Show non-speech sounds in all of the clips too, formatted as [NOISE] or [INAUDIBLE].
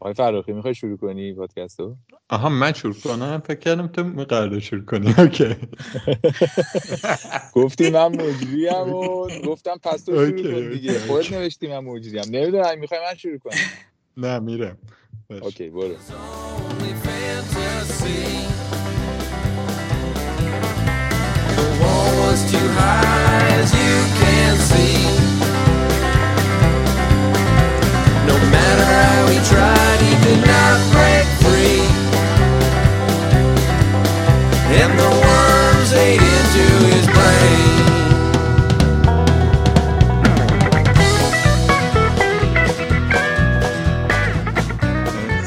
آقای فراخی می‌خوای شروع کنی پادکستو؟ آها من شروع کنم؟ فکر کردم تو قرار شروع کنی. اوکی. [LAUGHS] گفتی من مجریم و گفتم پس تو شروع کن دیگه. خودت نوشتی من مجریم نمی‌دونم می‌خوای من شروع کنم. نه میرم. اوکی برو. Too high as you can see.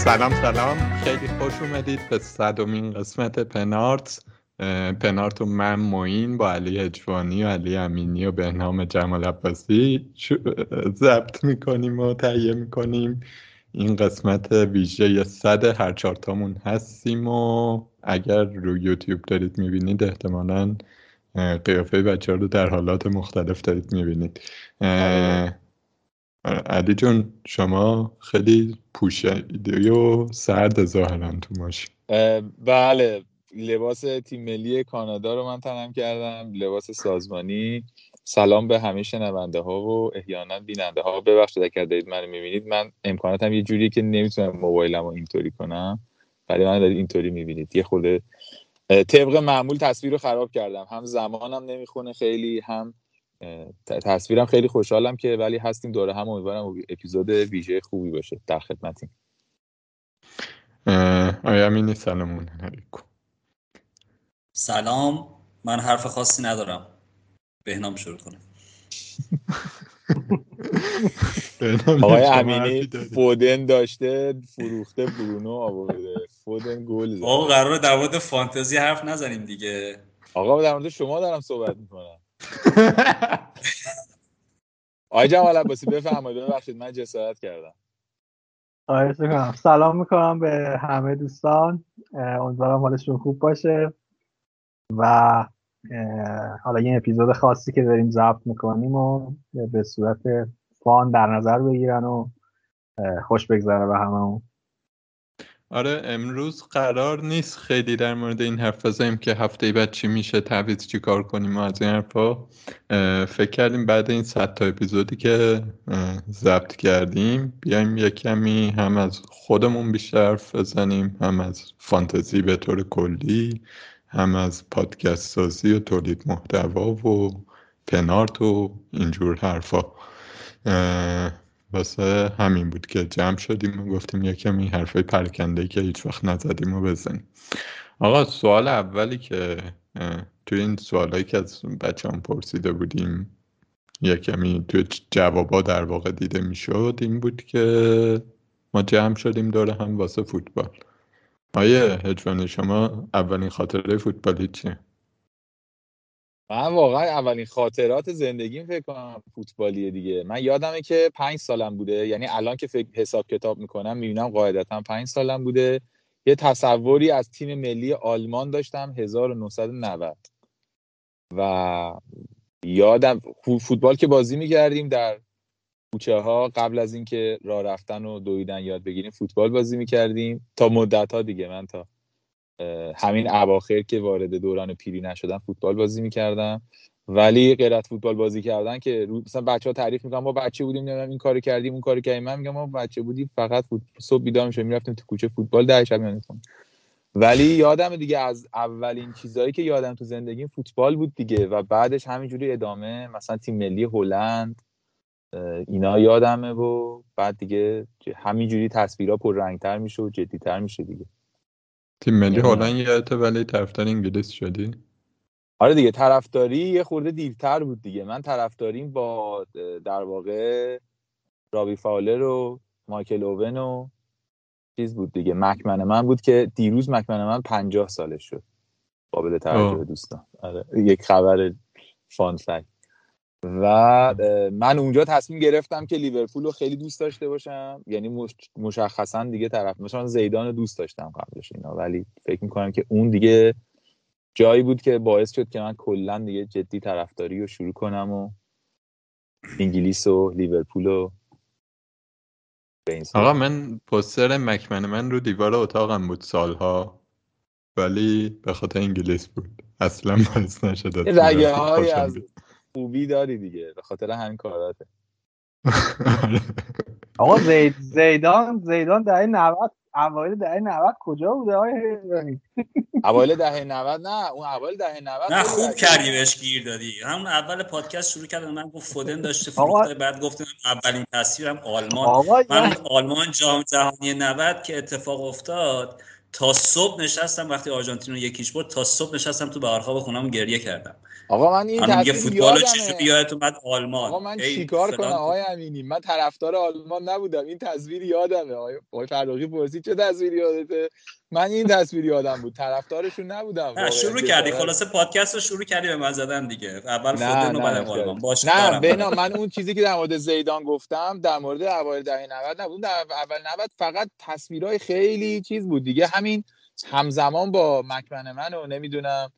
سلام سلام. خیلی خوش اومدید به صدومین قسمت پنارت. پنارتو من موین با علی اجوانی و علی امینی و بهنام جمال عباسی ضبط می‌کنیم و تهیه می‌کنیم. این قسمت ویژه صد هر چارتامون هستیم و اگر رو یوتیوب دارید می‌بینید احتمالا قیافه بچه رو در حالات مختلف دارید می‌بینید. علی جون شما خیلی پوشیده و سرد ظاهرا تو ماشین. بله. لباس تیم ملی کانادا رو من تنم کردم لباس سازمانی. سلام به همه شنونده ها و احیانا بیننده ها ببخشید اگر دارید من می‌بینید من امکاناتم یه جوریه که نمی‌تونم موبایلم رو اینطوری کنم ولی من دارید اینطوری می‌بینید. یه خورده طبق معمول تصویر رو خراب کردم. هم زمانم نمی‌خونه خیلی هم تصویرم خیلی خوشحالم که ولی هستیم. دوره هم امیدوارم اپیزود ویژه خوبی باشه در خدمتیم. آیا امینی علیکم. سلام من حرف خاصی ندارم. بهنام شروع کنه. آقای امینی فودن داشته فروخته برونو آورده. فودن گل زد آقا قراره در مورد فانتزی حرف نزنیم دیگه. آقا در مورد شما دارم صحبت می‌کنم. آقای جمال عباسی بفرمایید. ببخشید من جسارت کردم. سلام می‌کنم به همه دوستان. امیدوارم حالشون خوب باشه. و حالا این اپیزود خاصی که داریم ضبط می‌کنیم و به صورت فان در نظر بگیرن و خوش بگذره به همه آره امروز قرار نیست خیلی در مورد این حرف بزنیم که هفته بعد چی میشه تعویض چی کار کنیم و از این حرفا. فکر کردیم بعد این صد تا اپیزودی که ضبط کردیم بیایم یک کمی هم از خودمون بیشتر حرف بزنیم هم از فانتزی به طور کلی. هم از پادکست سازی و تولید محتوا و پنارت و اینجور حرفا. واسه همین بود که جمع شدیم و گفتیم یکم این حرفای پرکنده که هیچ وقت نزدیم و بزنیم. آقا سوال اولی که توی این سوالایی که از بچه هم پرسیده بودیم یکمی توی جوابا در واقع دیده می‌شد این بود که ما جمع شدیم دور هم واسه فوتبال. آیه هجوانی شما اولین خاطره فوتبالی چیه؟ من واقعا اولین خاطرات زندگیم فکر کنم فوتبالیه دیگه. من یادمه که پنج سالم بوده. یعنی الان که فکر حساب کتاب می‌کنم می‌بینم قاعدتا پنج سالم بوده. یه تصوری از تیم ملی آلمان داشتم 1990 و یادم فوتبال که بازی می‌کردیم در کوچه ها قبل از اینکه راه رفتن و دویدن یاد بگیریم فوتبال بازی می‌کردیم. تا مدت ها دیگه من تا همین اواخر که وارد دوران پیری نشدم فوتبال بازی می‌کردم. ولی غیر فوتبال بازی کردن که مثلا بچه ها تعریف می‌کنن ما بچه بودیم نمی‌دونم این کارو کردیم اون کارو کردیم. من میگم ما بچه بودیم فقط فوت... صبح بیدار می‌شدیم می‌رفتیم تو کوچه فوتبال ده شب ولی یادم دیگه از اولین چیزهایی که یادم تو زندگیم فوتبال بود دیگه و بعدش همینجوری ادامه مثلا تیم ملی هلند اینا یادمه و بعد دیگه همینجوری تصویرها پر رنگتر میشه و جدیتر میشه دیگه. تیم ملی هلند یادت ولی طرفدار انگلیس شدی؟ آره دیگه طرفداری یه خورده دیرتر بود دیگه. من طرفداریم با در واقع رابی فاولر و مایکل اوون و چیز بود دیگه. مکمن من بود که دیروز مکمن من پنجاه سالش شد. قابل توجه دوستان. آره یک خبر فان و من اونجا تصمیم گرفتم که لیورپول رو خیلی دوست داشته باشم یعنی مشخصا دیگه طرف مثلا زیدان دوست داشتم قبلش اینا ولی فکر می‌کنم که اون دیگه جایی بود که باعث شد که من کلا دیگه جدی طرفداری رو شروع کنم و انگلیس و لیورپول و. آقا من پوستر مکمن من رو دیوار اتاقم بود سالها ولی به خاطر انگلیس بود اصلا باعث نشد رگه های از. خوبی داری دیگه. به خاطر همین کاراته. [LAUGHS] آقا زید زیدان زیدان دهه 90 اوایل دهه 90 کجا بوده آقای ابراهیم؟ [LAUGHS] اوایل دهه 90 نه اون اوایل دهه 90 نه خوب کردی بهش گیر دادی. همون اول پادکست شروع کردم من گفت فودن داشته آقا- فروخته بعد گفتم اولین تصویرم آلمان. آقا من آلمان جام جهانی 90 که اتفاق افتاد تا صبح نشستم وقتی آرژانتین رو یکیش برد تا صبح نشستم تو بهارخواب خونم و گریه کردم. آقا من این میگه فوتبال. چجوری یادت اومد آلمان. آقا من چیکار کنم؟ آقای امینی من طرفدار آلمان نبودم. این تصویر یادمه. آقای آقای فرخی پرسید چه تصویری یادته؟ من این تصویر یادم بود طرفدارشون نبودم نه. شروع کردی خلاصه پادکست رو شروع کردی به من زدن دیگه. اول نه فودن و نه نداره. باش نه. بنا من اون چیزی که در مورد زیدان گفتم در مورد اوایل دهه 90 نبود. در اول 90 فقط تصویرهای خیلی چیز بود دیگه. همین همزمان با مکمن من و نمی‌دونم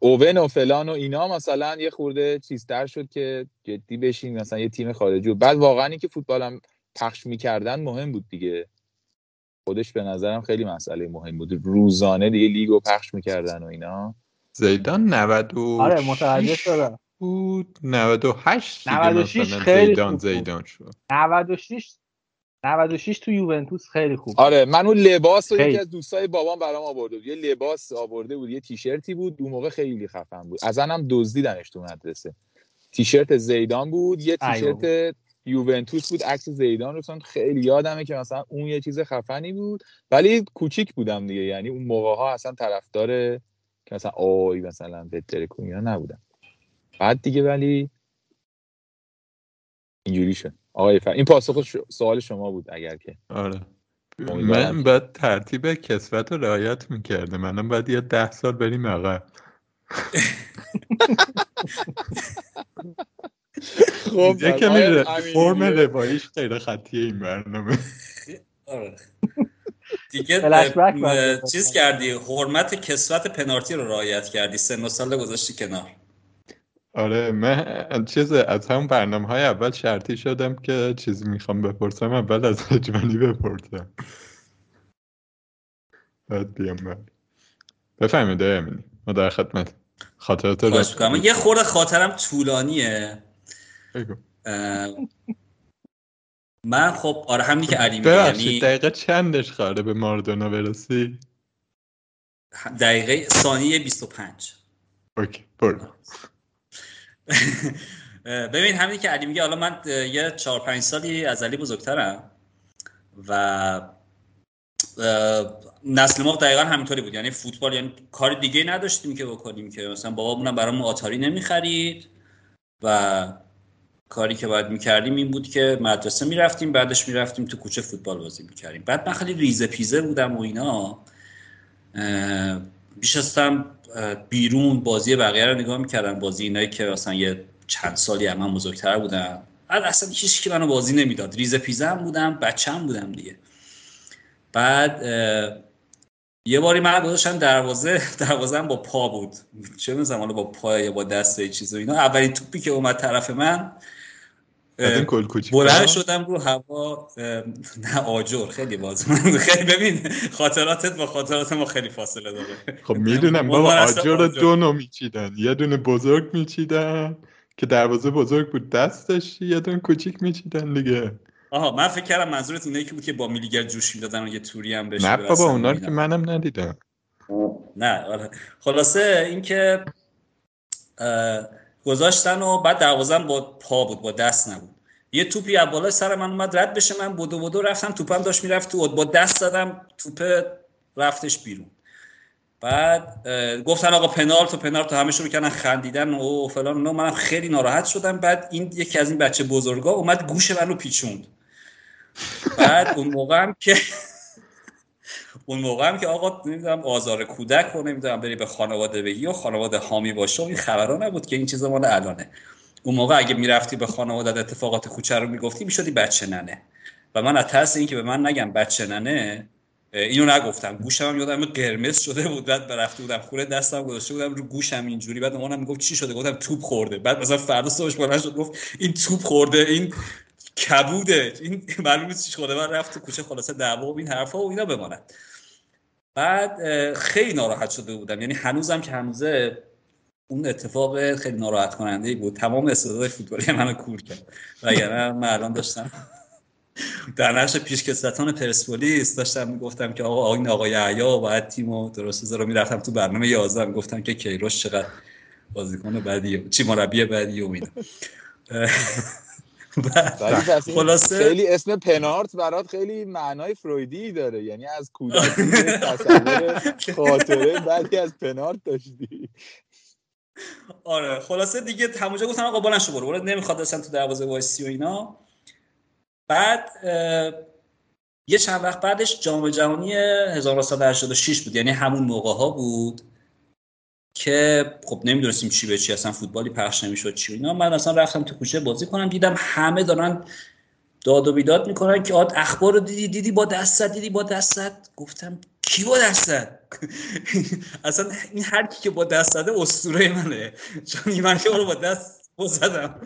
اوون و فلان و اینا مثلا یه خورده چیزتر شد که جدی بشین مثلا یه تیم خارجی. بود بعد واقعا اینکه فوتبالم پخش می‌کردن مهم بود دیگه. خودش به نظرم خیلی مسئله مهم بود. روزانه دیگه لیگو پخش می‌کردن و اینا. زیدان 90 آره متوجه شدم. بود. 98 دیگه 96 مثلا خیلی زیدان. زیدان شد. 96 96 تو یوونتوس خیلی خوب آره من اون لباس رو. یکی از دوستای بابام برام آورده بود. یه لباس آورده بود یه تیشرتی بود. اون موقع خیلی خفن بود. از هم دزدیدنش تو مدرسه. تیشرت زیدان بود یه تیشرت یوونتوس بود عکس زیدان رو خیلی یادمه که مثلا اون یه چیز خفنی بود ولی کوچیک بودم دیگه. یعنی اون موقع ها اصلا طرفدار که مثلا آی مثلا بهتره اینا نبودم بعد دیگه ولی اینجوری شد. آقای فر... این پاسخ ش- سوال شما بود اگر که آره. من باید ترتیب کسوت رو رعایت می‌کرده منم باید یه ده سال بریم عقب. [LAUGHS] [LAUGHS] خب یه کمی فرم رواییش غیر خطیه این برنامه. آره. دیگه چیز. کردی حرمت کسوت پنالتی رو رعایت کردی. سن و سال گذاشتی کنار. آره من چیز از همون برنامه های اول شرطی شدم که چیزی می‌خوام بپرسم اول از اجمالی بپرسم. بعد بیام بعد. بفهمید امینی. ما در خدمت. خاطرات می‌کنم. یه خورده خاطرم طولانیه. من خب آره همینی که علی میگه یعنی دقیقه چندش قراره به ماردونا برسی؟ دقیقه ثانیه 25 اوکی برو. ببین همینی که علی میگه حالا من یه چهار پنج سالی از علی بزرگترم و نسل ما دقیقا همینطوری بود. یعنی فوتبال یعنی کار دیگه نداشتیم که بکنیم که مثلا بابامونم برامون آتاری نمی‌خرید و کاری که باید می‌کردیم این بود که مدرسه می‌رفتیم بعدش می‌رفتیم تو کوچه فوتبال بازی می‌کردیم. بعد من خیلی ریزه پیزه بودم و اینا. بیشستم بیرون بازی بقیه رو نگاه می‌کردم. بازی اینایی که مثلا یه چند سالی هم من بزرگتر بودم. بعد اصلا هیچ کی منو بازی نمی‌داد. ریزه پیزه هم بودم بچه هم بودم دیگه. بعد یه باری من گذاشتم دروازه [LAUGHS] دروازه با پا بود. چه می‌دونم حالا با پا یا با دست یا چیز و اینا. اولین توپی که اومد طرف من بلند شدم رو هوا نه آجر خیلی باز [LAUGHS] خیلی ببین خاطراتت با خاطرات ما خیلی فاصله داره. خب می‌دونم بابا آجر رو. دو نوع میچیدن. یه دونه بزرگ میچیدن که دروازه بزرگ بود دستش یه دونه کوچیک میچیدن دیگه. آها من فکر کردم منظورت اینه که بود که با میلیگر جوش می‌دادن و یه توری هم بشه نه بابا اونا. که منم ندیدم. نه آره. خلاصه اینکه گذاشتن و بعد دروازم با پا بود با دست نبود. یه توپی از بالا سر من اومد رد بشه من بدو بدو رفتم توپم داشت می‌رفت تو با دست زدم توپ رفتش بیرون. بعد گفتن آقا پنالت و پنالت و همه شروع کردن خندیدن و فلان اینا. منم خیلی ناراحت شدم. بعد این یکی از این بچه بزرگا اومد گوش منو پیچوند. بعد اون موقع هم که اون موقع هم که آقا نمی‌دونم آزار کودک و نمی‌دونم بری به خانواده بگی و خانواده حامی باشه و این خبرها نبود که این چیزا مال الانه. اون موقع اگه می‌رفتی به خانواده اتفاقات کوچه رو می‌گفتی می‌شدی بچه ننه. و من از ترس اینکه به من نگم بچه ننه اینو نگفتم. گوشم هم یادم قرمز شده بود. بعد رفته بودم خوره دستم گذاشته بودم رو گوشم اینجوری. بعد مامانم می‌گفت چی شده؟ گفتم توپ خورده. بعد مثلا فردا صبحش بلند شد گفت این توپ خورده این کبوده. این معلوم نیست چی خود من رفت تو کوچه خلاصه دعوا و این حرفا و اینا بماند. بعد خیلی ناراحت شده بودم. یعنی هنوزم که هنوزه اون اتفاق خیلی ناراحت کننده بود. تمام استعداد فوتبالی منو کور کرد. وگرنه من الان داشتم در نقش پیشکسوتان پرسپولیس داشتم می‌گفتم که آقا این آقای عیا باید تیمو درست رو می‌رفتم تو برنامه 11 گفتم که کیروش چقدر بازیکن بدی چی مربی بدی و اینا. [LAUGHS] خلاصه خیلی اسم پنارت برات خیلی معنای فرویدی داره. یعنی از کودکی [LAUGHS] تصور خاطره بعدی از پنارت داشتی. آره خلاصه دیگه همونجا گفتم آقا بلند شو برو. نمی‌خواد اصلا تو دروازه وایسی و اینا. بعد یه چند وقت بعدش جام جهانی 1986 بود. یعنی همون موقع ها بود. که خب نمی‌دونستیم چی به چی اصلا فوتبالی پخش نمی‌شد چی اینا. من اصلا رفتم تو کوچه بازی کنم دیدم همه دارن داد و بیداد می‌کنن که آد اخبار رو دیدی دیدی با دستت دیدی با دستت گفتم کی با دستت [LAUGHS] اصلا این هر کی که با دست زده اسطوره منه. چون من که رو با دست زدم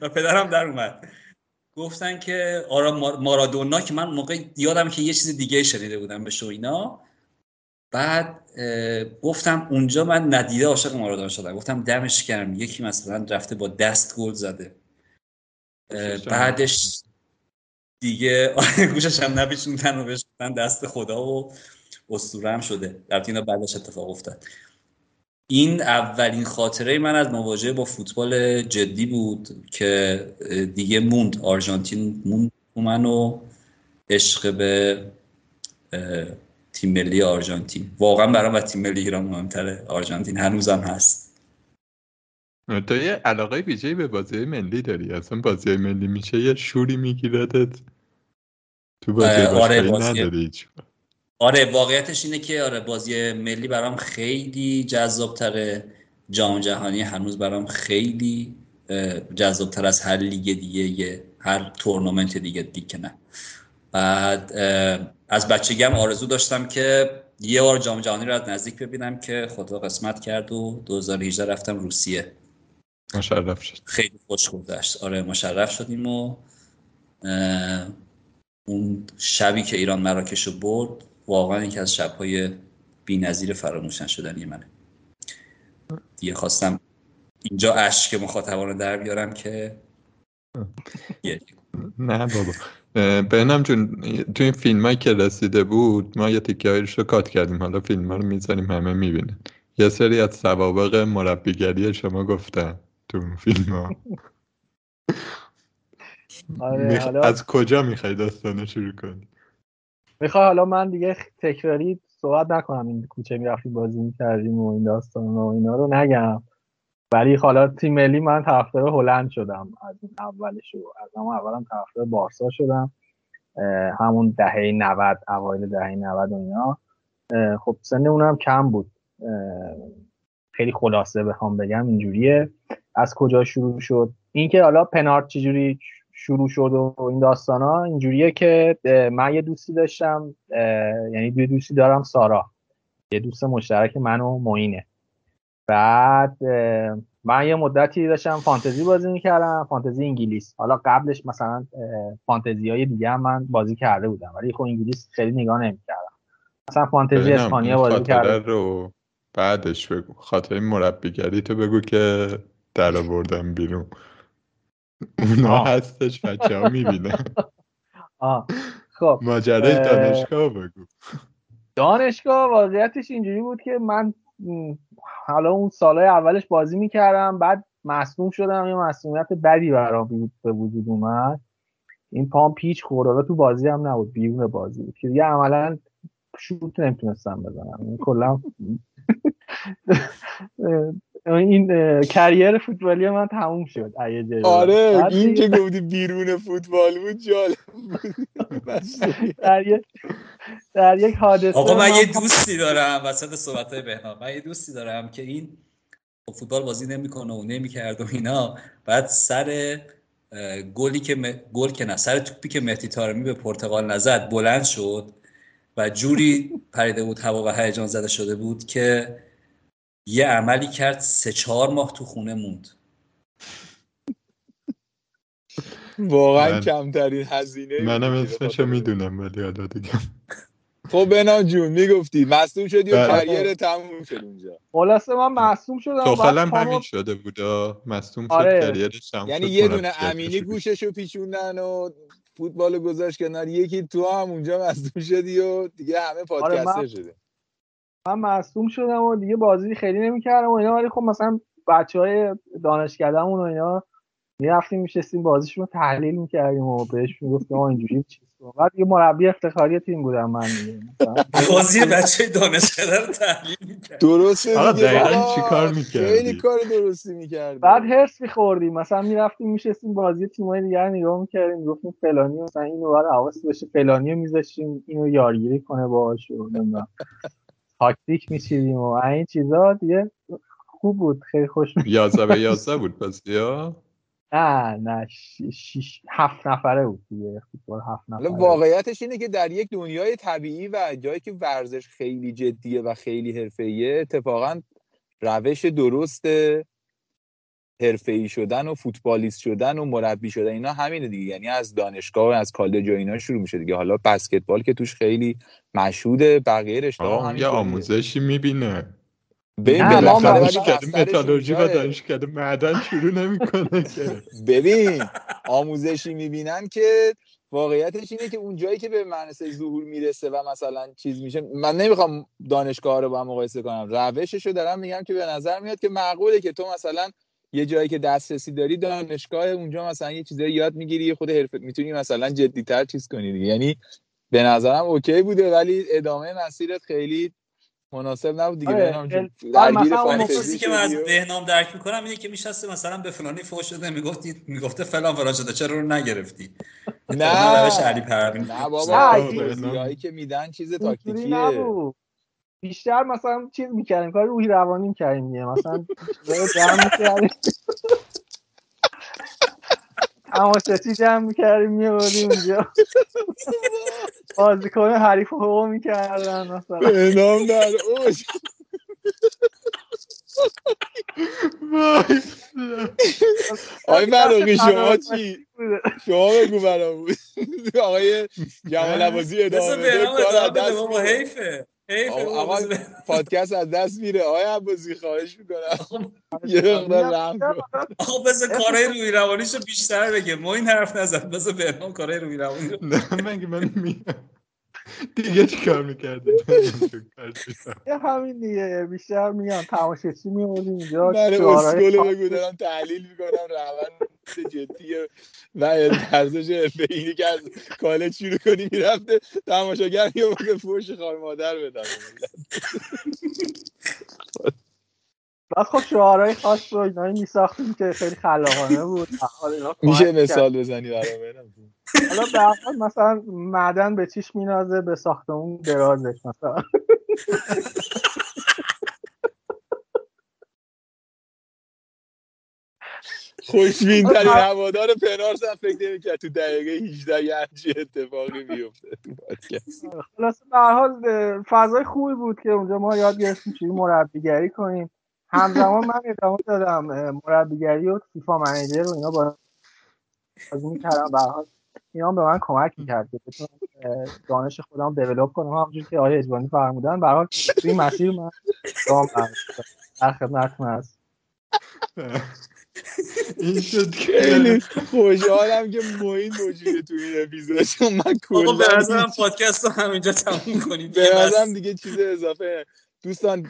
و پدرم در اومد. گفتن که آرا مارادونا که من موقع یادم که یه چیز دیگه شنیده بودم به شو اینا. بعد گفتم اونجا من ندیده عاشق مارادونا شدم. گفتم دمش گرم. یکی مثلا رفته با دست گل زده. بعدش دیگه گوشش هم نپیچوندن و بهش دست خدا و اسطوره شده. در اینا بعدش اتفاق افتاد. این اولین خاطره من از مواجهه با فوتبال جدی بود که دیگه موند. آرژانتین موند من و عشق به تیم ملی آرژانتین. واقعا برام و تیم ملی ایران مهمتره. آرژانتین هنوزم هست. تو یه علاقه ویژه‌ای به بازی ملی داری. اصلا بازی ملی میشه یه شوری میگیردت. تو بازی آره بازی... نداری آره واقعیتش اینه که آره بازی ملی برام خیلی جذاب تره جام جهانی هنوز برام خیلی جذاب تر از هر لیگ دیگه هر تورنمنت دیگه دیگه نه. بعد از بچگی هم آرزو داشتم که یه بار جام جهانی رو از نزدیک ببینم که خدا قسمت کرد و 2018 رفتم روسیه. مشرف شد. خیلی خوش گذشت. آره مشرف شدیم و اون شبی که ایران مراکش رو برد واقعا یکی از شبهای بی‌نظیر فراموش نشدنی منه. دیگه خواستم اینجا اشک مخاطبان رو در بیارم که نه بابا. بهنم جون تو این فیلم هایی که رسیده بود ما یه تیکه رو کات کردیم. حالا فیلم ها رو می‌ذاریم همه می‌بینن یه سری از سوابق مربیگری شما گفتن تو اون فیلم ها [LAUGHS] آره، از کجا می‌خوای داستانه شروع کنی؟ می‌خوای حالا من دیگه تکراری صحبت نکنم این کوچه می‌رفتیم بازی می‌کردیم و این داستان و اینا رو نگم. ولی حالا تیم ملی من طرفدار هلند شدم. از این اولش از همون اولم طرفدار بارسا شدم. همون دهه 90 اوایل دهه 90 و اینا. خب سن اونم کم بود. خیلی خلاصه بخوام بگم اینجوریه. از کجا شروع شد؟ اینکه حالا پنارت چجوری شروع شد و این داستان ها اینجوریه که من یه دوستی داشتم. یعنی دو دوستی دارم سارا. یه دوست مشترک من و معینه. بعد من یه مدتی داشتم فانتزی بازی می‌کردم فانتزی انگلیس. حالا قبلش مثلا فانتزی های دیگه هم من بازی کرده بودم ولی خب انگلیس خیلی نگاه نمی‌کردم. مثلا فانتزی اسپانیا بازی کردم رو بعدش بگو. خاطر مربیگری تو بگو که در آوردم بیرون. اونا هستش بچه ها می‌بینن [LAUGHS] خب ماجرای دانشگاه بگو. دانشگاه واقعیتش اینجوری بود که من حالا اون سالهای اولش بازی می‌کردم بعد مصموم شدم. یه مسئولیت بدی برام به وجود اومد. این پام پیچ خورده تو بازی هم نبود. بیرون بازی بود. که دیگه عملا شوت نمی‌تونستم بزنم. کلا [LAUGHS] این کریر فوتبالی من تموم شد. آره این که گفتی بیرون فوتبال بود جالب [LAUGHS] در یک در یک حادثه آقا من یه دوستی دارم وسط صحبت های بهنام. من یه دوستی دارم که این فوتبال بازی نمی‌کنه و نمی‌کرد و اینا. بعد سر گلی که گل که نه سر توپی که مهدی تارمی به پرتغال نزد بلند شد و جوری پریده بود هوا و هیجان زده شده بود که یه عملی کرد سه چهار ماه تو خونه موند واقعا من- کمترین هزینه منم اسمشو خاطر- می‌دونم ولی حالا دیگه خب بنام جون می‌گفتی مصدوم شدی و بله. کریر تموم شد اونجا خلاصه من معصوم شدم بعد پامو- همین شده بود آه. مصدوم شد آره. کریرش هم یعنی یه دونه امینی. گوششو پیچوندن و فوتبال رو گذاشت کنار یکی تو هم اونجا مصدوم شدی و دیگه همه پادکستر آره، من- شده من مصدوم شدم و دیگه بازی خیلی نمی‌کردم و اینا ولی خب مثلا بچه های دانشکدهمون و اینا می‌رفتیم میشستیم بازیشون رو تحلیل می‌کردیم و بهش می‌گفتیم آه اینجوری چیز. بعد یه مربی افتخاری تیم بودم من [LAUGHS] بازی بچه دانشکده رو تحلیل می‌کرد درسته آقا دیگه دقیقاً بابا. چی کار می‌کردی؟ خیلی کار درستی می‌کردی بعد هرس میخوردیم مثلا می‌رفتیم میشستیم بازی تیمای دیگر رو نگاه می‌کردیم گفتیم فلانی مثلا اینو باید حواس بشه فلانی رو میذاشتیم اینو یارگیری کنه باهاش نمی‌دونم تاکتیک میچیدیم و این چیزا دیگه خوب بود خیلی خوش می- یازده به [LAUGHS] یازده بود بازی ها نه نه شیش هفت نفره بود دیگه فوتبال هفت نفره. بود. واقعیتش اینه که در یک دنیای طبیعی و جایی که ورزش خیلی جدیه و خیلی حرفه‌ایه اتفاقا روش درست حرفه‌ای شدن و فوتبالیست شدن و مربی شدن اینا همینه دیگه. یعنی از دانشگاه و از کالج و اینا شروع میشه دیگه. حالا بسکتبال که توش خیلی مشهوده بقیه رشته آقا ها اون همین یه آموزشی می‌بینه. ببین نه، ما بالاخره متالورژی و اونجاه. دانشکده معدن شروع نمی‌کنه [LAUGHS] ببین آموزشی می‌بینن که واقعیتش اینه که اون جایی که به مدرسه ظهور می‌رسه و مثلا چیز میشه من نمی‌خوام دانشگاه رو با هم مقایسه کنم. روشش رو دارم میگم که به نظر میاد که معقوله که تو مثلا یه جایی که دسترسی داری دانشگاه اونجا مثلا یه چیزایی یاد می‌گیری یه خود حرفت می‌تونی مثلا جدیتر چیز کنی دیگه. یعنی به نظرم اوکی بوده ولی ادامه مسیرت خیلی مناسب نبود دیگه. آره، بهنام جون. آره، چیزی که من از بهنام درک می‌کنم اینه که میشسته مثلا به فلانی فوش شده می‌گفتی می‌گفته فلان فلان شده چرا رو نگرفتی؟ اتفاقا روش علی نه پروین نه نه، بابا که میدن چیز تاکتیکیه. بیشتر مثلا چیز می‌کردیم کار روحی روانی می‌کردیم دیگه. مثلا جمع می‌کردیم. تماشاچی جمع می‌کردیم میبردیم اونجا بازیکن حریف رو هو می‌کردن مثلا. بهنام در اوج. وای. آقای مراقی شما چی. شما بگو برامون. آقای جمال بذار ادامه بده بهنام کار حیفه حیفه. آقا پادکست از دست میره. آقای عباسی خواهش می‌کنم. آقا- یه مقدار رحم آقا بذار کارهای روی روانیشو بیشتر بگه ما این حرف نزد بذار بهنام کارهای روی روانی مگه من میگم. دیگه چی کار می‌کردی؟ [LAUGHS] یه همین دیگه بیشتر میگم تماشاچی میبردیم اینجا من خاص. بگو دارم تحلیل می‌کنم روند جدیه و ارزش حرفه اینی که از کالج شروع کنی می‌رفته تماشاگر یه موقع فوش خواهر مادر بدن بعد خب شعارهای خاص و اینایی میساختیم که خیلی خلاقانه بود. [LAUGHS] میشه. مثال بزنی برام حالا به حال مثلا معدن به چیش مینازه به ساختمون درازش مثلا. خوشبین ترین. هوادار پنارس هم فکر نمی‌کرد تو دقیقه 18 یه همچین اتفاقی بیفته تو پادکست. خلاصه به حال فضای خوبی بود که اونجا ما یاد گرفتیم چجوری مربیگری کنیم. همزمان من ادامه دادم مربیگری و فیفا منیجر و اینا با بازی می‌کردم. به حال اینا هم به من کمک می‌کرد که بتونم دانش خودم دیولپ کنم همونجور که آقای اجبانی فرمودن به هر حال توی این مسیر من برداشتم. در خدمتتون هست این شد خیلی خوشحالم که معین موجوده تو این اپیزود چون من آقا به کلا نظرم پادکست رو همینجا تموم کنیم به. نظرم دیگه چیز اضافه دوستان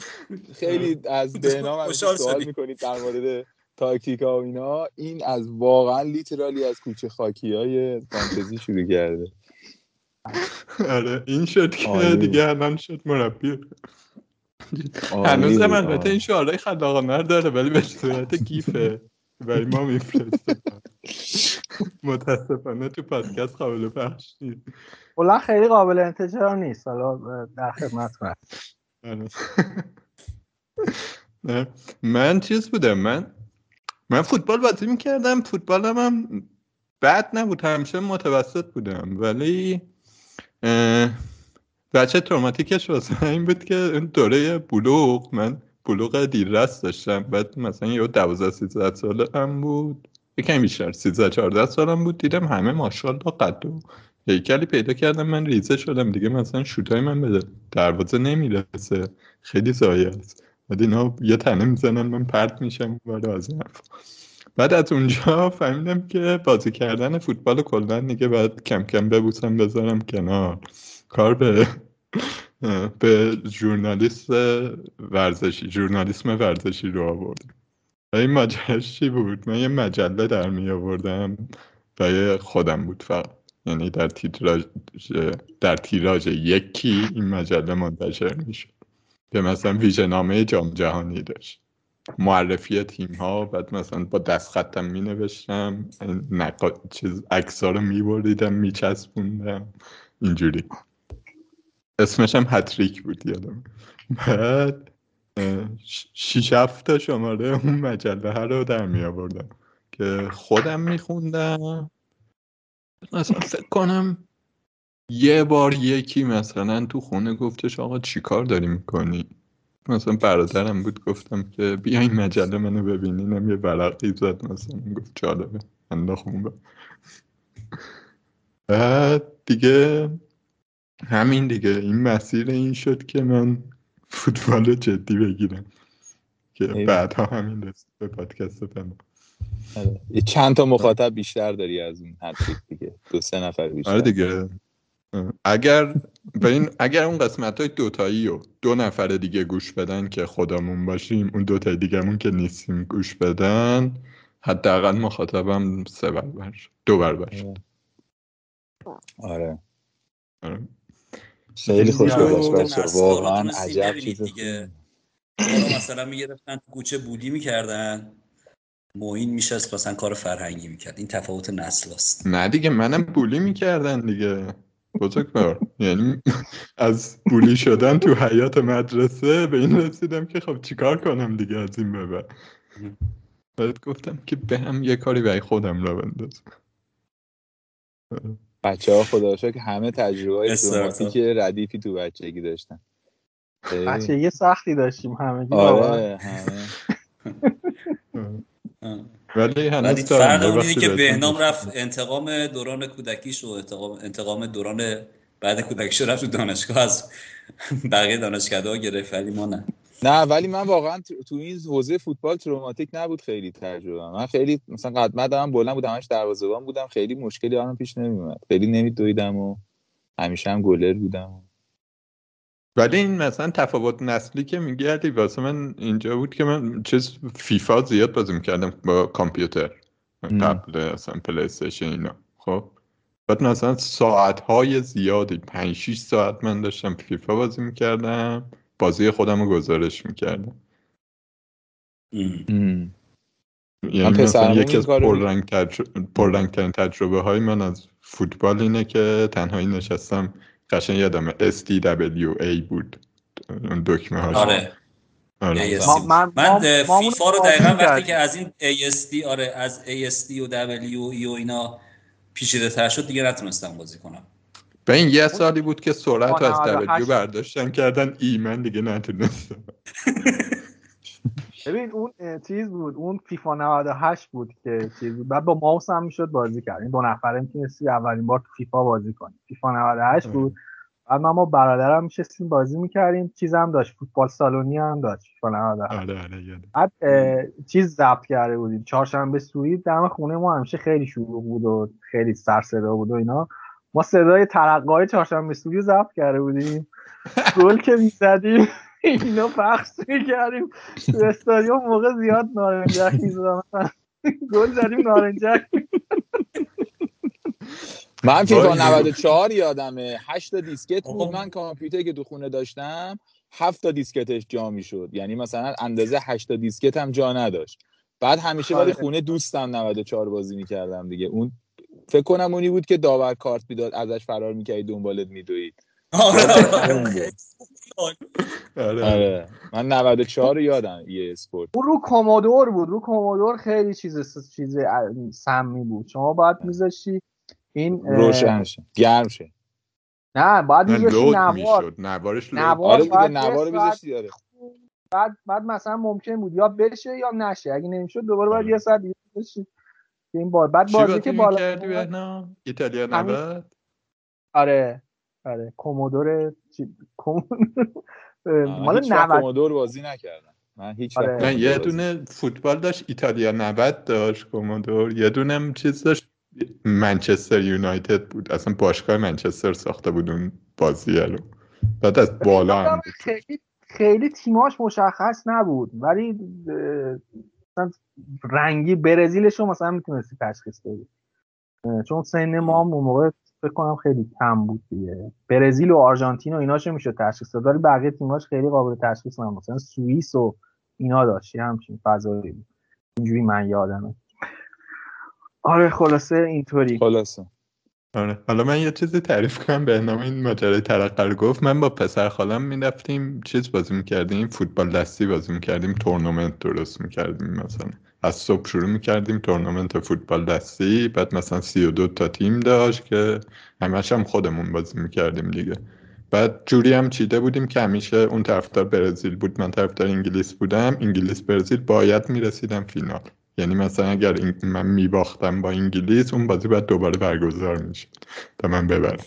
خیلی از بهنام [LAUGHS] سوال. می‌کنید در مورد تاکتیکا و اینا این از واقعا لیترالی از کوچه خاکی های فانتزی شروع کرده آره این شد که. دیگه الان شد مربی هنوز هم البته. این شعارهای خلاقانه رو داره ولی به صورت گیفه برای ما میفرسته متاسفانه تو پادکست قابل پخش نیست کلا خیلی قابل انتشار نیست حالا در خدمتتون هست آره. [LAUGHS] نه من چیز بودم من من فوتبال بازی می‌کردم. فوتبالم هم بد نبود. همیشه متوسط بودم. ولی بچه تروماتیکش واسه این بود که اون دوره بلوغ من بلوغ دیررس داشتم. بعد مثلا یه دوازده سیزده ساله هم بود. یکم بیشتر 13 14 سالم بود. دیدم همه ماشاءالله قد و هیکلی پیدا کردم من ریزه شدم. دیگه مثلا شوتای من به دروازه نمی‌رسه. خیلی زایه است. بعد اینا یه تنه می‌زنن من پرت میشم بالا از بعد از اونجا فهمیدم که بازی کردن فوتبال کلا دیگه باید کم کم ببوسم بذارم کنار. کار به به ژورنالیست ورزشی ژورنالیسم ورزشی رو آوردم. و این ماجراش چی بود؟ من یه مجله در می آوردم برای خودم بود فقط. یعنی در تیراژ در تیراژ یکی این مجله منتشر می‌شد. که مثلا ویژهنامه جام جهانی داشت. معرفی تیم ها بعد مثلا با دست خطم می نوشتم نقا... چیز عکس رو می بریدم می چسبوندم اینجوری. اسمش هم هتریک بود یادم. بعد شیش هفت شماره اون مجله رو در می آوردم که خودم می خوندم مثلا فکر کنم یه بار یکی مثلا تو خونه گفتش آقا چیکار داری می‌کنی؟ مثلا برادرم بود گفتم که بیا این مجله منو ببینینم یه ورقی زد مثلا گفت جالبه انداخون بعد دیگه همین دیگه. این مسیر این شد که من فوتبال رو جدی بگیرم که بعدها همین رسید به پادکست پناه آره. چند تا مخاطب بیشتر داری از اون حد دیگه؟ دو سه نفر بیشتر. آره دیگه. اگر [LAUGHS] این اگر اون قسمت های دوتایی و دو نفر دیگه گوش بدن که خودمون باشیم اون دوتای دیگهمون که نیستیم گوش بدن حداقل مخاطبم سه برابر دو برابر آره. آره. خیلی خوش گذشت واقعا عجب چیز دیگه. مثلا می‌گرفتن کوچه بودی می‌کردن معین میشه مثلا کار فرهنگی می‌کرد. این تفاوت نسل است. نه دیگه منم بولی می‌کردن دیگه. بزرگوار یعنی از بولی شدن تو حیات مدرسه به این رسیدم که خب چیکار کنم دیگه از این به بعد؟ بعد گفتم که به هم یه کاری برای خودم را بندازم بچه ها خدا که همه تجربه های که ردیفی تو بچگی داشتن. بچگی سختی داشتیم همه آره [LAUGHS] همه. ولی هنوز فرق اونی که بهنام رفت انتقام دوران کودکیش و انتقام, انتقام دوران بعد کودکیش رفت دانشگاه از بقیه دانشگاه گرفت ولی ما نه. نه ولی من واقعا تو این حوزه فوتبال تروماتیک نبود خیلی تجربه. من خیلی مثلا قد هم بلند بودم همش دروازه‌بان بودم خیلی مشکلی برام پیش نمیومد خیلی نمیدویدم و همیشه هم گلر بودم. ولی این مثلا تفاوت نسلی که میگردی واسه من اینجا بود که من چیز فیفا زیاد بازی می‌کردم با کامپیوتر قبل اصلا پلی اینا. خب؟ بعد مثلا ساعت های زیادی 5 6 ساعت من داشتم فیفا بازی می‌کردم بازی خودم رو گزارش می‌کردم. یعنی مثلا یکی از پررنگ, تجربه... ترین تجربه های من از فوتبال اینه که تنهایی نشستم قشن یادم SDWA بود. اون دکمه هاش. آره. آره. من, من فیفا رو دقیقا وقتی که از این ASD آره از ASD و WE و اینا پیچیده تر شد دیگه نتونستم بازی کنم. به این یه سالی بود که سرعت از W برداشتن کردن ای من دیگه نتونستم. [LAUGHS] ببین اون چیز بود اون فیفا 98 بود که چیز بود. بعد با ماوس هم می‌شد بازی کرد. این دو نفره می‌تونستی اولین بار تو فیفا بازی کنی. فیفا 98 بود. بعد ما برادرم میشستیم بازی می‌کردیم. چیز هم داشت فوتبال سالونی هم داشت فیفا 98 آره آره بعد چیز ضبط کرده بودیم. چهارشنبه سوری دم خونه ما همیشه خیلی شروع بود و خیلی سر صدا بود و اینا. ما صدای ترقای چهارشنبه سوری رو ضبط کرده بودیم. گل که می‌زدیم. اینو پخش می‌کردیم. تو استادیوم موقع زیاد نارنجک می‌زدم. گل زدیم نارنجک. من فیفا 94 یادمه. 8 تا دیسکت بود. من کامپیوتری که تو خونه داشتم 7 تا دیسکتش جا می‌شد. یعنی مثلا اندازه 8 تا دیسکت هم جا نداشت. بعد همیشه ولی خونه دوستم 94 بازی می‌کردم دیگه. اون فکر کنم اونی بود که داور کارت می‌داد ازش فرار می‌کردی دنبالت میدوید. آره. آره. آره. من 94 رو یادم EA Sport. اون رو Commodore بود. رو Commodore خیلی چیز چیز سمی بود. شما باید میذاشتی این روشن شه. گرم شه. نه باید میذاشتی نوار. نوارش نوار آره دیگه نوار میذاشتی بعد بعد مثلا ممکن بود یا بشه یا نشه. اگه نمی‌شد دوباره باید یه ساعت دیگه بشی این بار. بعد بازی که بالا ایتالیا همین- 90 آره. آره کومودور. من مال هیچ وقت 90 کومودور بازی نکردم. من هیچ آره. کومودور یه بازی دونه فوتبال داشت ایتالیا 90 داشت کومودور. یه دونه هم چیز داشت منچستر یونایتد بود. اصلا باشگاه منچستر ساخته بود اون بازیه رو. بعد از بالا هم بود خیلی خیلی تیماش مشخص نبود. ولی مثلا رنگی برزیلش رو مثلا می‌تونستی تشخیص بدی. چون سن ما هم اون موقع فکر کنم خیلی کم بود دیگه. برزیل و آرژانتین و ایناشو می‌شد تشخیص داد؟ ولی بقیه تیماش خیلی قابل تشخیص نبود. مثلا سوئیس و اینا داشت. یه همچین فضایی بود. اینجوری من یادمه. آره خلاصه اینطوری. خلاصه. آره. حالا من یه چیزی تعریف کنم. به نام این ماجرای ترقه رو گفت. من با پسر خالم می‌رفتیم چیز بازی می‌کردیم. فوتبال دستی بازی می‌کردیم. تورنمنت درست می‌کردیم مثلا. از صبح شروع می‌کردیم تورنمنت فوتبال دستی بعد مثلا سی و دو تا تیم داشت که همش هم خودمون بازی می‌کردیم دیگه. بعد جوری هم چیده بودیم که همیشه اون طرفدار برزیل بود من طرفدار انگلیس بودم. انگلیس برزیل باید می‌رسیدم فینال. یعنی مثلا اگر من میباختم با انگلیس اون بازی باید دوباره برگزار می‌شد تا من ببرم.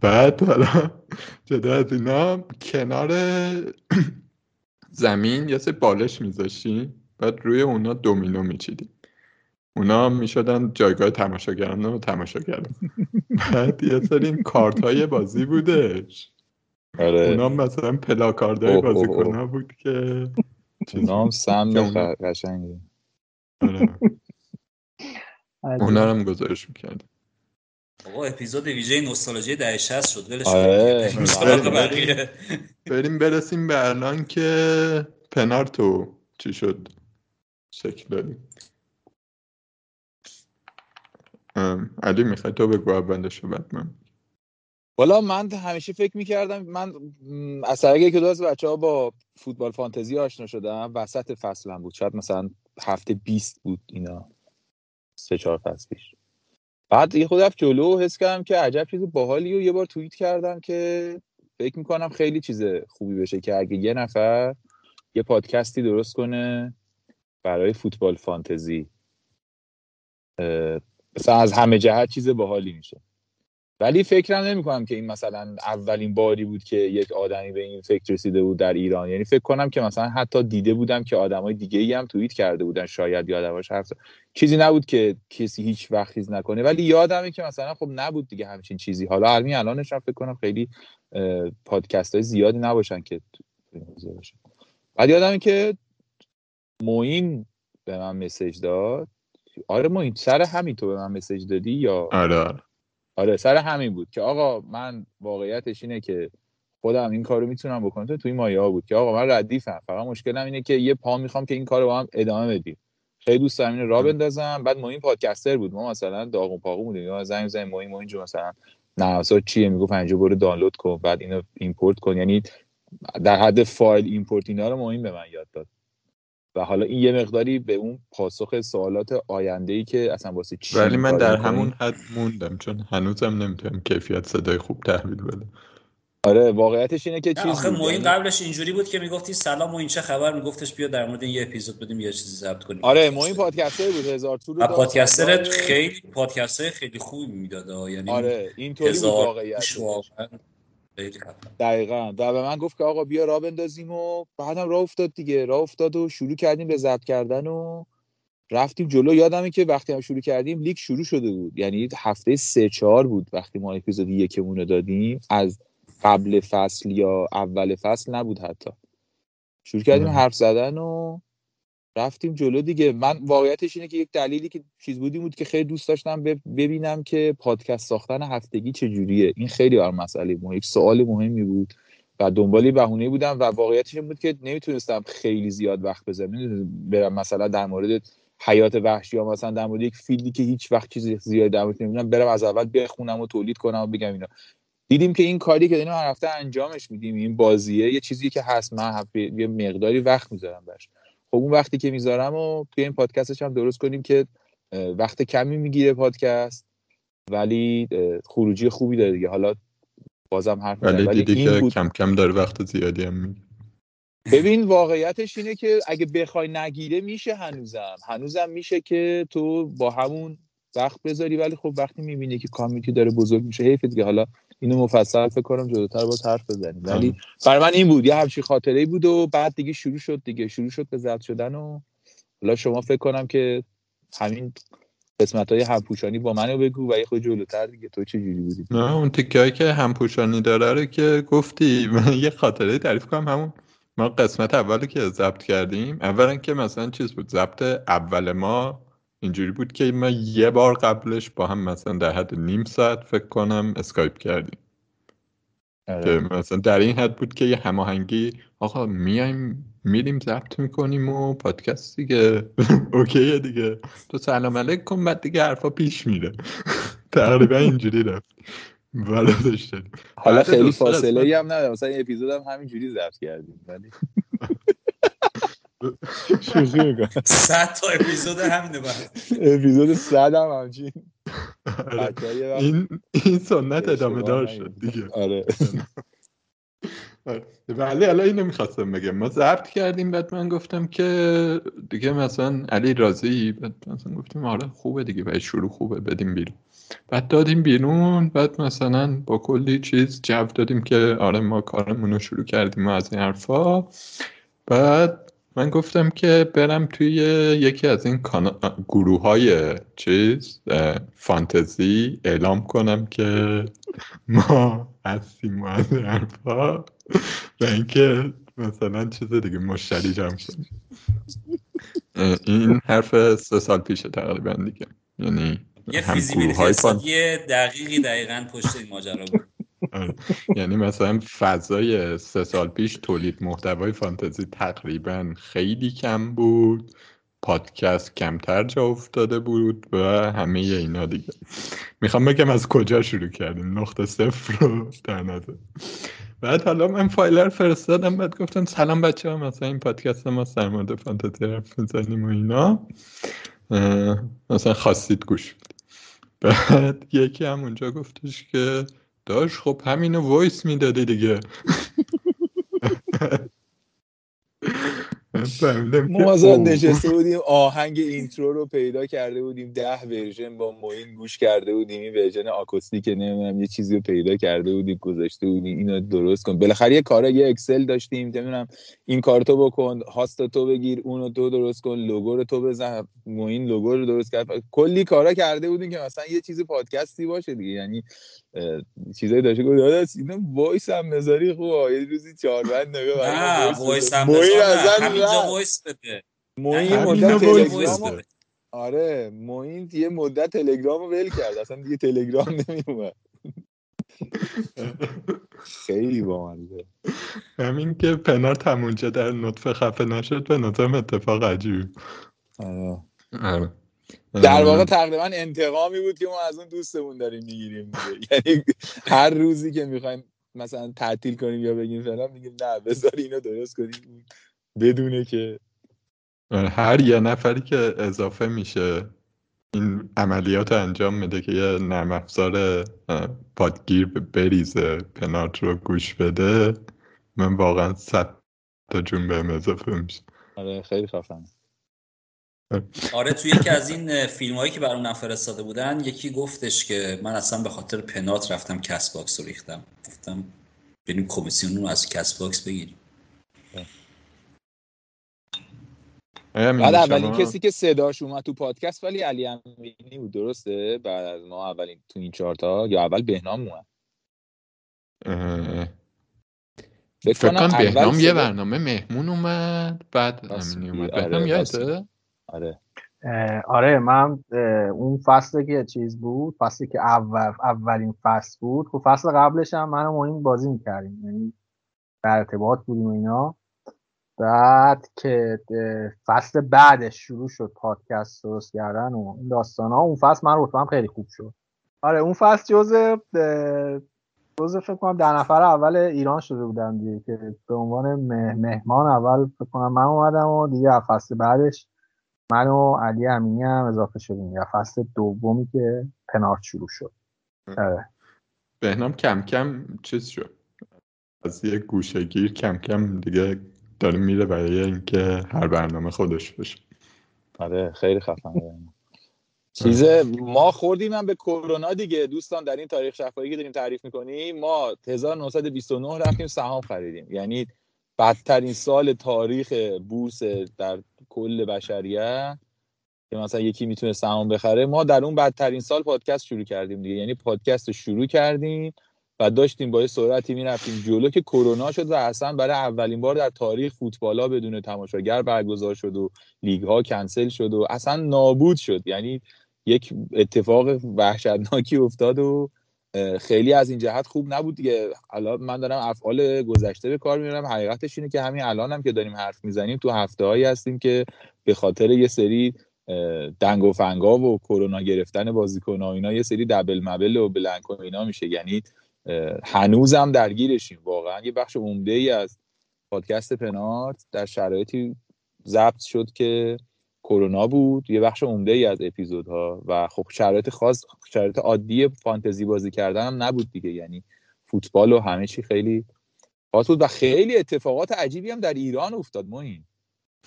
بعد حالا جدا از اینا کنار [CLEARS THROAT] زمین یه سری بالش میذاشتیم. بعد روی اونا دومینو میچیدیم اونا می‌شدن جایگاه تماشاگران و تماشاگران بعد یه سری کارت های بازی بودش. آره. اونا مثلا پلاکاردهای اوه، اوه، اوه. بازیکن ها بود که اونا هم سم قشنگی. آره. اونا هم گزارش می‌کرد آقا اپیزود ویژه نوستالژی دهه 60 شد. ولش آره. بقیه. بریم برسیم به الان که پنارتو چی شد؟ شکل دادیم علی می‌خوای تو بگو اولش بعد من. والا من همیشه فکر می‌کردم من از طریق یکی دو از بچه ها با فوتبال فانتزی آشنا شدم. وسط فصلم بود. شاید مثلا هفته 20 بود اینا. سه چهار فصل پیش. بعد یه خود رفت جلو. حس کردم که عجب چیز باحالی و یه بار توییت کردم که فکر می‌کنم خیلی چیز خوبی بشه که اگه یه نفر یه پادکستی درست کنه برای فوتبال فانتزی مثلا از همه جهت چیز باحالی میشه. ولی فکرم نمی‌کنم که این مثلا اولین باری بود که یک آدمی به این فکر رسیده بود در ایران. یعنی فکر کنم که مثلا حتی دیده بودم که آدمای دیگه ای هم توییت کرده بودن شاید حرف زد. چیزی نبود که کسی هیچ وقت چیز نکنه. ولی یادمه که مثلا خب نبود دیگه همچین چیزی. حالا همین الانش فکر کنم خیلی پادکست های زیادی نباشن که بعد یادمه که موین به من مسیج داد. آره موین سر همین تو به من مسیج دادی یا؟ آره آره. آره سر همین بود که آقا من واقعیتش اینه که خودم این کارو می‌تونم بکنم. تو توی مایه ها بود که آقا من ردیفم. فقط مشکلم اینه که یه پا می‌خوام که این کارو با هم ادامه بدیم. خیلی دوست دارم اینو راه بندازم. بعد ما این پادکستر بود. ما مثلا داغون پاغون بودیم. یا زنگ زنگ ما این ما اینجا مثلا اصلا چیه؟ می‌گفت اینجا برو دانلود کن بعد اینو ایمپورت کن. یعنی در حد فایل ایمپورت اینا رو مهم به من یاد داد. و حالا این یه مقداری به اون پاسخ سوالات آینده ای که اصلا واسه چی ولی من در؟ همون حد موندم چون هنوزم نمی‌تونم کیفیت صدای خوب تحویل بدم. آره واقعیتش اینه که چیز آخه موین یعنی- قبلش اینجوری بود که می‌گفتی سلام موین چه خبر میگفتش بیا در مورد این یه اپیزود بدیم یه چیزی ضبط کنیم. آره ما این پادکستر بود هزار طول صدای- خیلی پادکستر خیلی خوبی می‌داد یعنی آره اینطوری بود هزار دقیقا. و به من گفت که آقا بیا راه بندازیم و بعدم راه افتاد دیگه. راه افتاد و شروع کردیم به ضبط کردن و رفتیم جلو. یادمه که وقتی هم شروع کردیم لیک شروع شده بود. یعنی هفته سه چهار بود وقتی ما اپیزود یکمون رو دادیم. از قبل فصل یا اول فصل نبود حتی. شروع کردیم. حرف زدن و رفتیم جلو دیگه. من واقعیتش اینه که یک دلیلی که چیز بودی بود که خیلی دوست داشتم بب- ببینم که پادکست ساختن هفتگی چجوریه. این خیلی بر مسئله مهم. یک سوال مهمی بود و دنبال بهونه بودم و واقعیتش این بود که نمی‌تونستم خیلی زیاد وقت بذارم. برم مثلا در مورد حیات وحشی یا مثلا در مورد یک فیلدی که هیچ وقت چیزی زیاد در نمی‌دونم برم از اول بخونم و تولید کنم و بگم اینا. دیدیم که این کاری که داریم هر هفته انجامش میدیم. این بازیه یه چیزی که هست. من یه مقداری وقت می‌ذارم براش. خب اون وقتی که می‌ذارم و توی این پادکستش هم درست کنیم که وقت کمی می‌گیره پادکست ولی خروجی خوبی داره دیگه. حالا بازم حرف ولی ولی دیدی که بود کم کم داره وقت زیادی هم میگه ببین واقعیتش اینه که اگه بخوای نگیره میشه هنوزم. هنوزم میشه که تو با همون وقت بذاری ولی خب وقتی می‌بینی که کامیتی داره بزرگ میشه حیف دیگه. حالا اینو مفصل فکر کنم جلوتر با حرف بزنیم. ولی برای من این بود یه همچین خاطره بود و بعد دیگه شروع شد دیگه. شروع شد به زد شدن و حالا شما فکر کنم که همین قسمت های همپوشانی با منو بگو و یه خود جلوتر دیگه. تو چه جوری بودی؟ نه اون تیکه که همپوشانی داره رو که گفتی. من یه خاطره تعریف کنم. همون ما قسمت اولی که ضبط کردیم اولا که مثلا چیز بود ضبط اول ما اینجوری بود که ما یه بار قبلش با هم مثلا در حد نیم ساعت فکر کنم اسکایپ کردیم. آره. که مثلا در این حد بود که یه هماهنگی آقا میایم میریم ضبط می‌کنیم و پادکست دیگه. [LAUGHS] اوکیه دیگه. تو سلام علیک کن بعد دیگه حرفا پیش میره. [LAUGHS] تقریبا اینجوری رفت. بالا داشتیم. حالا خیلی فاصله هم نداره مثلا این اپیزود هم همینجوری ضبط کردیم ولی [LAUGHS] شوخی می‌کنم. صد تا اپیزود همینه بعد. اپیزود 100 هم همچین. آره. این این سنت ادامه دار. شد دیگه. آره. آره. ولی حالا اینو می‌خواستم بگم. ما ضبط کردیم بعد من گفتم که دیگه مثلا علی راضی بعد مثلا گفتیم آره خوبه دیگه. و شروع خوبه بدیم بیرون. بعد دادیم بیرون بعد مثلا با کلی چیز جو دادیم که آره ما کارمون رو شروع کردیم و از این حرفا. بعد من گفتم که برم توی یکی از این گروه های چیز فانتزی اعلام کنم که ما هستیم و از حرفا. و اینکه مثلا چیز دیگه مشتری جمع کنیم اه، این حرف سه سال پیشه تقریبا دیگه. یعنی یه فیزیبیلیتی دقیقی دقیقا پشت این ماجرا بود. یعنی مثلا فضای سه سال پیش تولید محتوای فانتزی تقریبا خیلی کم بود. پادکست کمتر جا افتاده بود و همه اینا دیگه. می‌خوام بگم از کجا شروع کردیم؟ نقطه صفر رو در نظر. بعد حالا من فایل رو فرستادم بعد گفتم سلام بچه ها مثلا این پادکست ما مورد فانتزی حرف می‌زنیم و اینا. مثلا خواستید گوش بعد یکی هم اونجا گفتش که داش خب همینو voice می‌دادی دیگه. [LAUGHS] ما مثلا. نشسته بودیم آهنگ intro رو پیدا کرده بودیم ده version با موین گوش کرده بودیم این version آکوستیک نمی‌دونم یه چیزی رو پیدا کرده بودیم گذاشته بودیم اینو درست کن. بالاخره یه کارا یه اکسل داشتیم نمی‌دونم این کار تو بکن host تو بگیر اونو تو درست کن logo رو تو بزن موین logo رو درست کرد. کلی کارا کرده بودیم که مثلا یه چیزی پادکستی باشه دیگه. یعنی چیزایی داشته گفت داداش اینا voice هم بذاری خوبه یه روزی چهار بند نگاه نه voice هم رفت. voice بده موین مدت تلگرام آره موین یه مدت تلگرام رو ول کرد اصلا دیگه تلگرام نمیومد خیلی بامزه همین که پنارت همونجا در نطفه خفه نشد به نظرم اتفاق عجیبی آره. آره. در واقع تقریبا انتقامی بود که ما از اون دوستمون داریم می‌گیریم [LAUGHS] یعنی هر روزی که می‌خوایم مثلا تعطیل کنیم یا بگیم فلان میگیم نه بذار اینو درست کنیم. بدونه که آره، هر یه نفری که اضافه میشه این عملیات رو انجام میده که یه نرم افزار پادگیر بریزه پنات رو گوش بده من واقعا صد تا جون بهم اضافه میشه. آره خیلی خفنه. آره توی یکی از این فیلم هایی که برام فرستاده بودن یکی گفتش که من اصلا به خاطر پنات رفتم Castbox رو ریختم. گفتم بریم کمیسیون رو از Castbox بگیریم. آیا بعد اولین کسی که صداش اومد تو پادکست ولی علی امینی بود درسته؟ بعد از ما اولین تو این چهارتا یا اول بهنام اومد. فکر کنم بهنام یه برنامه مهمون اومد بعد امینی. اومد. آره، بهنام یادته؟ آره. آره من اون فصلی که چیز بود فصلی که اول اولین فصل بود خب فصل قبلش هم من و معین بازی می‌کردیم یعنی در ارتباط بودیم و اینا. بعد که فصل بعدش شروع شد پادکست درست کردن و این داستان ها اون فصل من رتبم خیلی خوب شد. آره اون فصل جزء جزء فکر کنم ده نفر اول ایران شده بودم دیگه که به عنوان مه- مهمان اول فکر کنم من اومدم و دیگه فصل بعدش من و علی امینی هم اضافه شدیم. یا فصل دومی که پنارت شروع شد. آره. بهنام کم کم چیز شد. از یه گوشهگیر کم کم دیگه داره میره برای اینکه هر برنامه خودش بشه آره خیلی خفنه [LAUGHS] چیز ما خوردیم هم به کرونا دیگه. دوستان در این تاریخ شفاهی که داریم تعریف می‌کنیم ما 1929 رفتیم سهام خریدیم. یعنی بدترین سال تاریخ بورس در کل بشریت که مثلا یکی می‌تونه سهام بخره ما در اون بدترین سال پادکست شروع کردیم دیگه. یعنی پادکست شروع کردیم و داشتیم با یه سرعتی می‌رفتیم جلو که کرونا شد و اصلا برای اولین بار در تاریخ فوتبالا بدون تماشاگر برگزار شد و لیگ ها کنسل شد و اصلا نابود شد. یعنی یک اتفاق وحشتناکی افتاد و خیلی از این جهت خوب نبود دیگه. الان من دارم افعال گذشته به کار می‌برم. حقیقتش اینه که همین الان هم که داریم حرف می‌زنیم تو هفته هایی هستیم که به خاطر یه سری دنگ و فنگا و کرونا گرفتن بازیکن اینا یه سری دبل مبل و بلنک و اینا میشه. یعنی هنوزم درگیرشیم. واقعا یه بخش عمده ای از پادکست پنارت در شرایطی ضبط شد که کرونا بود یه بخش عمده ای از اپیزودها و خب شرایط خاص شرایط عادی فانتزی بازی کردن هم نبود دیگه. یعنی فوتبال و همه چی خیلی خاص بود و خیلی اتفاقات عجیبی هم در ایران افتاد ما این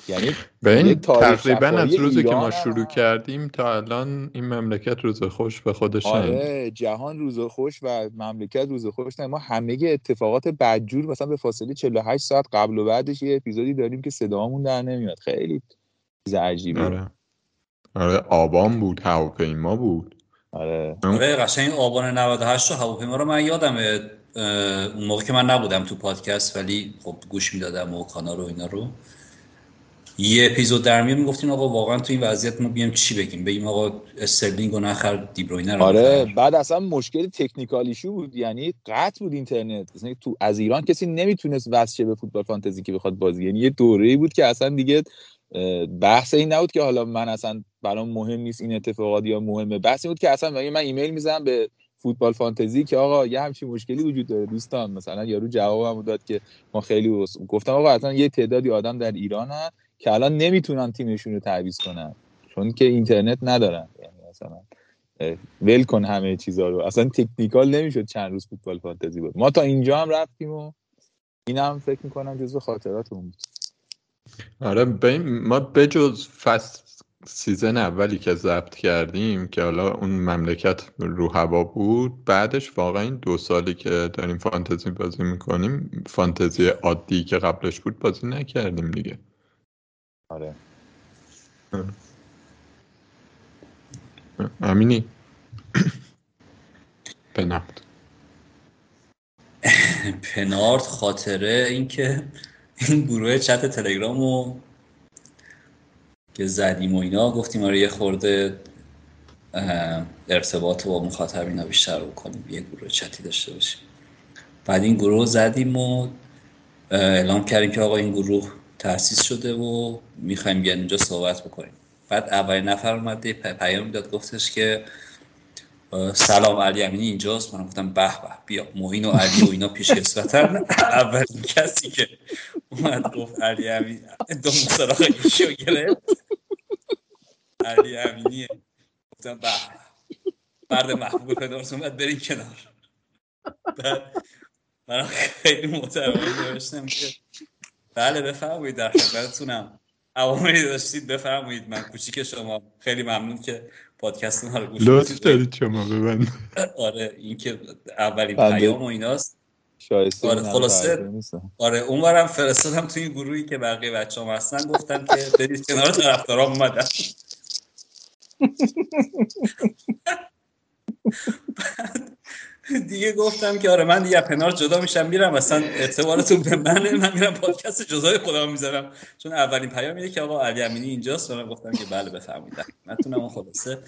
یعنی به تقریبا از روزی که ما شروع کردیم تا الان این مملکت روز خوش به خودش آره جهان روز خوش و مملکت روز خوش نه ما همه اتفاقات بدجور مثلا به فاصله 48 ساعت قبل و بعدش یه اپیزودی داریم که صدامون در نمیاد. خیلی چیز عجیبه آره. آره آبان بود هواپیما بود. آره. آره قشنگ آبان 98 هواپیما رو من یادمه. اون موقع که من نبودم تو پادکست ولی خب گوش می‌دادم و کانال رو اینا رو. یه اپیزود در میون می‌گفتیم آقا واقعا تو این وضعیت ما بیام چی بگیم؟ بگیم آقا استرلینگ و نخر دیبروینه رو آره بعد اصلا مشکل technical یشو بود. یعنی قطع بود اینترنت. مثلا تو از ایران کسی نمی‌تونست وصل به فوتبال فانتزی که بخواد بازی. یعنی یه دوره‌ای بود که اصلا دیگه بحث این نبود که حالا من اصلا برام مهم نیست این اتفاقات یا مهمه. بحث این بود که اصلا من ایمیل می‌زنم به فوتبال فانتزی که آقا یه همچین مشکلی وجود داره؟ دوستان مثلا یارو جوابم داد که ما خیلی گفتم آقا اصلا یه تعدادی آدم در ایران هست که الان نمی‌تونن تیمشون رو تعویض کنن چون که اینترنت ندارن. یعنی مثلا ول کن همه چیزا رو. اصلا تکنیکال نمی‌شد چند روز فوتبال فانتزی بود. ما تا اینجا هم رفتیم و اینم فکر می‌کنم جزو خاطراتمون بود. آره ما بجز فصل سیزن اولی که ضبط کردیم که حالا اون مملکت رو هوا بود بعدش واقعا این دو سالی که داریم فانتزی بازی می‌کنیم فانتزی عادی که قبلش بود بازی نکردیم دیگه. آره. امینی [CLEARS THROAT] پنارد. پنارد خاطره اینکه این [LAUGHS] گروه چت تلگرام که زدیم و اینا گفتیم آره یه خورده ارتباط با مخاطبینا بیشتر بکنیم یه گروه چتی داشته باشیم. بعد این گروه زدیم و اعلام کردیم که آقا این گروه تأسیس شده و می‌خوایم بیان اینجا صحبت بکنیم. بعد اولین نفر اومده پیام داد گفتش که سلام علی امینی اینجاست. من گفتم به به بیا. موین و علی و اینا پیش کسوتن [LAUGHS] اولین کسی که اومد گفت علی امینی دو سراغ ایشو گرفت. علی امینیه گفتم به مرد محبوب پدرس اومد برین کنار. بعد من خیلی محترمانه نوشتم که بله بفرمایید در خدمتتونم. عواملی داشتید بفرمایید. من کوچیک شما. خیلی ممنون که پادکست ما رو گوش لطف دارید شما ببند آره این که اولین پیام و ایناست. شایسته آره خلاصه آره اونورم فرستادم توی این گروهی که بقیه بچه هم هستن. گفتن که برید کنار طرفدارام اومدن. [LAUGHS] [LAUGHS] دیگه گفتم که آره من دیگه پنار جدا میشم میرم اصلا اعتبارتون به منه من میرم پادکست جزای خودم می‌ذارم. چون اولین پیام اینه که آقا علی امینی اینجاست و من گفتم که بله بفرمایید. نتونم اون خلاصه.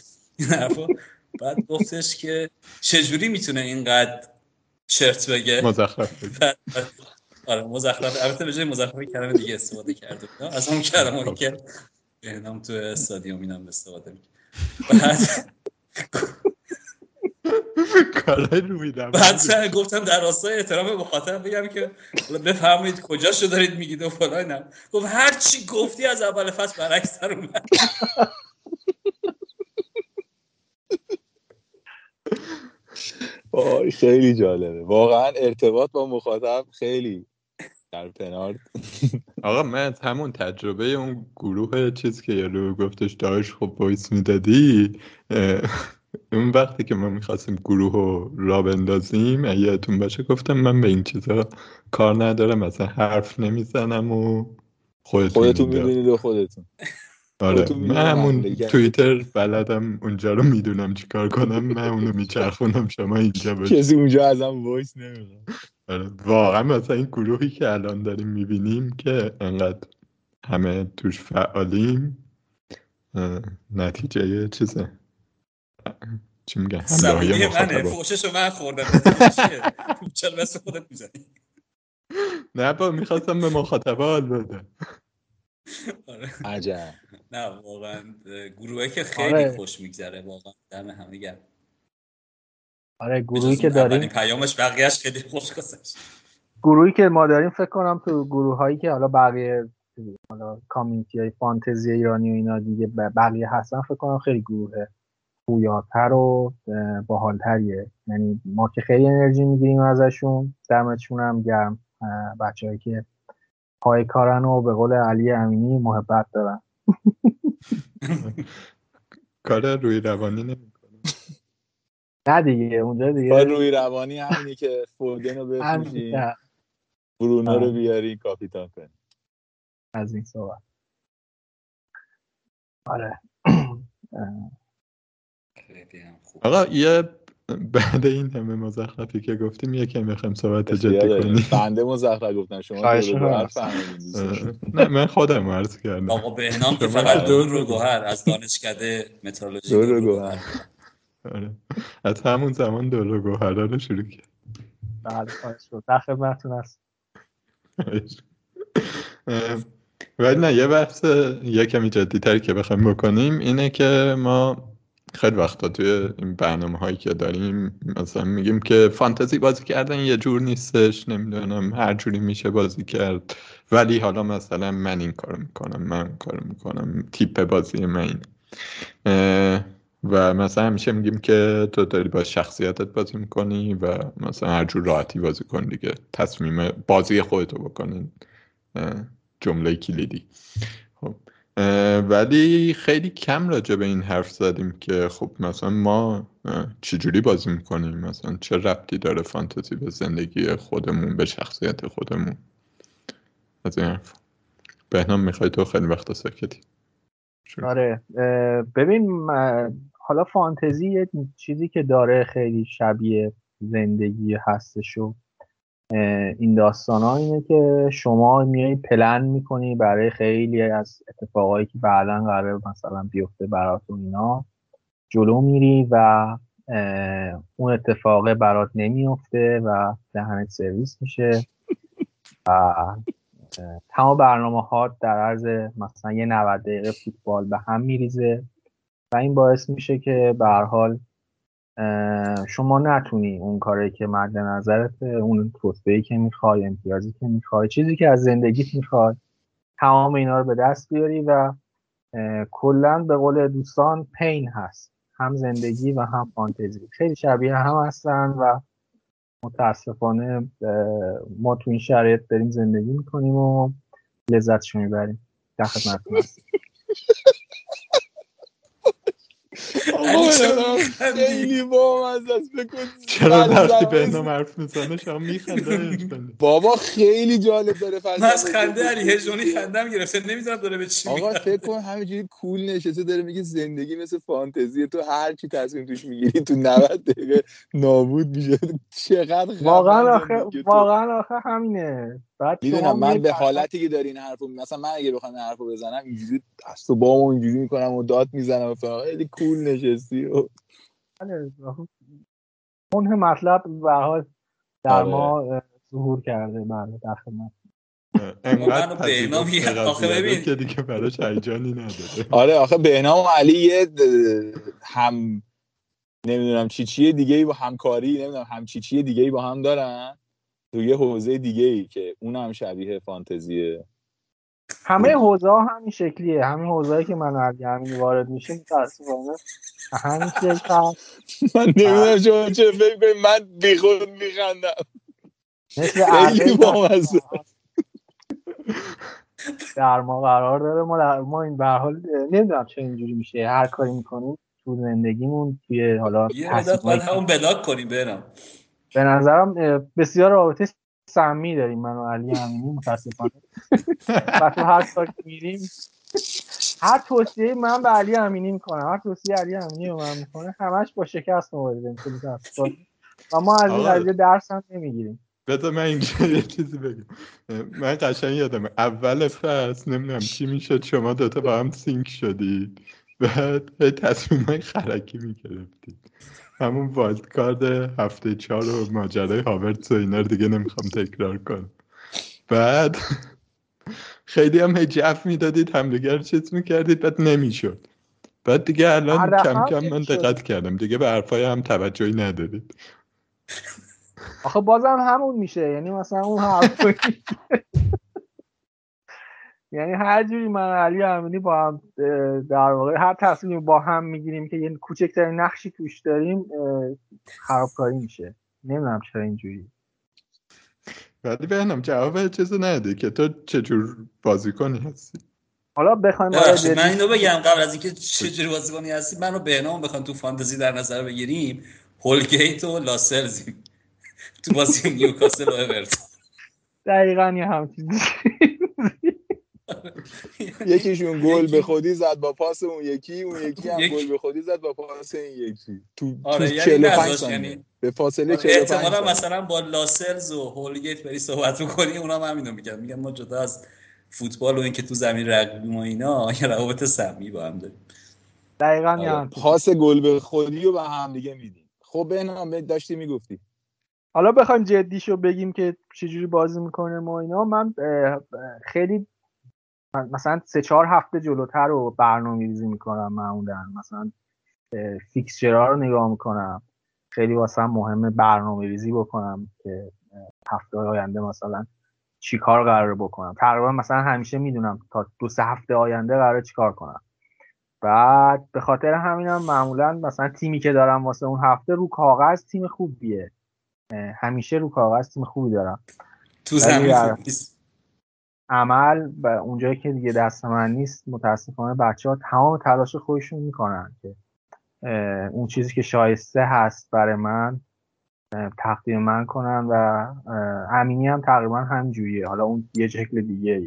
بعد گفتش که چجوری می‌تونه اینقدر چرت بگه؟ مزخرف [LAUGHS] آره مزخرف. البته به جای مزخرف کلمه دیگه استفاده کرده از اون کلمه که نام تو استادیوم اینم استفاده بعد [LAUGHS] کارای رو میدم بعد گفتم در راستای احترام مخاطب بگم که بفهمید کجاشو دارید میگید و فلان. گفت هر چی گفتی از اول فصل برعکس در اومد. خیلی جالبه. واقعا ارتباط با مخاطب خیلی در پنارد آقا من از همون تجربه اون گروه چیز که یارو گفتش داش خب وایس می‌دادی اون وقتی که ما می‌خواستیم گروه رو را بندازیم یادتون باشه گفتم من به این چیزا کار ندارم مثلا حرف نمی‌زنم و خودتون, خودتون. می‌دونید و خودتون آره من همون. توییتر بلدم اونجا رو می‌دونم چیکار کنم من اونو میچرخونم شما اینجا باشید کسی اونجا ازم وایس نمی‌خواد آره واقعا مثلا این گروهی که الان داریم می‌بینیم که انقدر همه توش فعالیم نتیجه چیزه چی میگن؟ همراهی منه. فوششو من خوردم؟ چرا بس خودت می‌زنی؟ نه با می‌خواستم به مخاطبا حال بده. آره. عجب. نه واقعا گروهی که خیلی آره. خوش میگذره واقعا دم همه گرم آره گروهی که داریم پیامش بقیهش خیلی خوش گذشت. گروهی که ما داریم فکر کنم تو گروه هایی که حالا بقیه حالا کامیونیتی های فانتزی ایرانی و اینا دیگه بقیه هستن فکر کنم خیلی گروه پویاتر و باحالتریه. یعنی ما که خیلی انرژی می‌گیریم ازشون دمشون هم گرم. بچههایی که پای کارن و به قول علی امینی محبت دارن. [LAUGHS] کار روی روانی نمی‌کنه. نه دیگه اونجا دیگه. روی روانی همینی که فودن رو [LAUGHS] بفروشی که برونو رو. بیاری کاپیتان کنی. از این صحبت. آره. [CLEARS THROAT] خیلی هم خوب آقا یه بعد این همه مزخرفی که گفتیم یه کمی می‌خوایم صحبت جدی. کنیم بنده مزخرف گفتم شما. گوهر. [LAUGHS] نه من خودم عرض کردم آقا بهنام که فقط دور رو گوهر از دانشکده مترولوژی دور رو رو گوهر. گوهر آره. از همون زمان دور گوهرا رو شروع کرد بله خواهش شد در خدمتتون هست اه، ولی نه یه بحث یه کمی جدیتری که بخوایم بکنیم اینه که ما خیلی وقتا توی این برنامه هایی که داریم مثلا میگیم که فانتزی بازی کردن یه جور نیستش نمی‌دونم هر جوری میشه بازی کرد. ولی حالا مثلا من این کارو می‌کنم من کارو می‌کنم تیپ بازی من. و مثلا همیشه میگیم که تو داری با شخصیتت بازی می‌کنی و مثلا هر جور راحتی بازی کن دیگه. تصمیم بازی خودتو بکنین جمله کلیدی. ولی خیلی کم راجع به این حرف زدیم که خب مثلا ما چجوری بازی می‌کنیم؟ مثلا چه ربطی داره فانتزی به زندگی خودمون به شخصیت خودمون؟ از این حرف. بهنام می‌خوای تو خیلی وقت ساکتی. شروع. آره ببین حالا فانتزی یه چیزی که داره خیلی شبیه زندگی هستش و این داستان ها اینه که شما میای پلن می‌کنی برای خیلی از اتفاقایی که بعدا قرار مثلا بیفته براتون اینا. جلو میری و اون اتفاقه برات نمیفته و دهنت سرویس میشه. و تمام برنامه ها در عرض مثلا یه 90 دقیقه فوتبال به هم میریزه. و این باعث میشه که به حال شما نتونی اون کاری که مد نظرت اون رتبه‌ای که می‌خوای امتیازی که می‌خوای چیزی که از زندگیت می‌خوای تمام اینا رو به دست بیاری و کلا به قول دوستان پین هست. هم زندگی و هم فانتزی. خیلی شبیه هم هستن و متاسفانه ما تو این شرایط داریم زندگی می‌کنیم و لذتشو می‌بریم. در خدمتتون هستیم [LAUGHS] آقا علی به چرا نظرم می‌خندی؟ خیلی است بکن. چرا وقتی فلسفه بهنام حرف می‌زنه؟ شما میخنده بابا خیلی جالب داره من از فلسفه خنده علی میگه. خندم گرفته نمی‌دونم داره به چی آقا فکر کن همینجوری کول نشسته داره میگه زندگی مثل فانتزی تو هر چی تصمیم توش می‌گیری تو 90 دقیقه نابود میشه. چقدر واقعا آخه واقعا آخه همینه. بعد می‌دونم من به حالتی که داری این حرفو مثلا من اگه بخوام حرفو بزنم اینجوری دست و بامو اینجوری می‌کنم و داد می‌زنم و خیلی کول نشستی. و بله، اون مطلب به حال در آره. ما ظهور کرده. بله در خدمت. انقدر بهنام آخه ببین. که دیگه براش هیجانی نداره. آره آخه بهنام و علی یه هم نمی‌دونم چی چیه دیگه ای با همکاری نمی‌دونم هم چی چیه دیگه ای با هم دارن. تو یه حوزه دیگه ای که اون هم شبیه فانتزیه. همه حوزه ها همین شکلیه. همین حوزه که من علی امینی وارد میشه متاسفانه همین شکل. من نمی‌دونم شما چه فکر کنید. من بیخود میخندم. مثل خیلی بامزه. در ما قرار داره. ما, ما این به حال نمی‌دونم چه اینجوری میشه. هر کاری می‌کنیم تو زندگیمون توی حالا یه مدت باید همون بلاک کنیم برم به نظرم بسیار رابطه سمی داریم من و علی امینی متاسفانه. و تو هر کار میریم هر توصیه من به علی امینی می‌کنم. هر توصیه علی امینی به من می‌کنه همش با شکست مواجه و ما از این قضیه درس هم نمی‌گیریم. بذار من اینجا یه چیزی بگم. من قشنگ یادم اول فصل نمی‌دونم چی می‌شد شما دوتا با هم سینک شدید. بعد به تصمیم های خرکی می‌گرفتید. همون والد کارد هفته چهار و ماجرای هاورد و اینا رو دیگه نمی‌خوام تکرار کنم. بعد خیلی هم هجف می‌دادید همدیگر چیز می‌کردید بعد نمی‌شد. بعد دیگه الان کم کم من دقت کردم. دیگه به حرفای هم توجهی ندارید. آخه بازم همون میشه. یعنی مثلا اون حرفایی [LAUGHS] یعنی هر جوری من علی امینی با هم در واقع هر تصمیمی با هم می‌گیریم که یه کوچکترین نقشی توش داریم خرابکاری میشه. نمی‌دونم چرا اینجوری. ولی بهنم جواب چیزی نده که تو چجور بازیکنی هستی؟ حالا بخوایم من اینو بگم قبل از اینکه چجوری بازیکنی هستی منو بهنام بخوام تو فانتزی در نظر بگیریم هولگیت و لاسلزیم. تو بازی نیوکاسل و اورتون. دقیقا یه هم [LAUGHS] یکیشون گل به خودی زد با پاس اون یکی اون یکی هم گل به خودی زد با پاس این یکی. تو آره تو یعنی 45 ثانیه. به فاصله 45 احتمالا مثلا با لاسلز و هولگیت بری صحبت بکنی اونا هم همینو میگن میگن ما جدا از فوتبال و اینکه تو زمین رگبی و اینا یه روابط سمی با هم داریم. دقیقاً آره. یعنی پاس گل به خودی رو به هم دیگه میدیم. خب به نام داشتی می‌گفتی. حالا بخوایم جدیشو بگیم که چجوری بازی می‌کنه ما اینا. من خیلی مثلا سه چهار هفته جلوتر رو برنامه ریزی می‌کنم معمولا. مثلا فیکسچرها رو نگاه می‌کنم. خیلی واسه مهمه برنامه ریزی بکنم که هفته آینده مثلا چی کار قرار بکنم. تقریبا مثلا همیشه می‌دونم تا دو سه هفته آینده قرار چیکار کنم. بعد به خاطر همینم هم معمولا مثلا تیمی که دارم واسه اون هفته رو کاغذ تیم خوبیه. همیشه رو کاغذ تیم خوبی دارم. تو زمین عمل و اونجایی که دیگه دست من نیست متاسفانه بچه ها تمام تلاش خودشون می‌کنن که اون چیزی که شایسته هست برای من تقدیم من کنن و امینی هم تقریبا همجوریه حالا اون یه شکل دیگه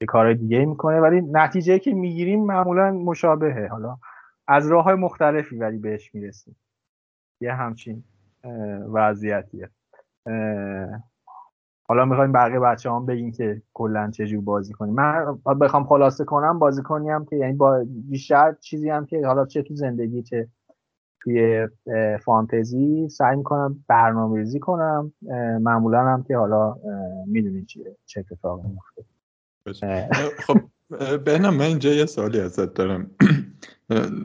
یه کار دیگه می‌کنه ولی نتیجه که می‌گیریم معمولا مشابهه. حالا از راه های مختلفی ولی بهش می‌رسیم. یه همچین وضعیتیه. حالا می‌خوایم بقیه بچه هم بگین که کلا چجور بازی کنیم. من بخوام خلاصه کنم بازی کنیم که یعنی با بیشتر چیزی هم که حالا چه تو زندگی چه توی فانتزی سعی می‌کنم برنامه ریزی کنم معمولا هم که حالا می‌دونین چیه چه اتفاقی میفته خب بهنام من اینجا یه سوالی ازت دارم.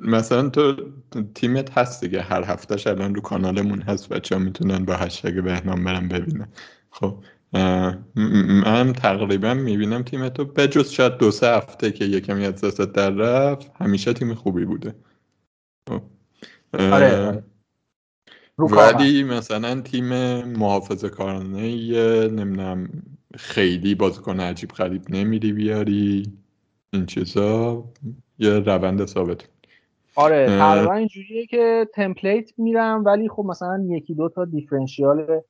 مثلا تو تیمت هست دیگه هر هفتهش الان رو کانالمون هست بچه ها می‌تونن با هشتگ بهنام برم ببینن. خب من تقریبا می‌بینم تیم تو بجز شاید دو سه هفته که یکمی از دست در رفت همیشه تیم خوبی بوده خب. آره, آره. ولی مثلا تیم محافظه کارانه نمی‌دونم خیلی بازیکن عجیب غریب نمیری بیاری این چیزا یه روند ثابت آره تقریبا اینجوریه که تمپلیت میرم ولی خب مثلا یکی دو تا دیفرنشیال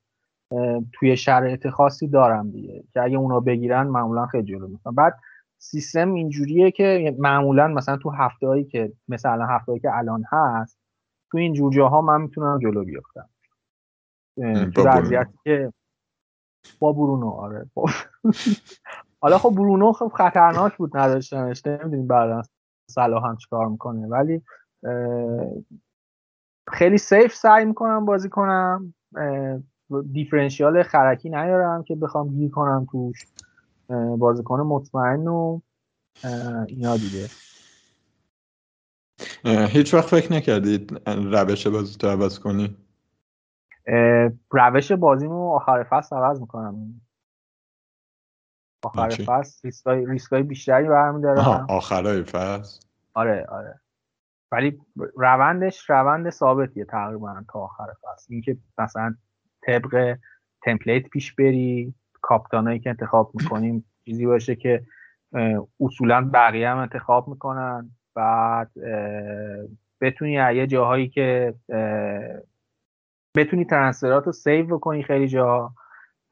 توی شرایط خاصی دارم دیگه. که اگه اونا بگیرن معمولا خیلی جلو می‌کنم بعد سیستم اینجوریه که معمولا مثلا تو هفته هایی که مثلا هفته هایی که الان هست تو این جور جاها من می‌تونم جلو بیفتم تو که با برونو آره. حالا خب برونو خب خطرناک بود نداشتنش. نمی‌دونیم بعد صلاح هم چیکار می‌کنه. ولی خیلی سیف سعی می‌کنم بازی کنم. دیفرنشیال خرکی نیارم که بخوام گیر کنم توش. بازیکن مطمئن و اینا دیگه. هیچ وقت فکر نکردید روش بازی تو عوض کنی؟ روش بازیمو آخر فصل عوض می‌کنم. آخر فصل ریسکای, ریسکای بیشتری برمیدارم آخرای فصل. آره آره. ولی روندش روند ثابتیه تقریبا تا آخر فصل. اینکه مثلا طبق تمپلیت پیش بری کاپتانایی که انتخاب می‌کنیم چیزی باشه که اصولا بقیه هم انتخاب می‌کنن. بعد بتونی یه جاهایی که بتونی transfer ات رو save بکنی خیلی جا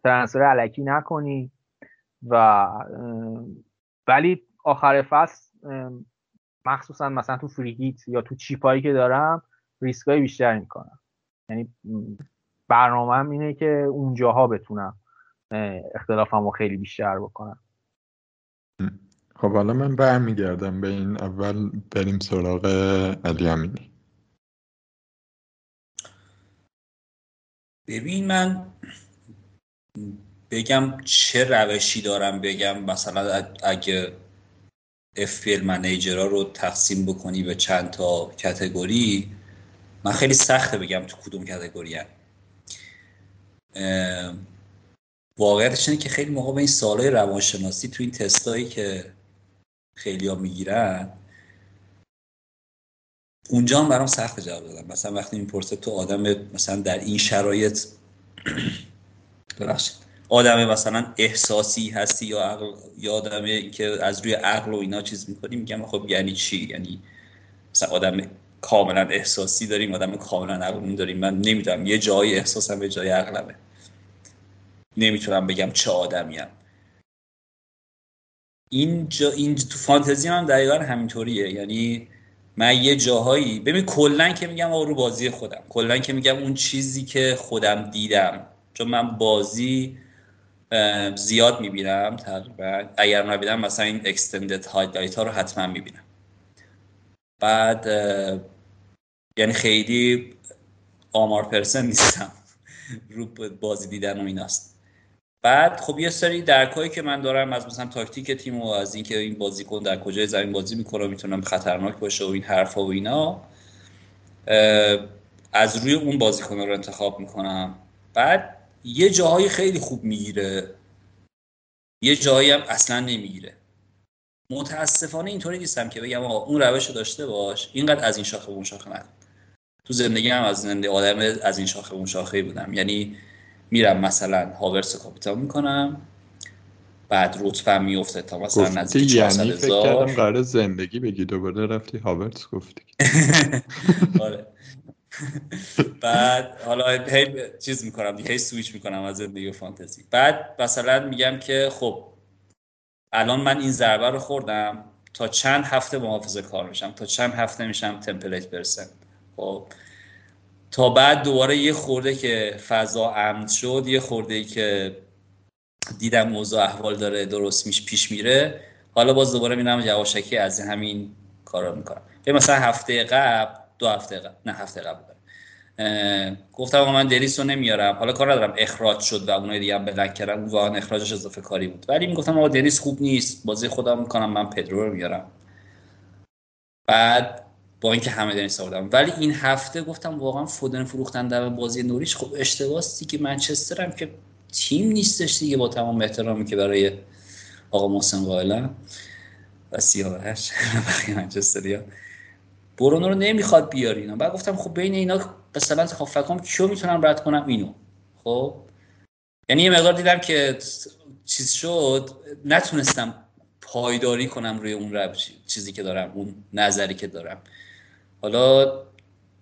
transfer الکی نکنی و ولی آخر فصل مخصوصا مثلا تو free hit یا تو chip ایی که دارم ریسکای بیشتری می‌کنم. یعنی برنامه اینه که اونجاها بتونم اختلافم رو خیلی بیشتر بکنم. خب حالا من برمیگردم به این اول بریم سراغ علی امینی. ببین من بگم چه روشی دارم بگم. مثلا اگه FPL منیجرها رو تقسیم بکنی به چند تا کتگوری من خیلی سخته بگم تو کدوم کتگوری هم. واقعیتش اینه که خیلی موقع به این سالهای روانشناسی تو این تستایی که خیلی ها می‌گیرن اونجا هم برام سخت جواب دادم مثلا وقتی می‌پرسه تو آدم مثلا در این شرایط [CLEARS THROAT] ببخشید آدم مثلا احساسی هستی یا عقل یا آدمی که از روی عقل و اینا چیز می‌کنی میگم خب یعنی چی؟ یعنی مثلا آدم کاملا احساسی داریم آدم کاملا عقلانی داریم. من نمی‌دونم یه جای احساسم یه جای عقلمه. نمی‌تونم بگم چه آدمیم این جا این تو فانتزی هم دقیقا همینطوریه. یعنی من یه جاهایی ببین کلا که میگم رو بازی خودم. کلا که میگم اون چیزی که خودم دیدم. چون من بازی زیاد می‌بینم تقریبا. اگر نبینم مثلا این extended highlight ها رو حتما می‌بینم. بعد یعنی خیلی آمار پرسن نیستم. رو بازی دیدن و ایناست. بعد خب یه سری درکایی که من دارم از مثلا تاکتیک تیم و از اینکه این بازیکن در کجای زمین بازی می‌کنه می‌تونم خطرناک باشه و این حرفا و اینا از روی اون بازیکن رو انتخاب می‌کنم. بعد یه جاهایی خیلی خوب می‌گیره. یه جایی هم اصلا نمی‌گیره. متاسفانه اینطوری نیستم که بگم آقا اون روش رو داشته باش. اینقدر از این شاخه اون شاخه من تو زندگی هم از زنده آدم از این شاخه اون شاخه بودم. یعنی میرم مثلا هاورس کاپیتان می‌کنم بعد رتبه میفته تا مثلا نزدیک 400 یعنی فکر کردم قرار زندگی بگی. دوباره رفتی هاورس گفتی. [LAUGHS] آره. بعد حالا هی چیز می‌کنم هی سویچ می‌کنم از زندگی و فانتزی. بعد مثلا میگم که خب الان من این ضربه رو خوردم تا چند هفته محافظه کار میشم تا چند هفته میشم تمپلیت پرسن خب. تا بعد دوباره یه خورده که فضا امن شد یه خورده که دیدم موضوع احوال داره درست میش پیش میره. حالا باز دوباره میرم یواشکی از همین کارا می‌کنم. مثلا هفته قبل دو هفته قبل نه هفته قبل گفتم من دریس رو نمیارم. حالا کار ندارم. اخراج شد و اونای دیگه هم بلنک کردن. اون اخراجش اضافه کاری بود. ولی می‌گفتم آقا دریس خوب نیست. بازی خودم می‌کنم من پدرو رو میارم. بعد با اینکه همه دنیس آوردم ولی این هفته گفتم واقعا فودن فروختن در بازی نوریش خب اشتباهی که منچسترم که تیم نیستش دیگه با تمام احترامی که برای آقا محسن قائلم و سیاوش بقیه منچستریا. برونو رو نمی‌خواد بیاری بعد گفتم خب بین اینا مثلا خب فکرم کیو می‌تونم رد کنم؟ اینو. خب؟ یعنی یه مقدار دیدم که چیز شد نتونستم پایداری کنم روی اون روش چیزی که دارم اون نظری که دارم. حالا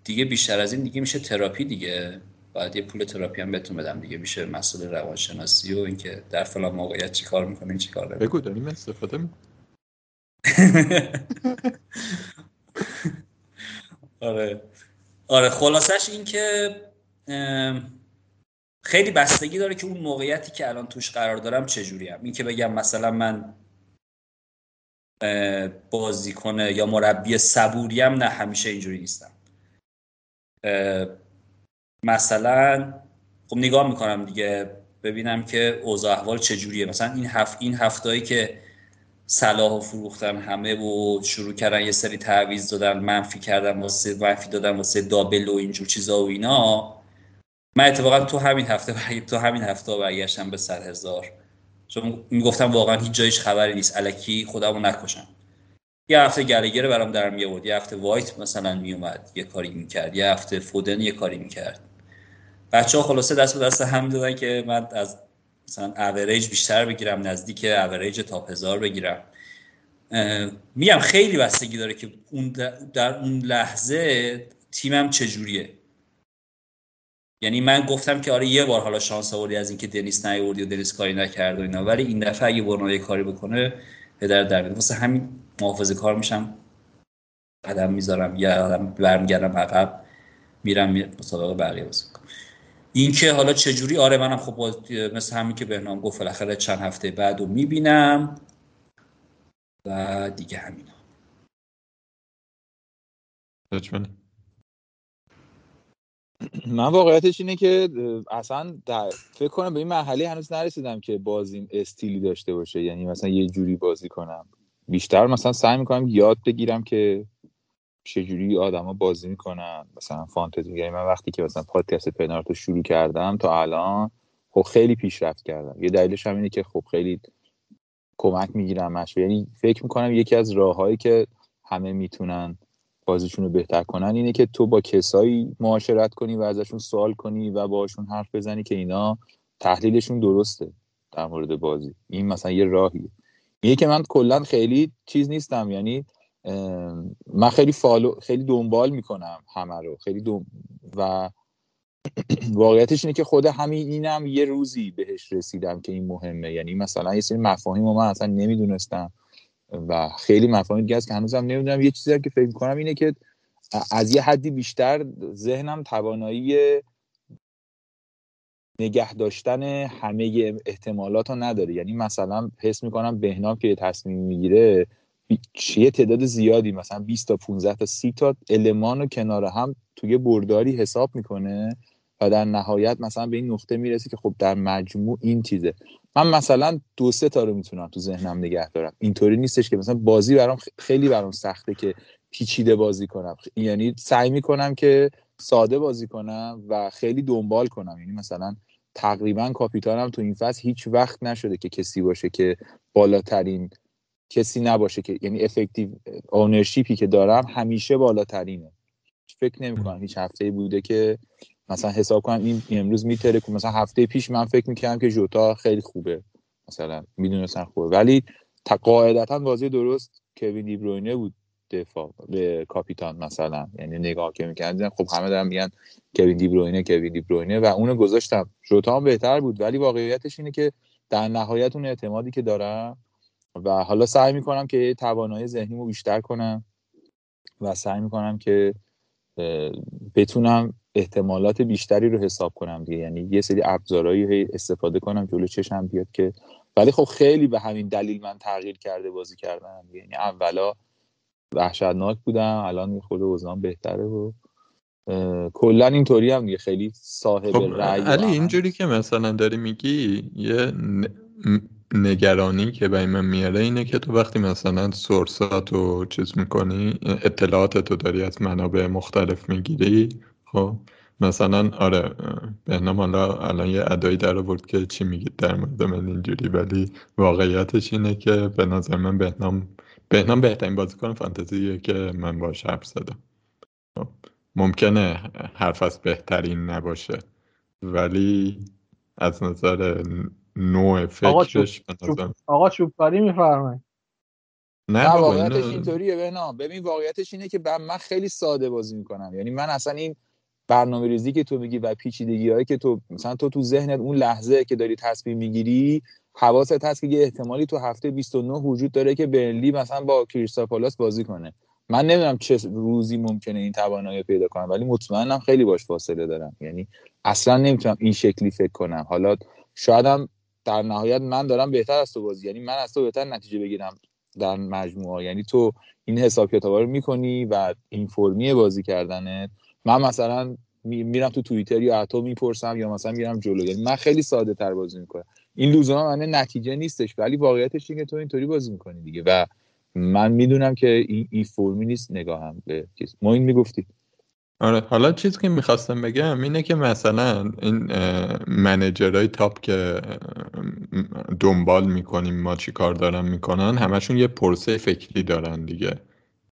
دیگه بیشتر از این دیگه میشه تراپی دیگه. باید یه پول تراپی هم بهتون بدم دیگه. میشه مسئول روانشناسی و اینکه در فلان موقعیت چی کار می‌کنه چی کار بگو داریم استفاده [LAUGHS] آره. آره خلاصش این که خیلی بستگی داره که اون موقعیتی که الان توش قرار دارم چجوری هم این که بگم مثلا من کنه یا مربی صبوریم نه همیشه اینجوری نیستم. مثلا خب نگاه می‌کنم دیگه ببینم که اوضاع احوال چجوریه. مثلا این هفت این هفتهایی که صلاح فروختن همه و شروع کردن یه سری تعویض دادن منفی کردن واسه منفی دادن واسه دابل و اینجور چیزا و اینا من اتفاقا تو همین هفته تو همین هفته برگشتم به صد هزار. چون می‌گفتم واقعا هیچ جایش خبری نیست. الکی خودمو نکشم. یه هفته گرگره برام در می یه هفته وایت مثلا می اومد یه کاری می‌کرد. یه هفته فودن یه کاری می‌کرد. بچه ها خلاصه دست به دست هم دادن که من از مثلا اوریج بیشتر بگیرم نزدیک average top هزار بگیرم. میگم خیلی بستگی داره که اون در اون لحظه تیمم چجوریه. یعنی من گفتم که آره یه بار حالا شانس آوردی از اینکه دنیس نیوردی و دنیس کاری نکرد و اینا. ولی این دفعه اگه برنامه کاری بکنه پدر در واسه همین محافظه کار میشم. قدم می‌ذارم یا آدم برمیگردم عقب میرم مسابقه بقیه بازی این که حالا چجوری؟ آره منم خب مثل همین که بهنام گفت بالاخره چند هفته بعد رو می‌بینم. و دیگه همینا من واقعیتش اینه که اصلا در فکر کنم به این مرحله هنوز نرسیدم که بازیم استیلی داشته باشه. یعنی مثلا یه جوری بازی کنم. بیشتر مثلا سعی می‌کنم یاد بگیرم که چجوری آدما بازی می‌کنن. مثلا فانتزی یعنی من وقتی که مثلا پادکست پنارتو شروع کردم تا الان خب خیلی پیشرفت کردم. یه دلیلش هم اینه که خب خیلی کمک می‌گیرم مش یعنی فکر می‌کنم یکی از راههایی که همه می‌تونن بازیشون رو بهتر کنن اینه که تو با کسایی معاشرت کنی و ازشون سوال کنی و باشون حرف بزنی که اینا تحلیلشون درسته در مورد بازی. این مثلا یه راهیه. میگه که من کلا خیلی چیز نیستم یعنی من خیلی فالو خیلی دنبال می‌کنم همه رو. خیلی دم... و [CLEARS THROAT] واقعیتش اینه که خود همین اینم یه روزی بهش رسیدم که این مهمه. یعنی مثلا یه سری مفاهیم رو من اصلا نمی‌دونستم. و خیلی مفاهیم دیگه هست که هنوزم نمی‌دونم. یه چیزی که فکر می‌کنم اینه که از یه حدی بیشتر ذهنم توانایی نگه داشتن همه احتمالات رو نداره. یعنی مثلا حس می‌کنم بهنام که یه تصمیم می‌گیره یه تعداد زیادی مثلا 20 تا 15 تا 30 تا المان رو کنار هم توی برداری حساب می‌کنه. و در نهایت مثلا به این نقطه می‌رسه که خب در مجموع این چیزه. من مثلا دو سه تا رو می‌تونم تو ذهنم نگه دارم. اینطوری نیستش که مثلا بازی برام خیلی برام سخته که پیچیده بازی کنم. یعنی سعی می‌کنم که ساده بازی کنم و خیلی دنبال کنم. یعنی مثلا تقریبا کاپیتانم تو این فصل هیچ وقت نشده که کسی باشه که بالاترین کسی نباشه که یعنی افکتیو اونرشیپی که دارم همیشه بالاترینه. فکر نمی کنم هیچ هفته بوده که مثلا حساب کنم این امروز میتره که مثلا هفته پیش من فکر می‌کردم که جوتا خیلی خوبه. مثلا می‌دونستن خوبه. ولی قاعدتا بازی درست کوین دیبروینه بود دفاع به کاپیتان مثلا. یعنی نگاه که می‌کردن خب همه دارن میگن کوین دیبروینه کوین دیبروینه و اونو گذاشتم. جوتا هم بهتر بود ولی واقعیتش اینه که در نهایت اون اعتمادی که دارم و حالا سعی می‌کنم که توانایی ذهنیمو بیشتر کنم و سعی می‌کنم که بتونم احتمالات بیشتری رو حساب کنم دیگه. یعنی یه سری ابزارهایی استفاده کنم جلو چشم بیاد که ولی خب خیلی به همین دلیل من تغییر کرده بازی کردم یعنی اولا وحشتناک بودم الان یه خود وزنام بهتره و کلا اینطوری هم دیگه. خیلی صاحب خب رأی علی اینجوری که مثلا داری میگی یه نگرانی که به من میاره اینه که تو وقتی مثلا سورسات رو چیز می‌کنی اطلاعات تو داری از منابع مختلف می‌گیری خب مثلا آره بهنام حالا الان یه ادایی در آورد که چی میگید در مورد من اینجوری ولی واقعیتش اینه که به نظر من بهنام بهنام بهترین بازیکن فانتزیه که من باش حرف زدم. خب، ممکنه حرف از بهترین نباشه ولی از نظر نوع فکرش آقا چوبکاری میفرمایید. نه واقعیتش اینطوریه بهنام. ببین واقعیتش اینه که من خیلی ساده بازی می‌کنم. یعنی من اصلا این برنامه ریزی که تو میگی و پیچیدگی هایی که تو مثلا تو تو ذهنت اون لحظه که داری تصمیم می‌گیری حواست هست که یه احتمالی تو هفته 29 وجود داره که برنلی مثلا با کریستال پالاس بازی کنه. من نمی‌دونم چه روزی ممکنه این توانایی پیدا کنم ولی مطمئنم خیلی باش فاصله دارم یعنی اصلا نمی‌تونم این شکلی فکر کنم. حالا شایدم در نهایت من دارم بهتر از تو بازی یعنی من از تو بهتر نتیجه بگیرم در مجموعه. یعنی تو این حساب کتابا رو می‌کنی و این فرمی بازی کردنت. من مثلا میرم تو توییتر یا اتو می‌پرسم یا مثلا میرم جلو. یعنی من خیلی ساده تر بازی می‌کنم. این لزوما معنی نتیجه نیستش ولی واقعیتش اینه تو اینطوری بازی می‌کنی دیگه. و من می‌دونم که این, این فرمی نیست نگاهم به چیز. ما این می‌گفتی. آره حالا چیزی که می‌خواستم بگم اینه که مثلا این منجرهای تاپ که دنبال می‌کنیم ما چی کار دارن می‌کنن همشون یه پرسه فکری دارن دیگه.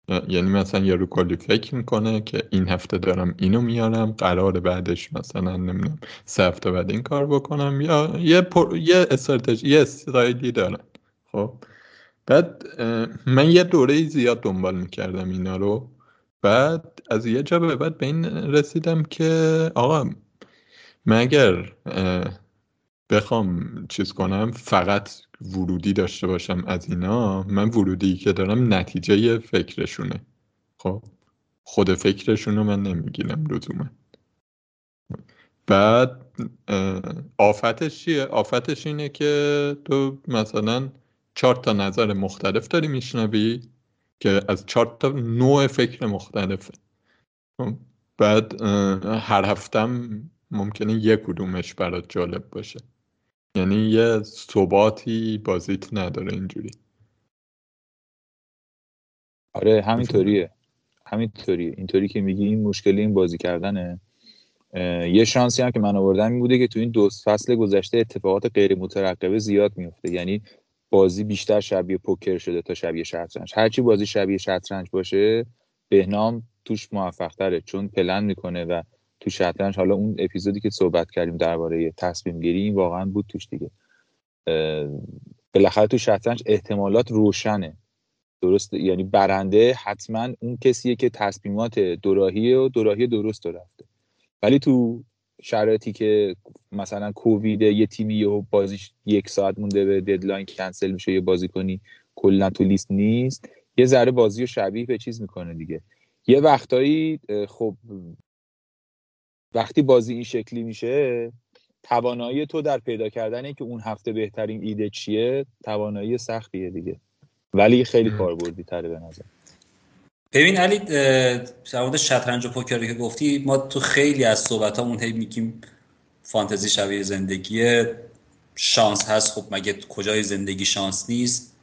یعنی مثلا یه کلی فکر می‌کنه که این هفته دارم اینو میارم قرار بعدش مثلا نمی‌دونم سه هفته بعد این کار بکنم یا یه پر... یه استراتژی یه استرایدی دارن خب؟ بعد من یه دوره زیاد دنبال می‌کردم اینا رو. بعد از یه جا به بعد به این رسیدم که آقا مگر بخوام چیز کنم فقط ورودی داشته باشم از اینا من ورودی که دارم نتیجه فکرشونه. خب خود فکرشونو من نمی‌گیرم لزوما. بعد آفتش چیه؟ آفتش اینه که تو مثلا چهار تا نظر مختلف داری میشنوی که از چهار تا نوع فکر مختلفه. خب، بعد هر هفتم ممکنه یک کدومش برات جالب باشه. یعنی یه ثباتی بازیت نداره اینجوری. آره همینطوریه. همینطوریه. اینطوری که میگی این مشکلی این بازی کردنه. یه شانسی هم که من آوردم این بوده که تو این دو فصل گذشته اتفاقات غیر مترقبه زیاد میفته یعنی بازی بیشتر شبیه پوکر شده تا شبیه شطرنج. هرچی بازی شبیه شطرنج باشه بهنام توش موفق تره چون پلن می‌کنه و تو شطرنج. حالا اون اپیزودی که صحبت کردیم درباره تصمیم گیری این واقعا بود توش دیگه. بالاخره تو شطرنج احتمالات روشنه. درست؟ یعنی برنده حتما اون کسیه که تصمیمات دوراهی و دوراهی درست رو رفته. ولی تو شرایطی که مثلا کووید یه تیمی و بازیش یک ساعت مونده به ددلاین کنسل میشه یه بازی کنی کلا تو لیست نیست یه ذره بازی رو شبیه به چیز می‌کنه دیگه. یه وقتایی خب وقتی بازی این شکلی میشه توانایی تو در پیدا کردن که اون هفته بهترین ایده چیه توانایی سختیه دیگه. ولی خیلی کاربردی تره به نظر. ببین علی در شطرنج و پوکری که گفتی ما تو خیلی از صحبتامون هی میگیم فانتزی شبیه زندگی شانس هست. خب مگه کجای زندگی شانس نیست؟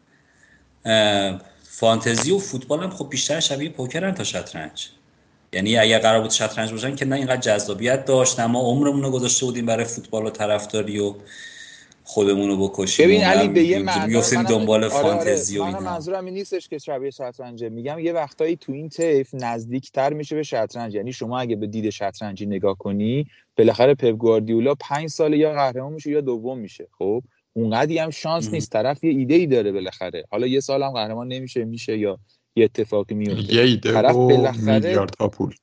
فانتزی و فوتبال هم خب بیشتر شبیه پوکرن تا شطرنج. یعنی اگر قرار بود شطرنج باشن که نه اینقدر جذابیت داشت ما عمرمون رو گذاشته بودیم برای فوتبال و طرفداری و خودمون رو بکشیم ببین علی به یه معنی دنبال آره فانتزی آره. و اینا. منظورم این نیستش که شبیه شطرنجه. میگم یه وقتایی تو این طیف نزدیکتر میشه به شطرنج. یعنی شما اگه به دید شطرنجی نگاه کنی بالاخره پپ گواردیولا پنج سال یا قهرمان میشه یا دوم میشه. خب؟ اونقدی هم شانس نیست. طرف یه ایده ای داره بالاخره. حالا یه سال هم قهرمان نمیشه میشه یا یه اتفاقی میفته. یه ایده طرف بالاخره پول.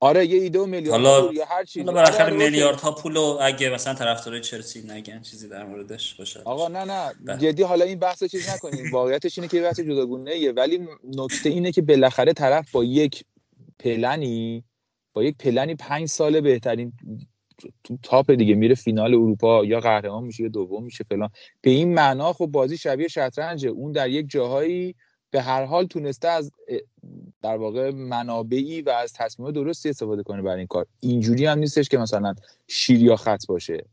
آره یه ایده و میلیارد حالا یا هر چیزی. حالا بالاخره آره میلیاردها پول اگه مثلا طرفدار چلسی نگن چیزی در موردش باشه. آقا نه نه. بله. جدی حالا این بحث چیز نکنیم. واقعیتش اینه که بحث جداگونه ایه. ولی نکته اینه که بالاخره طرف با یک پلنی با یک پلنی پنج سال بهترین تو تاپ دیگه میره فینال اروپا. یا قهرمان میشه یا دوم میشه فلان. به این معنا خب بازی شبیه شطرنجه. اون در یک جاهایی به هر حال تونسته از در واقع منابعی و از تصمیم درستی استفاده کنه برای این کار. اینجوری هم نیستش که مثلا شیر یا خط باشه.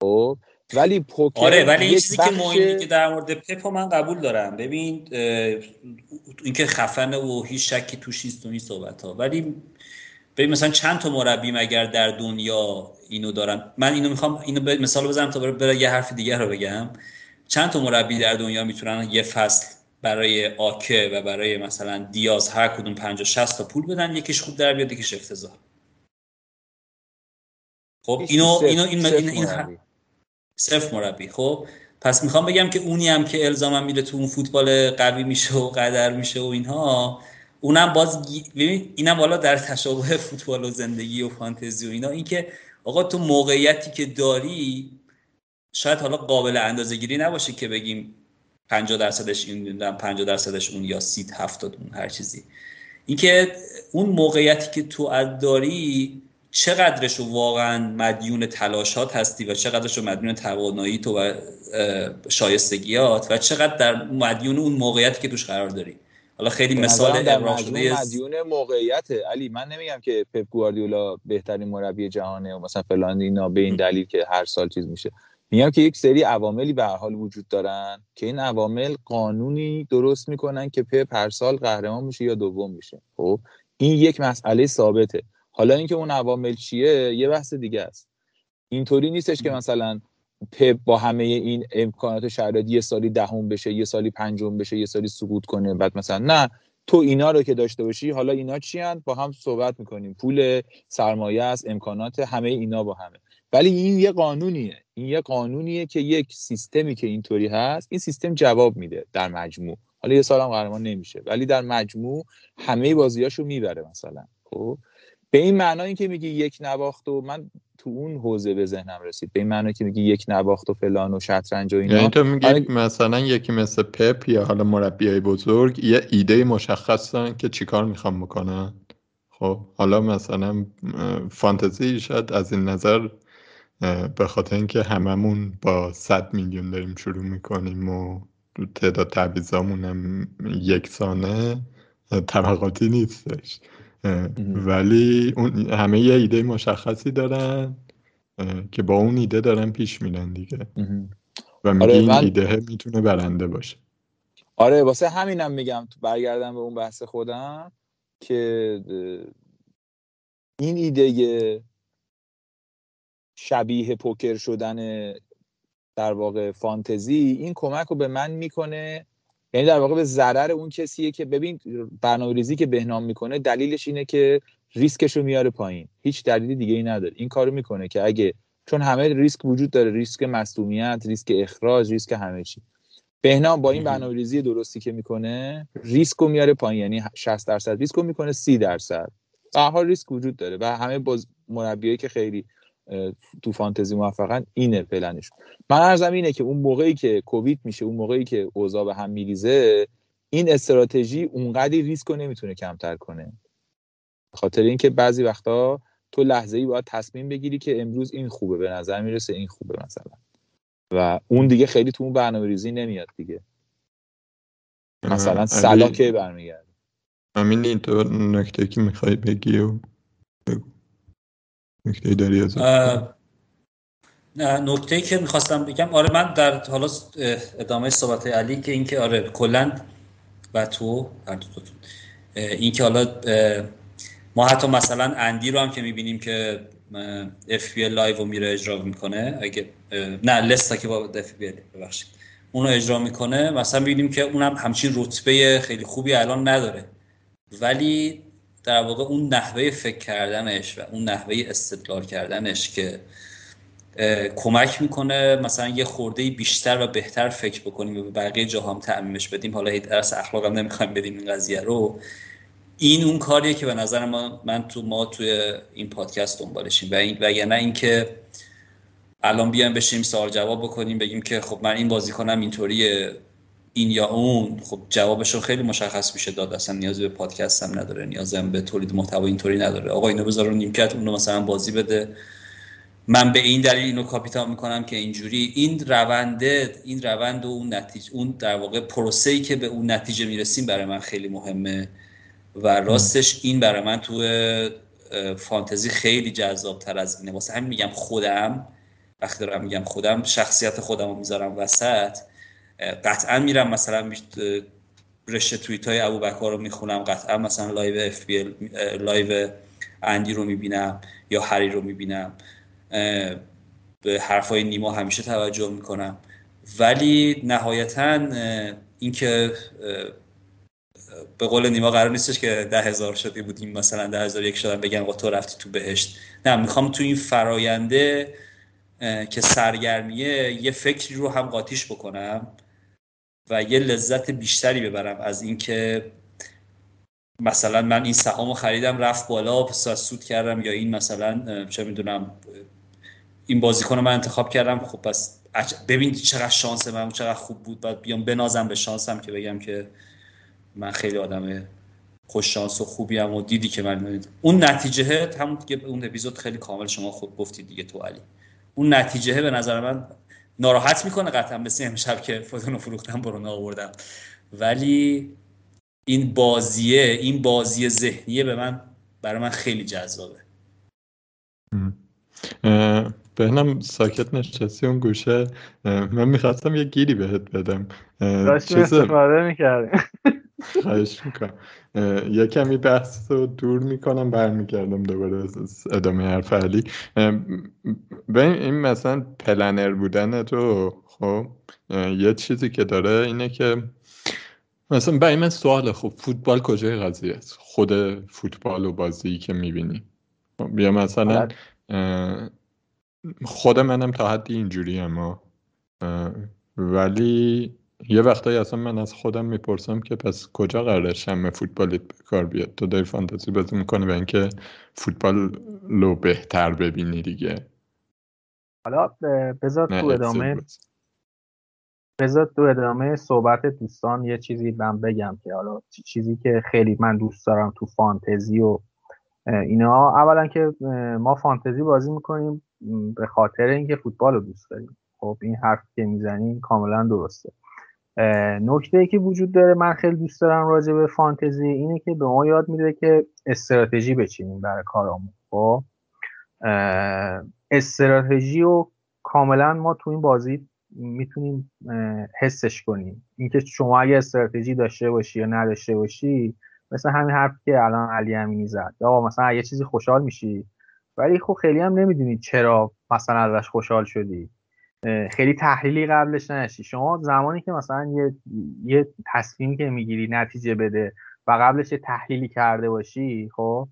خب؟ ولی پوکر آره ولی این چیزی که مهمی که در مورد پپ من قبول دارم. ببین اینکه خفن و هیچ شکی توش نیست و این صحبت ها ولی ببین مثلا چند تا مربی مگر در دنیا اینو دارن من اینو می‌خوام اینو مثال بزنم تا برای یه حرف دیگه رو بگم. چند تا مربی در دنیا می‌تونن یه فصل برای آکه و برای مثلا دیاز هر کدوم 50 60 تا پول بدن یکیش خوب در بیاد یکیش افتضاح. خب اینو اینو این این, این صرف مربی. خب پس می‌خوام بگم که اونی هم که الزاما میره تو اون فوتبال قوی میشه و قدر میشه و اینها اونم باز ببین اینم بالا در تشابه فوتبال و زندگی و فانتزی و اینا. اینکه آقا تو موقعیتی که داری شاید حالا قابل اندازه گیری نباشه که بگیم 50 درصدش این می‌دونم 50 درصدش اون یا 30 70 اون هر چیزی. اینکه اون موقعیتی که تو داری چقدرش رو واقعا مدیون تلاشات هستی و چقدرش رو مدیون توانایی تو و شایستگیات و چقدر در مدیون اون موقعیتی که توش قرار داری. حالا خیلی مثال ابراز شده مدیون موقعیت علی من نمیگم که پپ گواردیولا بهترین مربی جهانه و مثلا فلان اینا به این دلیل که هر سال چیز میشه. میگم که یک سری عواملی به حال وجود دارن که این عوامل قانونی درست می‌کنن که پپ هر سال قهرمان میشه یا دوم میشه. خب؟ این یک مسئله ثابته. حالا اینکه اون عوامل چیه یه بحث دیگه است. اینطوری نیستش که مثلا پپ با همه این امکانات شرایط یه سالی دهم بشه یه سالی پنجم بشه یه سالی سقوط کنه. بعد مثلا نه تو اینا رو که داشته باشی حالا اینا چی با هم صحبت می‌کنیم. پول سرمایه است امکانات همه اینا با همه. ولی این یه قانونیه. این یه قانونیه که یک سیستمی که اینطوری هست این سیستم جواب میده در مجموع. حالا یه سالم قهرمان نمیشه. ولی در مجموع همه بازیاشو می‌بره مثلا. خب؟ به این معنای که میگی یک نباخت و من تو اون حوزه به ذهنم رسید. به این معنی که میگی یک نباخت و فلان و شطرنج و اینا. یعنی تو میگی آره... مثلا یکی مثل پپ یا حالا مربیای بزرگ یه ایده مشخص دارن که چیکار می‌خوام بکنن؟ خب؟ حالا مثلا فانتزی شاید از این نظر به خاطر اینکه هممون با 100 میلیون داریم شروع می‌کنیم و تعداد تعویضامون هم یکسانه طبقاتی نیستش. ولی اون همه یه ایده مشخصی دارن که با اون ایده دارن پیش میرن دیگه. و میگه آره این ایده می‌تونه برنده باشه. آره واسه همینم میگم تو برگردم به اون بحث خودم که این ایده شبیه پوکر شدن در واقع فانتزی این کمک رو به من می‌کنه. یعنی در واقع به ضرر اون کسیه که ببین برنامه ریزی که بهنام می‌کنه دلیلش اینه که ریسکش رو میاره پایین. هیچ دلیل دیگه ای نداره. این کارو می‌کنه که اگه چون همه ریسک وجود داره ریسک مصدومیت ریسک اخراج ریسک همه چی. بهنام با این برنامه ریزی درستی که می‌کنه ریسک رو میاره پایین. یعنی 60 درصد ریسک رو می‌کنه 30 درصد. به حال ریسک وجود داره و همه باز مربیایی که خیلی تو فانتزی موفقا اینه پلنش. من ارزم اینه که اون موقعی که کووید میشه اون موقعی که اوضاع به هم میریزه این استراتژی اونقدی ریسک رو نمی‌تونه کمتر کنه. خاطر اینکه بعضی وقتا تو لحظه ای باید تصمیم بگیری که امروز این خوبه به نظر می‌رسه این خوبه مثلا. و اون دیگه خیلی تو اون برنامه ریزی نمیاد دیگه. مثلا سلا که برمیگرده. همین این تو نکته که می‌خوای بگی و بگو. نکته داری از نکته که می‌خواستم بگم آره من در حالا ادامه صحبت علی که اینکه آره کلا و تو هر اینکه حالا ما حتی مثلا اندی رو هم که می‌بینیم که FPL Live رو میره اجرا می‌کنه اگه نه Let's Talk FPL ببخشید اونو اجرا می‌کنه مثلا می‌بینیم که اونم همچین رتبه خیلی خوبی الان نداره ولی در واقع اون نحوه فکر کردنش و اون نحوه استدلال کردنش که کمک می‌کنه مثلا یه خورده بیشتر و بهتر فکر بکنیم و به بقیه جاها هم تعمیمش بدیم. حالا درس اخلاق هم نمی‌خوایم بدیم این قضیه رو. این اون کاریه که به نظر ما من تو ما توی این پادکست دنبالشیم. و این وگرنه اینکه الان بیایم بشیم سوال جواب بکنیم بگیم که خب من این بازیکنم اینطوریه. این یا اون خب جوابشون خیلی مشخص میشه داد اصلا نیازی به پادکست هم نداره نیاز هم به تولید محتوا اینطوری نداره. آقا اینو بذار رو نیمکت اونو مثلا بازی بده. من به این دلیل اینو کاپیتان می‌کنم که اینجوری این رونده این روند و اون نتیجه اون در واقع پروسه‌ای که به اون نتیجه می‌رسیم برای من خیلی مهمه. و راستش این برای من تو فانتزی خیلی جذاب تر از اینه. واسه همین میگم خودم وقتی دارم میگم خودم شخصیت خودم رو می‌ذارم وسط. قطعا میرم مثلا رشته توییت های ابو بکر رو می‌خونم قطعا مثلا لایو اف لایو اندی رو می‌بینم یا هری رو می‌بینم به حرفای نیما همیشه توجه می‌کنم. ولی نهایتا اینکه به قول نیما قرار نیستش که ده هزار شدی بودیم مثلا ده هزار یک شدن بگن تو رفتی تو بهشت. نه می‌خوام تو این فراینده که سرگرمیه یه فکری رو هم قاطیش بکنم. و یه لذت بیشتری ببرم از اینکه مثلا من این سهام رو خریدم رفت بالا سود کردم یا این مثلا چه می‌دونم این بازیکن رو من انتخاب کردم. خب پس ببین چقدر شانس من چقدر خوب بود. بعد بیام بنازم به شانسم که بگم که من خیلی آدم خوش شانس و خوبی هم و دیدی که من اون نتیجه همون که اون اپیزود خیلی کامل شما خود گفتید دیگه تو علی. اون نتیجه به نظر من ناراحت می‌کنه قطعا مثل امشب که فوتونو فروختم برونو آوردم ولی این بازیه این بازی ذهنیه به من برای من خیلی جذابه. بهنم ساکت نشستی اون گوشه. من می‌خواستم یه گیری بهت بدم. داشتیم استفاده می‌کردیم. خواهش می‌کنم. یه کمی بحث رو دور می‌کنم برمیگردم دوباره ادامه حرف علی. به این مثلا پلنر بودن تو خب یه چیزی که داره اینه که مثلا برای من سوال خوب فوتبال کجای قضیه است؟ خود فوتبال و بازی که می‌بینی. یا مثلا خود منم تا حدی اینجوری اما. ولی یه وقتایی اصلا من از خودم می‌پرسم که پس کجا قراره شم فوتبالیت به کار بیاد؟ تو داری فانتزی بازی می‌کنی و اینکه فوتبال رو بهتر ببینی دیگه. حالا بذار تو ادامه بذار تو ادامه صحبت دوستان یه چیزی من بگم که حالا چیزی که خیلی من دوست دارم تو فانتزی و اینا. اولا که ما فانتزی بازی می‌کنیم به خاطر اینکه فوتبال رو دوست داریم. خب این حرف که می‌زنیم کاملا درسته. نکته ای که وجود داره من خیلی دوست دارم راجع به فانتزی اینه که به ما یاد میده که استراتژی بچینیم برای کارامون خب؟ استراتژی رو کاملا ما تو این بازی می‌تونیم حسش کنیم. اینکه شما اگه استراتژی داشته باشی یا نداشته باشی مثل همین حرفی که الان علی امینی زد. یا مثلا یه چیزی خوشحال میشی؟ ولی خب خیلی هم نمی‌دونی چرا مثلا ازش خوشحال شدی. خیلی تحلیلی قبلش نشی. شما زمانی که مثلا یه, یه تصمیمی که می‌گیری نتیجه بده و قبلش یه تحلیلی کرده باشی خب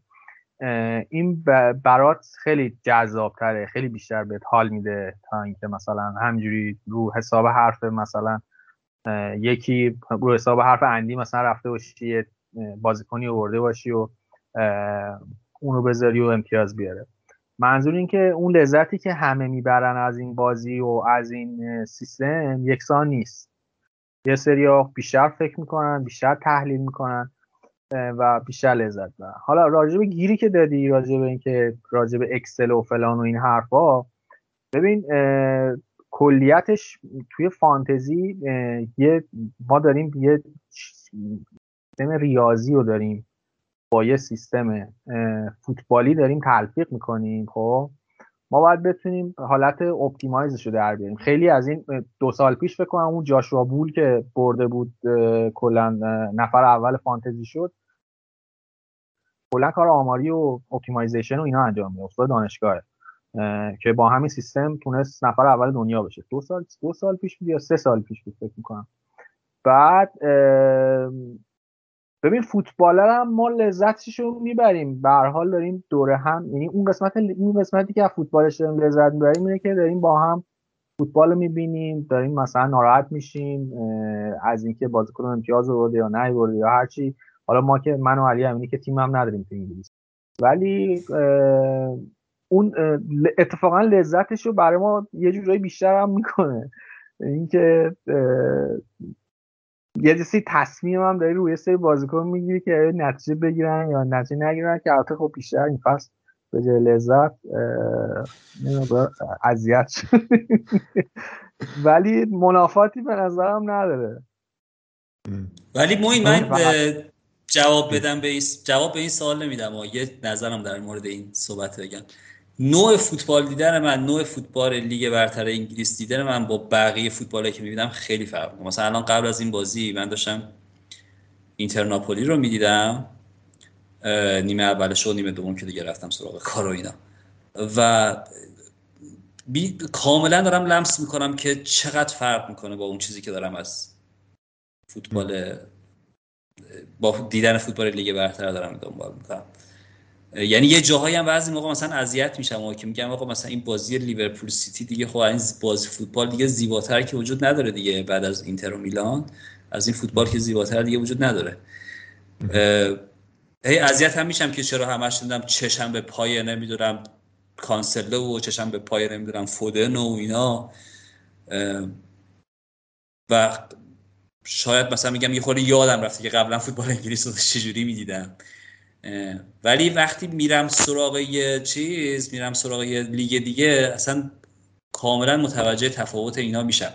این برات خیلی جذابتره خیلی بیشتر بهت حال میده تا اینکه مثلا همجوری رو حساب حرف مثلا یکی رو حساب حرف اندی مثلا رفته باشی یه بازیکنی آورده باشی و اونو بذاری و امتیاز بیاره. منظور این که اون لذتی که همه می‌برن از این بازی و از این سیستم یکسان نیست. یه سری بیشتر فکر می‌کنن بیشتر تحلیل می‌کنن و بیشتر لذت برن حالا راجع به گیری که دادی راجع به اینکه راجع به اکسل و فلان و این حرفا ببین کلیتش توی فانتزی یه ما داریم یه سیستم ریاضی رو داریم. با یه سیستم فوتبالی داریم تلفیق می‌کنیم خب؟ ما باید بتونیم حالت optimize ش رو در بیاریم. خیلی از این دو سال پیش فکر کنم اون جاشوا بول که برده بود کلا نفر اول فانتزی شد کلا کار آماری و optimization و اینا انجام میده استاد دانشگاهه که با همین سیستم تونست نفر اول دنیا بشه. دو سال دو سال پیش بود یا سه سال پیش بود فکر می‌کنم. بعد ببین فوتبالر هم ما لذتش رو می‌بریم. به حال داریم دوره هم یعنی اون قسمت اون قسمتی که از فوتبالش داریم لذت می‌بریم اینه که داریم با هم فوتبال رو می‌بینیم داریم مثلا ناراحت میشیم از اینکه بازیکن امتیاز برده یا نه برده یا هرچی حالا ما که من و علی امینی که تیم هم نداریم تو انگلیس. ولی اون اتفاقا لذتش رو برای ما یه جورایی بیشتر هم می‌کنه. اینکه یه جسی تصمیم هم داری روی سری بازیکن می‌گیری که نتیجه بگیرن یا نتیجه نگیرن که البته خب بیشتر این فصل به جای لذت اذیت [LAUGHS] ولی منافاتی به نظرم نداره. ولی موین من جواب بدم به این جواب به این سوال نمیدم یه نظرم در مورد این صحبت بگم. نوع فوتبال دیدن من نوع فوتبال لیگ برتر انگلیس دیدن من با بقیه فوتبالی که می‌بینم خیلی فرق مثلا الان قبل از این بازی من داشتم اینترناپولی رو می‌دیدم نیمه اولش و نیمه دوم که دیگه رفتم سراغ کار و اینا. و بی... کاملا دارم لمس می‌کنم که چقدر فرق می‌کنه با اون چیزی که دارم از فوتبال با دیدن فوتبال لیگ برتر دارم دنبال می‌کنم. یعنی یه جاهایی هم بعضی موقع مثلا اذیت میشم که میگم آقا مثلا این بازی لیورپول سیتی دیگه خب این بازی فوتبال دیگه زیباتر که وجود نداره دیگه بعد از اینتر و میلان. از این فوتبال که زیباتر دیگه وجود نداره. هی اذیت هم میشم که چرا همش دیدم چشم به پای نمی‌دونم کانسله و چشم به پای نمی‌دونم فودن و اینا. و شاید مثلا میگم یه خورده یادم رفته که قبلا فوتبال انگلیس رو چجوری می‌دیدم. ولی وقتی میرم سراغ یه چیز میرم سراغ یه لیگ دیگه اصلا کاملا متوجه تفاوت اینا میشم.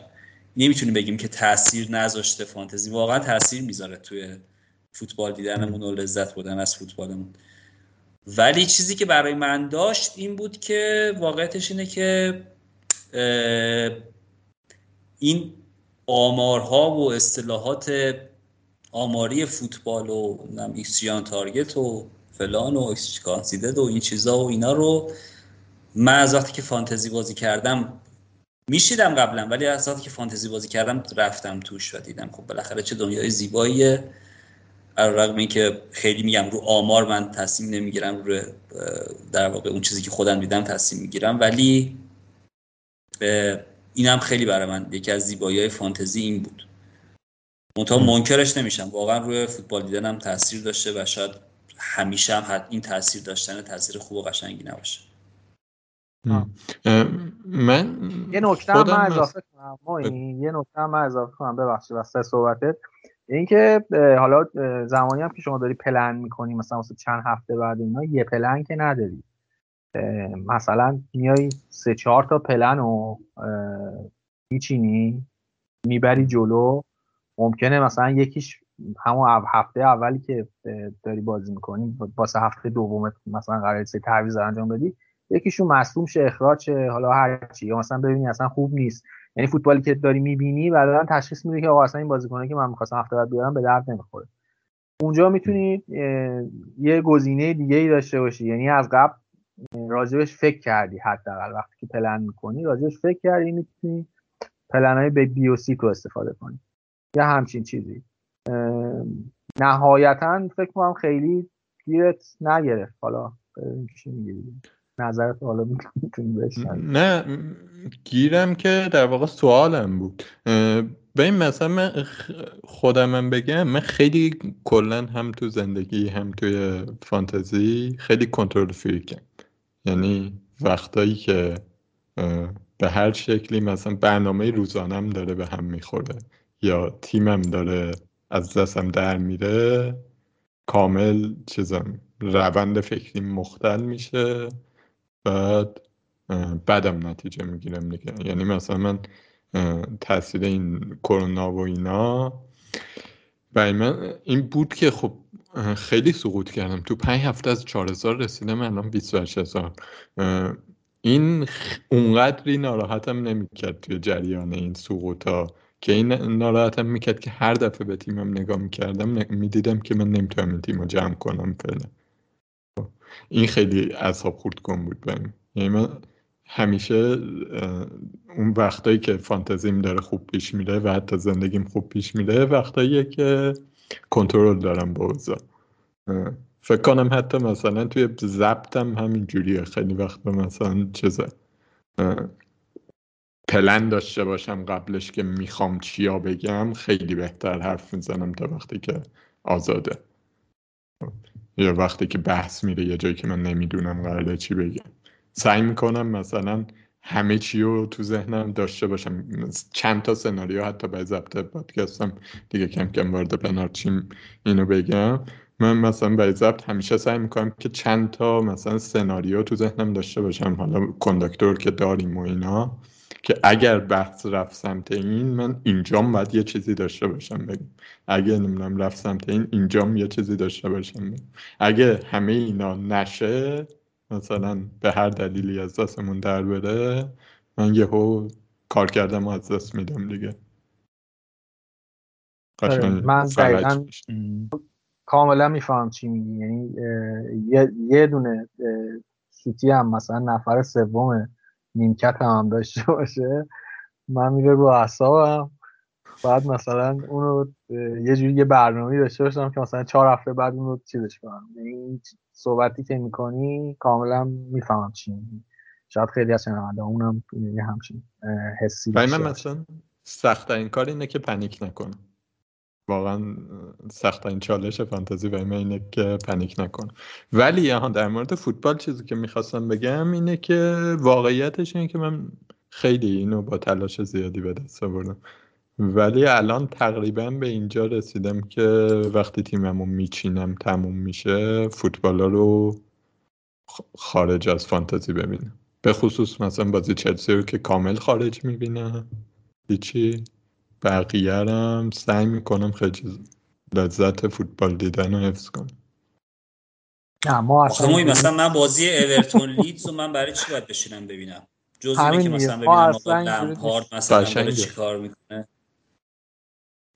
نمی‌تونیم بگیم که تاثیر نذاشته فانتزی. واقعا تاثیر می‌ذاره توی فوتبال دیدنمون و لذت بودن از فوتبالمون. ولی چیزی که برای من داشت این بود که واقعیتش اینه که این آمارها و اصطلاحات آماری فوتبال و ایکسیان تارگت و فلان و کانسیدد و این چیزا و اینا رو من از وقتی که فانتزی بازی کردم میشیدم قبلا ولی از که فانتزی بازی کردم رفتم توش و دیدم خب بالاخره چه دنیای زیباییه. رغم اینکه خیلی میگم رو آمار من تصمیم نمی‌گیرم رو در واقع اون چیزی که خودم دیدم تصمیم می‌گیرم ولی اینم خیلی برای من یکی از زیبایی های فانتزی این بود. منتها منکرش نمیشم. واقعا روی فوتبال دیدنم تاثیر داشته و شاید همیشه هم این تاثیر داشتن تاثیر خوب و قشنگی نباشه. من یه نکته هم من اضافه کنم ما این یه نکته هم من اضافه کنم ببخشید واسه صحبتت. اینکه حالا زمانی هم که شما داری پلن می‌کنی مثلا واسه چند هفته بعد اینا یه پلن که نداری. مثلا میای سه چهار تا پلن رو میچینی می‌بری جلو ممکنه مثلا یکیش همون هفته اولی که داری بازی می‌کنی واسه هفته دوم مثلا قرار سه تعویض انجام بدی یکیشون مصوم شه اخراج شه حالا هر چی. یا مثلا ببینی اصلا خوب نیست. یعنی فوتبالی که داری می‌بینی بعدا تشخیص میده که آقا اصلا این بازیکنه که من می‌خواستم هفته بعد بیارم به درد نمی‌خوره. اونجا می‌تونی یه گزینه دیگه ای داشته باشی. یعنی از قبل راجبش فکر کردی حداقل. وقتی که پلن می‌کنی راجبش فکر کردی می‌تونی پلن های به بی سی تو استفاده کنی. یا همچین چیزی. نهایتا فکر کنم خیلی گیرت نگرفت. حالا چی می‌گیری نظرت حالا نه گیرم که در واقع سوالم بود. به این مثلا من خودم بگم من خیلی کلا هم تو زندگی هم توی فانتزی خیلی کنترل فریکم. یعنی وقتایی که به هر شکلی مثلا برنامه روزانم داره به هم می‌خوره. یا تیمم داره از دستم در میره کامل چیزم روند فکری مختل میشه. بعد بعدم نتیجه می‌گیرم دیگه. یعنی مثلا من تاثیر این کرونا و اینا برای من این بود که خب خیلی سقوط کردم. تو پنج هفته از چهار هزار رسیدم الان بیست و هزار این اونقدری ناراحتم نمی‌کرد توی جریان این سقوط ها که این ناراحتم می‌کرد که هر دفعه به تیمم نگاه می‌کردم می‌دیدم که من نمی‌تونم این تیم رو جمع کنم فعلا. این خیلی اصاب خورد کن بود بهم. یعنی من همیشه اون وقتایی که فانتزیم داره خوب پیش میره و حتی زندگیم خوب پیش میره وقتایی که کنترل دارم با اوضاع. فکر کنم حتی مثلا توی ضبطم همین جوریه خیلی وقت مثلا چیزه پلن داشته باشم قبلش که می‌خوام چیا بگم خیلی بهتر حرف می‌زنم تا وقتی که آزاده. یا وقتی که بحث میره یه جایی که من نمی‌دونم قراره چی بگم. سعی می‌کنم مثلا همه چی رو تو ذهنم داشته باشم. چند تا سناریو حتی به ضبط پادکستم دیگه کم کم وارد پنارچیم اینو بگم. من مثلا به ضبط همیشه سعی می‌کنم که چند تا مثلا سناریو تو ذهنم داشته باشم. حالا کنداکتور که داریم و اینا. که اگر بحث رفت سمت این من اینجام باید یه چیزی داشته باشم بگم. اگه نمی‌دونم رفت سمت این اینجام یه چیزی داشته باشم بگم. اگه همه اینا نشه مثلا به هر دلیلی از دستمون در بره من یهو کار کردم از دست میدم دیگه. آره، من دقیقا کاملا میفهم چی میگی. یعنی یه دونه سوتی هم مثلا نفر سوم نیمکت هم, داشته باشه. من میره رو اعصابم. بعد مثلا اونو یه جوری یه برنامه داشته باشم که مثلا چهار هفته بعد اونو چیزش کنم. این صحبتی که می‌کنی کاملا می‌فهمم چی شاید خیلی از شنونده اونم یه همچین حسی من مثلا سخت این کار اینه که پنیک نکنم. واقعا سخت این چالش فانتزی و اینه که پنیک نکنم ولی ها در مورد فوتبال چیزی که می‌خواستم بگم اینه که واقعیتش اینه که من خیلی اینو با تلاش زیادی به دست آوردم. ولی الان تقریبا به اینجا رسیدم که وقتی تیممو میچینم تموم میشه فوتبالا رو خارج از فانتزی ببینم. به خصوص مثلا بازی چلسی رو که کامل خارج می‌بینم هیچی. بقیه هم سعی می‌کنم خیلی لذت فوتبال دیدن رو حفظ کنم. نه ما اصلا مثلا من بازی اورتون لیدز رو من برای چی باید بشینم ببینم؟ جز اینه که مثلا ببینم لمپارد مثلا داره چی کار می‌کنه؟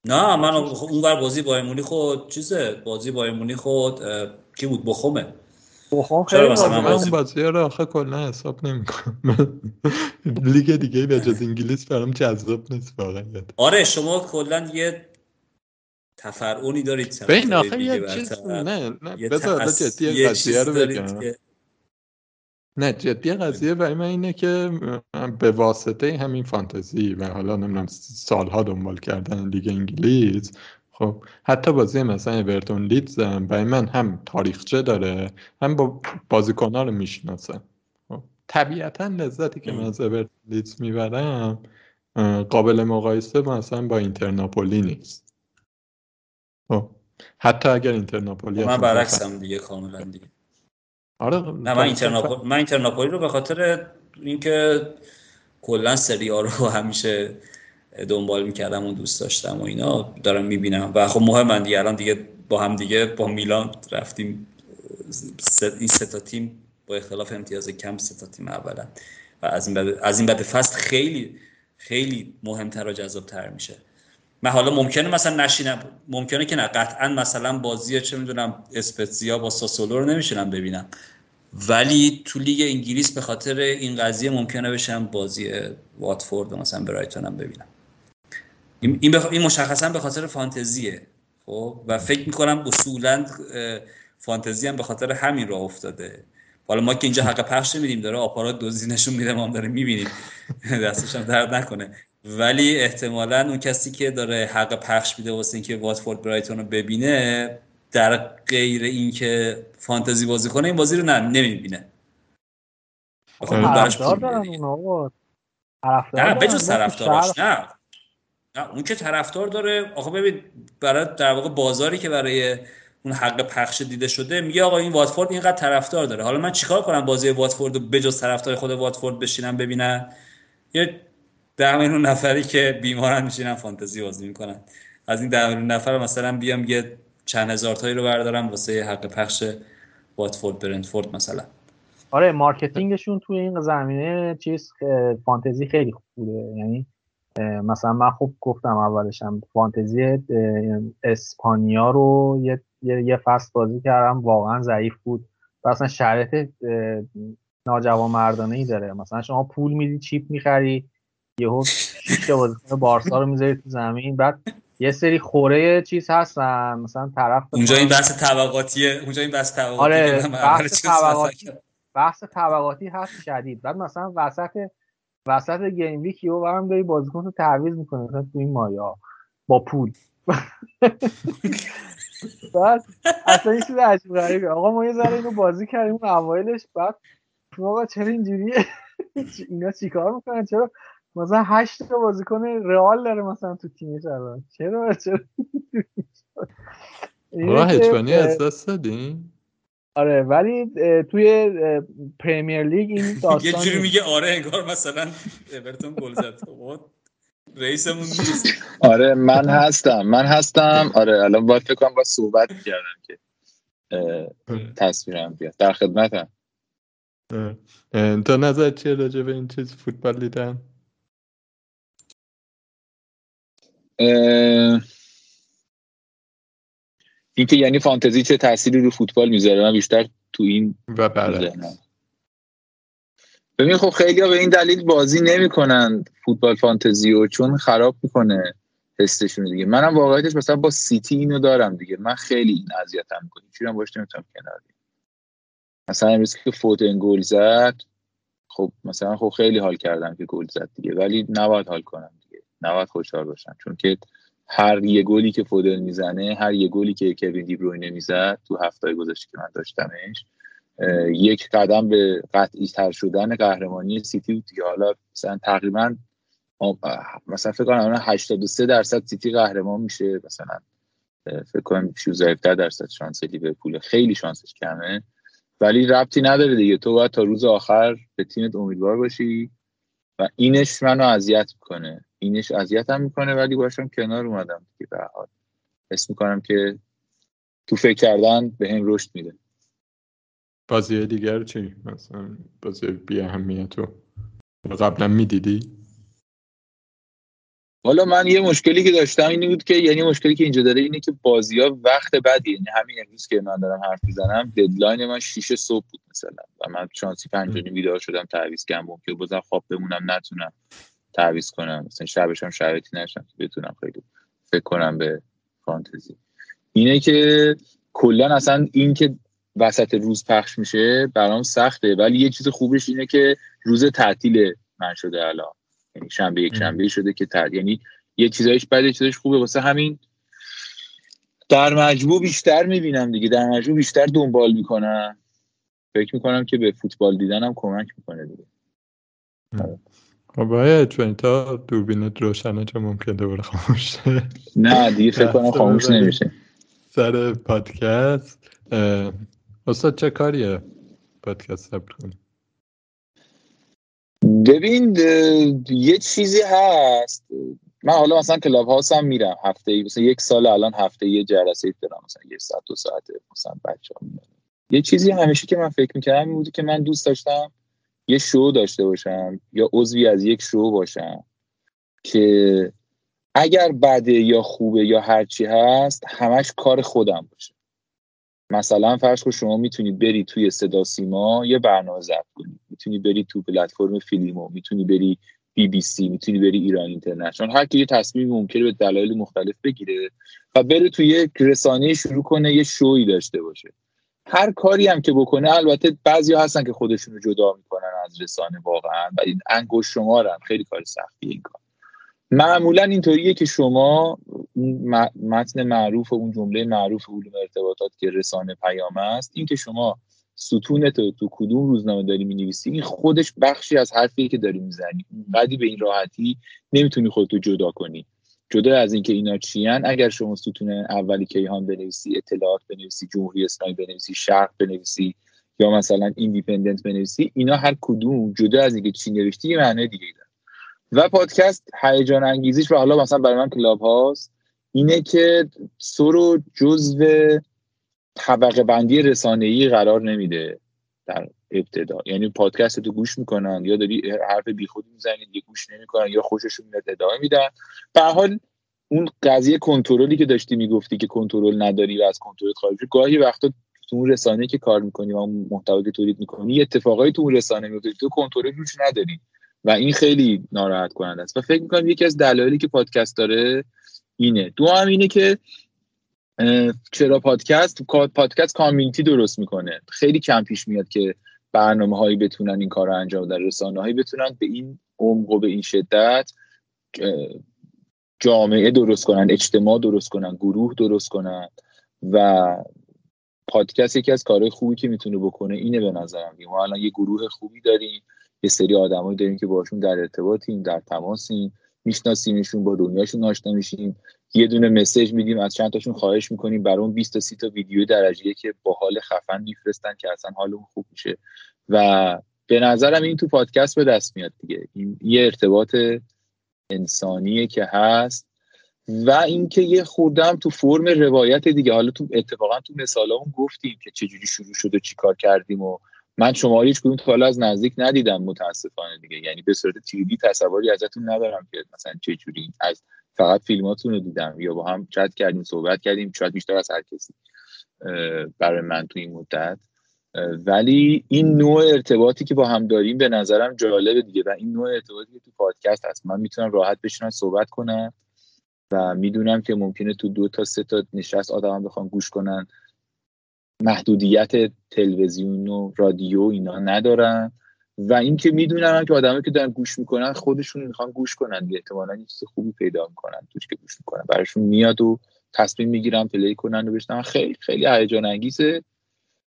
نه من اونور بازی بایمونی خود چیزه بازی بایمونی خود کی بود؟ بخومه. بخوام چرا خیلی من بازی- رو آخه کلا حساب نمی‌کنم. [LAUGHS] لیگ دیگه به جز انگلیس برام جذاب نیست واقعا. آره شما کلا یه تفرعونی دارید خاطر آخه یه. چیز نه نه یه بذار جدی یه قضیه چیز رو دارید بگم که- نه جدی قضیه برای من اینه که به واسطه همین فانتزی و حالا نمی‌دونم سالها دنبال کردن لیگ انگلیس خب حتی بازی مثلا اورتون لیدز هم برای من هم تاریخچه داره هم با بازیکنها رو می‌شناسم. خب طبیعتا لذتی که من از اورتون لیدز می‌برم قابل مقایسه مثلا با اینترناپولی نیست. خب حتی اگر اینترناپولی خب من برعکسم دیگه کاملا دیگه. آره نه من اینترناپول من اینترناپولی رو به خاطر اینکه کلا سری رو [LAUGHS] همیشه دنبال می‌کردم و دوست داشتم و اینا دارم می‌بینم. و خب مهم دیگه الان دیگه با هم دیگه با میلان رفتیم این سه تا تیم با اختلاف امتیاز کم سه تا تیم اولا. و از این بعد از این بعد فصل خیلی خیلی مهمتر و جذابتر میشه. من حالا ممکنه مثلا نشینم ممکنه که نه. قطعا مثلا بازی چه می‌دونم اسپتزیا با ساسولو رو نمیشونم ببینم. ولی تو لیگ انگلیس به خاطر این قضیه ممکنه بشم بازی واتفورد مثلا برایتون هم ببینم. این بخ... این مشخصا به خاطر فانتزیه خب؟ و فکر می‌کنم اصولا فانتزی هم به خاطر همین راه افتاده. حالا ما که اینجا حق پخش میدیم داره آپارات دزدی نشون میده ما هم داره می‌بینیم. [LAUGHS] دستش هم درد نکنه. ولی احتمالا اون کسی که داره حق پخش میده واسه اینکه واتفورد برایتون رو ببینه در غیر اینکه فانتزی بازی کنه این بازی رو نه نمی‌بینه. آقا آره، براش نه. بجز شهر- نه. نه اون که طرفدار داره. آقا ببین برای در واقع بازاری که برای اون حق پخش دیده شده میگه آقا این واتفورد اینقدر طرفدار داره. حالا من چیکار کنم بازی واتفورد رو بجز طرفدار خود واتفورد بشینم ببینن یه ده میلیون نفری که بیمارن میشینن فانتزی بازی می‌کنن. از این ده میلیون نفر مثلا بیام یه چند هزار تایی رو بردارم واسه حق پخش واتفورد برنتفورد مثلا. آره marketing شون توی این زمینه چیز فانتزی خیلی خوبه. یعنی مثلا من خب گفتم اولشم فانتزی اسپانیا رو یه, یه, فصل بازی کردم واقعا ضعیف بود. و اصلا شرایط اه، ناجوانمردانه ای داره. مثلا شما پول میدی چیپ می‌خری یهو تا بازیکن بارسا رو می‌ذاری تو زمین. بعد یه سری خوره چیز هستن. مثلا طرف اونجا این بحث طبقاتیه. اونجا این بحث طبقاتی آره، بحث طبقاتی. بحث طبقاتی هست شدید. بعد مثلا وسط وسط گیم ویک یهو برام داری بازیکن رو تعویض می‌کنه مثلا تو این مایا با پول. [LAUGHS] بعد اصلا این چیز عجیب غریبه. آقا ما یه ذره اینو بازی کردیم اون اوایلش بعد آقا چرا اینجوریه اینا چیکار می‌کنن؟ چرا؟ مثلا هشت تا بازیکن رئال داره مثلا تو تیمش الان چرا؟ چرا اینه آقا که، هجوانی اه، از دست دادیم آره ولی توی اه، پرمیر لیگ این [LAUGHS] یه داستان جوری نیست. میگه آره انگار مثلا اورتون گل زد. رئیسمون نیست. آره من هستم من هستم. آره الان باید فکر کنم با صحبت کردم که تصویرم بیاد. در خدمتم. تو نظر چیه راجع به این چیز فوتبال دیدن؟ اینکه یعنی فانتزی چه تأثیری رو فوتبال می‌ذاره؟ من بیشتر تو این و ذهنم. ببین خب خیلی به این دلیل بازی نمی‌کنن فوتبال فانتزی و چون خراب می‌کنه حسشون دیگه. منم واقعیتش مثلا با سیتی اینو دارم دیگه. من خیلی این اذیتم می‌کنه. هم باش نمی‌تونم کنار بیام. مثلا امروز که فوتن گل زد خب مثلا خب خیلی حال کردم که گل زد دیگه. ولی نباید حال کنم دیگه. نباید خوشحال باشم. چون که هر یه گلی که فودن می‌زنه هر یه گلی که کوین دی بروینه می‌زد تو هفته گذشته که من داشتمش یک قدم به قطعی تر شدن قهرمانی سیتی بود دیگه. حالا مثلا تقریبا مثلا فکر کنم الان 83 درصد سیتی قهرمان میشه مثلا فکر کنم 16 درصد شانس لیورپول خیلی شانسش کمه. ولی ربطی نداره دیگه. تو باید تا روز آخر به تیمت امیدوار باشی و اینش منو اذیت می‌کنه. اینش اذیتم می‌کنه ولی باشم کنار اومدم دیگه. به حال. حس می‌کنم که تو فکر کردن به هم رشد میده. بازی دیگر چی؟ مثلا بازی بی اهمیت رو قبلا می‌دیدی؟ حالا من یه مشکلی که داشتم اینی بود که یعنی مشکلی که اینجا داره اینه که بازی ها وقت بعدی یعنی همین امروز که من دارم حرف می‌زنم ددلاین من 6 صبح بود مثلا. و من شانسی پنج بیدار شدم تعویض کردم که بازم خواب بمونم نتونم. تعویض کنم. مثلا شبش هم شرایطی نشم که بتونم خیلی فکر کنم به فانتزی. اینه که کلا اصلا این که وسط روز پخش میشه برام سخته ولی یه چیز خوبش اینه که روز تعطیل من شده الان. یعنی شنبه یک شنبه شده که تر یعنی یه چیزایش بعد چیزایش خوبه. واسه همین در مجموع بیشتر می‌بینم دیگه. در مجموع بیشتر دنبال می‌کنم. فکر می‌کنم که به فوتبال دیدنم کمک می‌کنه دیگه. خب باید چون تا دوربینت روشنه چه ممکن دوباره خاموش نه دیگه فکر کنم خاموش نمیشه. سر پادکست. استاد چه کاریه پادکست ثبت کنی؟ ببین یه چیزی هست. من حالا مثلا کلاب هاوس هم میرم هفته ای مثلا یک سال الان هفته یه جلسه دارم مثلا یه ساعت دو ساعت مثلا بچه ها یه چیزی همیشه که من فکر می‌کردم این بودی که من دوست داشتم یه شو داشته باشم یا عضوی از یک شو باشم که اگر بده یا خوبه یا هرچی هست همش کار خودم باشه. مثلا فرض کن شما می‌تونی بری توی صدا سیما یه برنامه ضبط کنی. می‌تونی بری تو پلتفرم فیلمو می‌تونی بری بی بی سی می‌تونی بری ایران اینترنشنال. هر کی تصمیم ممکنه به دلایل مختلف بگیره و بره توی یک رسانه شروع کنه یه شوی داشته باشه. هر کاری هم که بکنه البته بعضی هستن که خودشون رو جدا می‌کنن از رسانه واقعا و این انگوش شمارن. خیلی کار سختی این کار. معمولا اینطوریه که شما متن معروف و اون جمله معروف علوم ارتباطات که رسانه پیام است این که شما ستونت تو کدوم روزنامه داری می‌نویسی این خودش بخشی از حرفی که داری می‌زنی. اونقدی به این راحتی نمی‌تونی خودتو جدا کنی. جدا از اینکه اینا چیان اگر شما ستون اولی کیهان بنویسی اطلاعات بنویسی جمهوری اسلامی بنویسی شرق بنویسی یا مثلا ایندیپندنت بنویسی اینا هر کدوم جدا از اینکه چی نوشتی یه معنی دیگه و پادکست هیجان انگیزیش و حالا مثلا برای من کلاب هاست اینه که تو رو جزو طبقه بندی رسانه‌ای قرار نمیده. در ابتدا. یعنی پادکست تو گوش می‌کنن یا داری حرف بیخودی می‌زنید یا گوش نمی‌کنن یا خوششون میاد ادامه میدن. به حال اون قضیه کنترلی که داشتی می‌گفتی که کنترل نداری و از کنترل خارجی گاهی وقتا تو اون رسانه که کار می‌کنی و اون محتوا که تولید می‌کنی اتفاقایی تو اون رسانه میفته تو کنترل روش نداری و این خیلی ناراحت کننده است. و فکر می‌کنم یکی از دلایلی که پادکست داره اینه. دو هم اینه که چرا پادکست؟ پادکست کامیونیتی درست می‌کنه. خیلی کم پیش میاد که برنامه هایی بتونن این کار رو انجام بدن رسانه هایی بتونن به این عمق و به این شدت جامعه درست کنن اجتماع درست کنن گروه درست کنن و پادکست یکی از کارهای خوبی که می‌تونه بکنه اینه به نظرم. ما الان یه گروه خوبی داریم یه سری آدمایی داریم که باشون در ارتباطیم در تماسیم. میشناسیمشون با دنیاشون آشنا میشیم. یه دونه مسیج میدیم از چند تاشون خواهش می‌کنیم. برای 20 تا 30 تا ویدیو درجه که با حال خفن میفرستن که اصلا حال اون خوب میشه. و به نظرم این تو پادکست به دست میاد دیگه. این یه ارتباط انسانیه که هست. و اینکه یه خوردم تو فرم روایت دیگه. حالا تو اتفاقا تو مثالمون گفتیم که چجوری شروع شد و چیکار کردیم و من شما هیچ کدوم تا از نزدیک ندیدم متاسفانه دیگه. یعنی به صورت تیوی تصوری ازتون ندارم که مثلا چه جوری از فقط فیلماتون رو دیدم. یا با هم چت کردیم صحبت کردیم شاید بیشتر از هر کسی برای من تو این مدت. ولی این نوع ارتباطی که با هم داریم به نظرم جالبه دیگه. و این نوع ارتباطی که تو پادکست هست. من می‌تونم راحت بشینم صحبت کنم و می‌دونم که ممکنه تو دو تا سه تا نشست آدم بخوام گوش کنن. محدودیت تلویزیون و رادیو اینا ندارن و اینکه می‌دونم که آدمایی که دارن گوش می‌کنن خودشون می‌خوان گوش کنن احتمالا یه چیز خوبی پیدا می‌کنن توش که گوش می‌کنن. براشون میاد و تصمیم می‌گیرن پلی کنن و بشنن خیلی خیلی هیجان انگیزه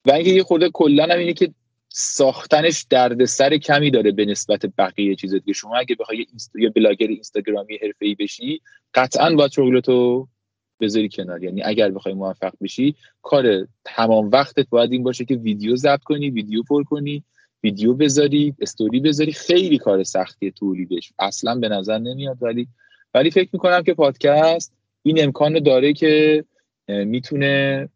و اینکه یه خورده کلا هم اینه که ساختنش دردسر کمی داره به نسبت بقیه چیز دیگه. شما اگه بخوای یه بلاگر اینستاگرامی حرفه‌ای بشی قطعا با شغلتو بذاری کنار. یعنی اگر بخوای موفق بشی کار تمام وقتت باید این باشه که ویدیو ضبط کنی ویدیو پر کنی ویدیو بذاری استوری بذاری. خیلی کار سختی تولیدش. اصلا به نظر نمیاد. ولی ولی فکر می‌کنم که پادکست این امکان داره که می‌تونه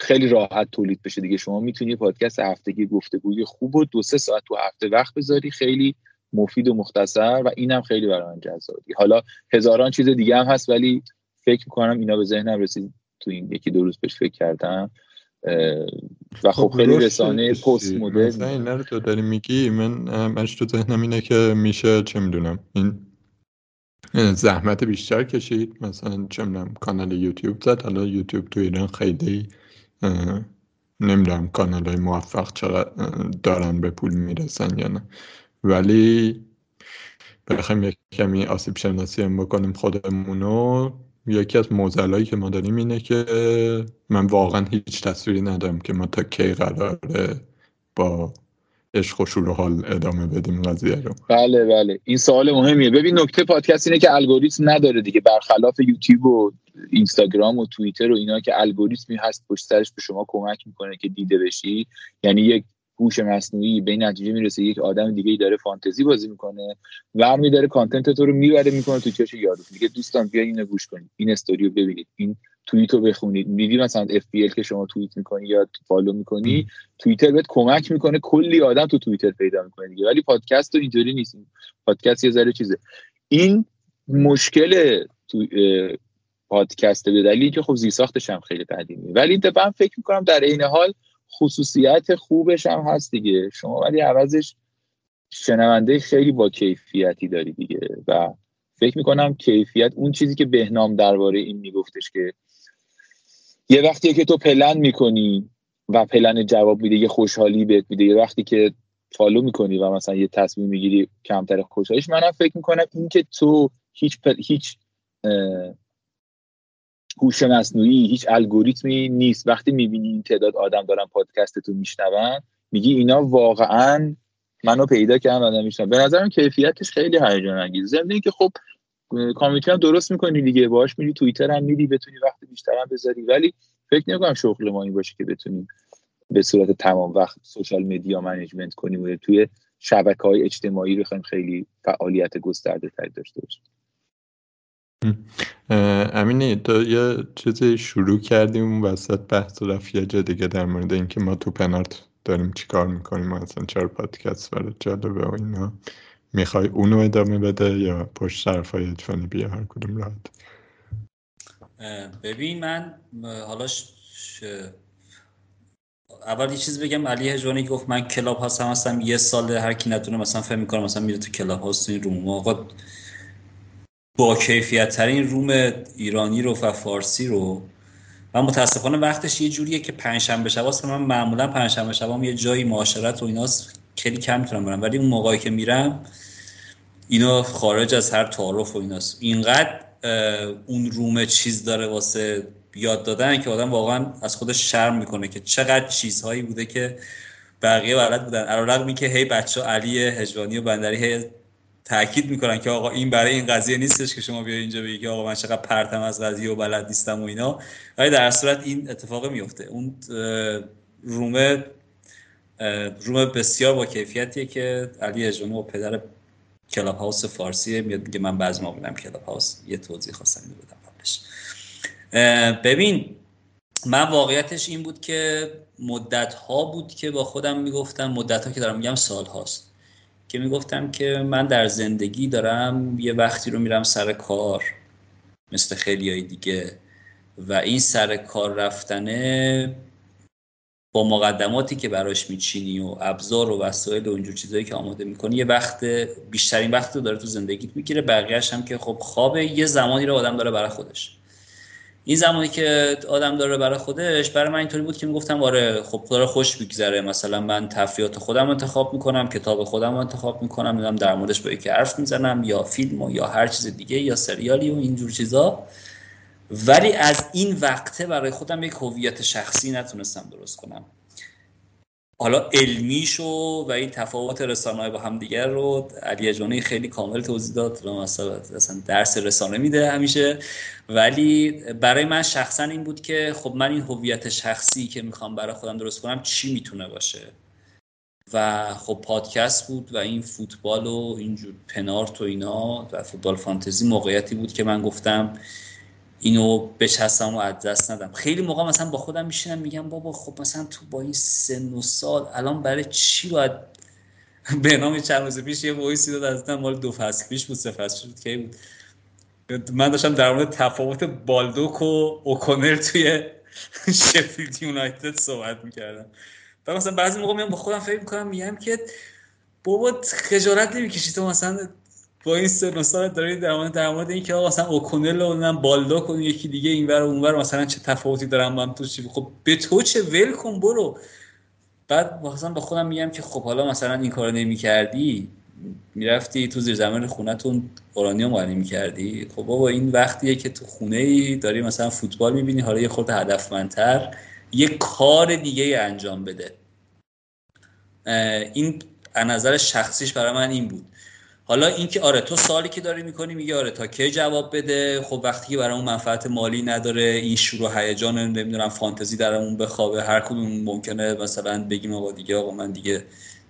خیلی راحت تولید بشه دیگه. شما می‌تونی پادکست هفتگی گفتگوی خوب و دو سه ساعت تو هفته وقت بذاری. خیلی مفید و مختصر و اینم خیلی برای من جذابه. حالا هزاران چیز دیگه هم هست ولی فکر می‌کنم اینا به ذهنم رسید تو این یکی دو روز بهش فکر کردم. و خب, خب خیلی رسانه پست مثلا اینا رو تو داری میگی من منش تو ذهنم اینه که میشه چه می‌دونم این زحمت بیشتر کشید. مثلا چه می‌دونم کانال یوتیوب زد. حالا یوتیوب تو ایران خیلی نمی‌دونم کانال های موفق چقدر دارن به پول می‌رسن یا نه. ولی بخوایم یک کمی آسیب شناسی هم بکنیم خودمونو. یکی از موزلایی که ما داریم اینه که من واقعا هیچ تصویری ندارم که ما تا کی قراره با عشق و شور و حال ادامه بدیم قضیه رو. بله بله. این سوال مهمیه. ببین نکته پادکست اینه که الگوریتم نداره دیگه. برخلاف یوتیوب و اینستاگرام و توییتر و اینا که الگوریتمی هست پشت سرش به شما کمک می‌کنه که دیده بشی. یعنی یک هوش مصنوعی به این نتیجه می‌رسه یک آدم دیگه ای داره فانتزی بازی می‌کنه ور داره content تو رو می‌بره می‌کنه تو چش یارو. میگه دوستان بیا اینو گوش کنید این استوریو ببینید این توییت رو بخونید. میدی مثلا اف که شما توییت می‌کنی یا follow می‌کنی توییتر بهت کمک می‌کنه کلی آدم تو توییتر پیدا می‌کنه دیگه. ولی پادکست تو اینطوری نیست. پادکست یه ذره چیزه. این مشکل تو پادکست به دلیلی که خب زیرساختش هم خیلی قدیمی ولی من فکر می‌کنم در عین حال خصوصیت خوبش هم هست دیگه. شما ولی عوضش شنونده خیلی با کیفیتی داری دیگه. و فکر می‌کنم کیفیت اون چیزی که بهنام درباره این میگفتش که یه وقتی که تو پلن می‌کنی و پلن جواب میده یه خوشحالی بهت میده. یه وقتی که فالو می‌کنی و مثلا یه تصمیم می‌گیری کمتر خوشحالیش منم فکر می‌کنم این که تو هیچ هیچ هوش مصنوعی هیچ الگوریتمی نیست. وقتی می‌بینی این تعداد آدم دارن پادکست تو میشنون میگی اینا واقعا منو پیدا کردن آدم میشنن به نظرم کیفیتش خیلی هیجان انگیز. ضمن که خب community هم درست می‌کنی دیگه. باش میری توییتر هم میری بتونی وقت بیشتر هم بذاری. ولی فکر نمی‌کنم شغل ما این باشه که بتونیم به صورت تمام وقت social media management کنیم و توی شبکه های اجتماعی بخوایم خیلی فعالیت گسترده تر داشته باشیم. امینی تو یه چیزی شروع کردیم وسط بحث رفت یه جا دیگه در مورد اینکه ما تو پنارت داریم چی کار می‌کنیم اصلا چرا پادکست برای جالبه و اینا. می‌خوای اونو ادامه بده یا پشت های فنی بیا هر کدوم راحت. ببین من حالا اول یه چیز بگم علی هجوانی گفت من کلاب هاستم هستم یه سال هر کی نتونه مثلا فهم می‌کنه مثلا میره تو کلاب هاست این روم آقا با کیفیت ترین روم ایرانی رو و فارسی رو. من متاسفانه وقتش یه جوریه که پنجشنبه شب من معمولا پنجشنبه شبام یه جایی معاشرت و ایناست خیلی کم می‌تونم برم. ولی اون موقعی که میرم اینا خارج از هر تعارف و ایناست. اینقدر اون روم چیز داره واسه یاد دادن که آدم واقعا از خودش شرم می‌کنه که چقدر چیزهایی بوده که بقیه بلد بودن. علیرغم که هی بچه علی هجوانی و بندری تاکید می‌کنن که آقا این برای این قضیه نیستش که شما بیا اینجا بگی که آقا من چقدر پرتم از قضیه و بلد نیستم و اینا. ولی در صورت این اتفاق میفته اون room ه room بسیار با کیفیتیه که علی اجرانی و پدر کلاب هاوس فارسیه میاد میگه من بعضی ما بودم کلاب هاوس یه توضیح خواستم بدم قبلش. ببین من واقعیتش این بود که مدت ها بود که با خودم می‌گفتم مدت ها که دارم میگم سال هاست که می‌گفتم که من در زندگی دارم یه وقتی رو میرم سر کار مثل خیلی های دیگه. و این سر کار رفتنه با مقدماتی که براش میچینی و ابزار و وسایل و اینجور چیزهایی که آماده می‌کنی یه وقت بیشترین وقت رو داره تو زندگیت می‌گیره. بقیهش هم که خب خوابه یه زمانی رو آدم داره برای خودش. این زمانی که آدم داره برای خودش برای من اینطوری بود که می‌گفتم آره خب داره خوش بگذره مثلا من تفریحات خودم انتخاب می‌کنم کتاب خودم انتخاب می‌کنم میدم در موردش با یکی حرف می‌زنم یا فیلم و یا هر چیز دیگه یا سریالی و اینجور چیزا. ولی از این وقته برای خودم یک هویت شخصی نتونستم درست کنم. حالا علمیشو و این تفاوت رسانه با هم دیگر رو علی جانی خیلی کامل توضیح داد. مثلا اصلا درس رسانه میده همیشه. ولی برای من شخصا این بود که خب من این هویت شخصی که می‌خوام برای خودم درست کنم چی می‌تونه باشه؟ و خب پادکست بود و این فوتبال و اینجور پنارت و اینا و فوتبال فانتزی موقعیتی بود که من گفتم اینو بچسبم و از دست ندم. خیلی موقع مثلا با خودم میشینم میگم بابا خب مثلا تو با این سن و سال الان برای چی باید [LAUGHS] به نام چند روز پیش یه voice ی داد؟ از مال دو فصل پیش بود سه فصل شد کی بود؟ من داشتم در مورد تفاوت بالدوک و اوکونر توی [LAUGHS] شفیلد یونایتد صحبت می‌کردم. و مثلا بعضی موقع میام با خودم فکر می‌کنم میگم که بابا خجالت نمی‌کشی تو مثلا با این سن سال داری در مورد در مورد اینکه مثلا اوکونل و بالدوک و یکی دیگه اینور و اونور مثلا چه تفاوتی دارن با هم تو خب به تو چه ول کن برو. بعد مثلا با خودم میگم که خب حالا مثلا این کارو نمی‌کردی می‌رفتی تو زیر زمین خونتون اورانیوم قالی می‌کردی. خب بابا این وقتیه که تو خونه ای داری مثلا فوتبال می‌بینی حالا یه خورده هدفمندتر یه کار دیگه انجام بده. این از نظر شخصیش برای من این بود. حالا اینکه آره تو سالی که داری می‌کنی میگه آره تا کی جواب بده؟ خب وقتی که برای اون منفعت مالی نداره این شروع هیجان نمی‌دونم فانتزی درمون بخوابه هر کدوم ممکنه مثلا بگیم آقا دیگه آقا من دیگه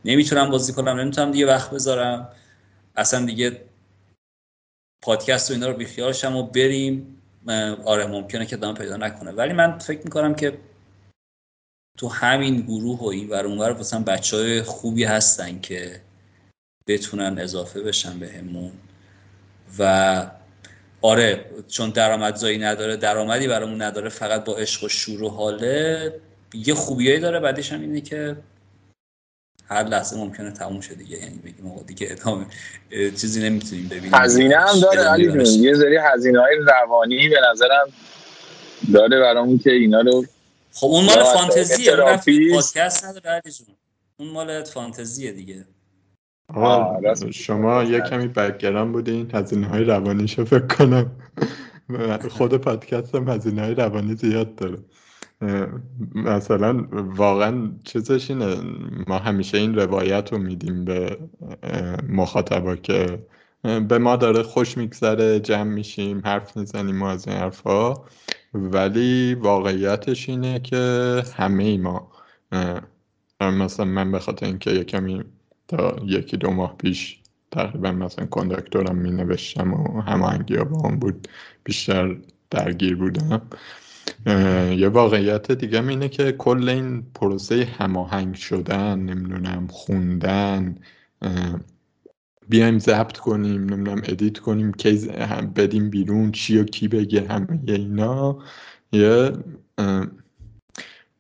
نمی‌تونم بازی کنم نمی‌تونم دیگه وقت بذارم. اصلا دیگه پادکست و اینا رو بیخیالشم و بریم. آره ممکنه که دام پیدا نکنه. ولی من فکر می‌کنم که تو همین گروه و این ور بچه های خوبی هستن که بتونن اضافه بشن بهمون. و آره چون درآمدزایی نداره درآمدی برامون نداره فقط با عشق و شور و حاله یه خوبیایی داره. بعدش هم اینه که هر لحظه ممکنه تموم شه دیگه. یعنی بگیم آقا دیگه ادامه چیزی نمی‌تونیم ببینیم. هزینه هم داره علی یه ذری هزینه های روانی به نظرم داره برامون که اینا رو خب اون مال فانتزیه. پادکست نداره علی جون. اون مال فانتزیه دیگه. شما یه کمی بکگرام بودین هزینه های روانیشو فکر کنم. [LAUGHS] خود پادکست هم هزینه های روانی زیاد داره. مثلا واقعا چیزش اینه ما همیشه این روایت رو میدیم به مخاطبا که به ما داره خوش میگذره جمع میشیم حرف می‌زنیم و از این حرفا ولی واقعیتش اینه که همه ای ما مثلا من به خاطر اینکه یه کمی تا یکی دو ماه پیش تقریبا مثلا کندکتورم می نوشتم و هماهنگی با اون بود. بیشتر درگیر بودم. یه واقعیت دیگه اینه که کل این پروسه هماهنگ شدن نمی‌دونم خوندن بیایم ضبط کنیم نمی‌دونم ادیت کنیم کی بدیم بیرون چی و کی بگه همه اینا یه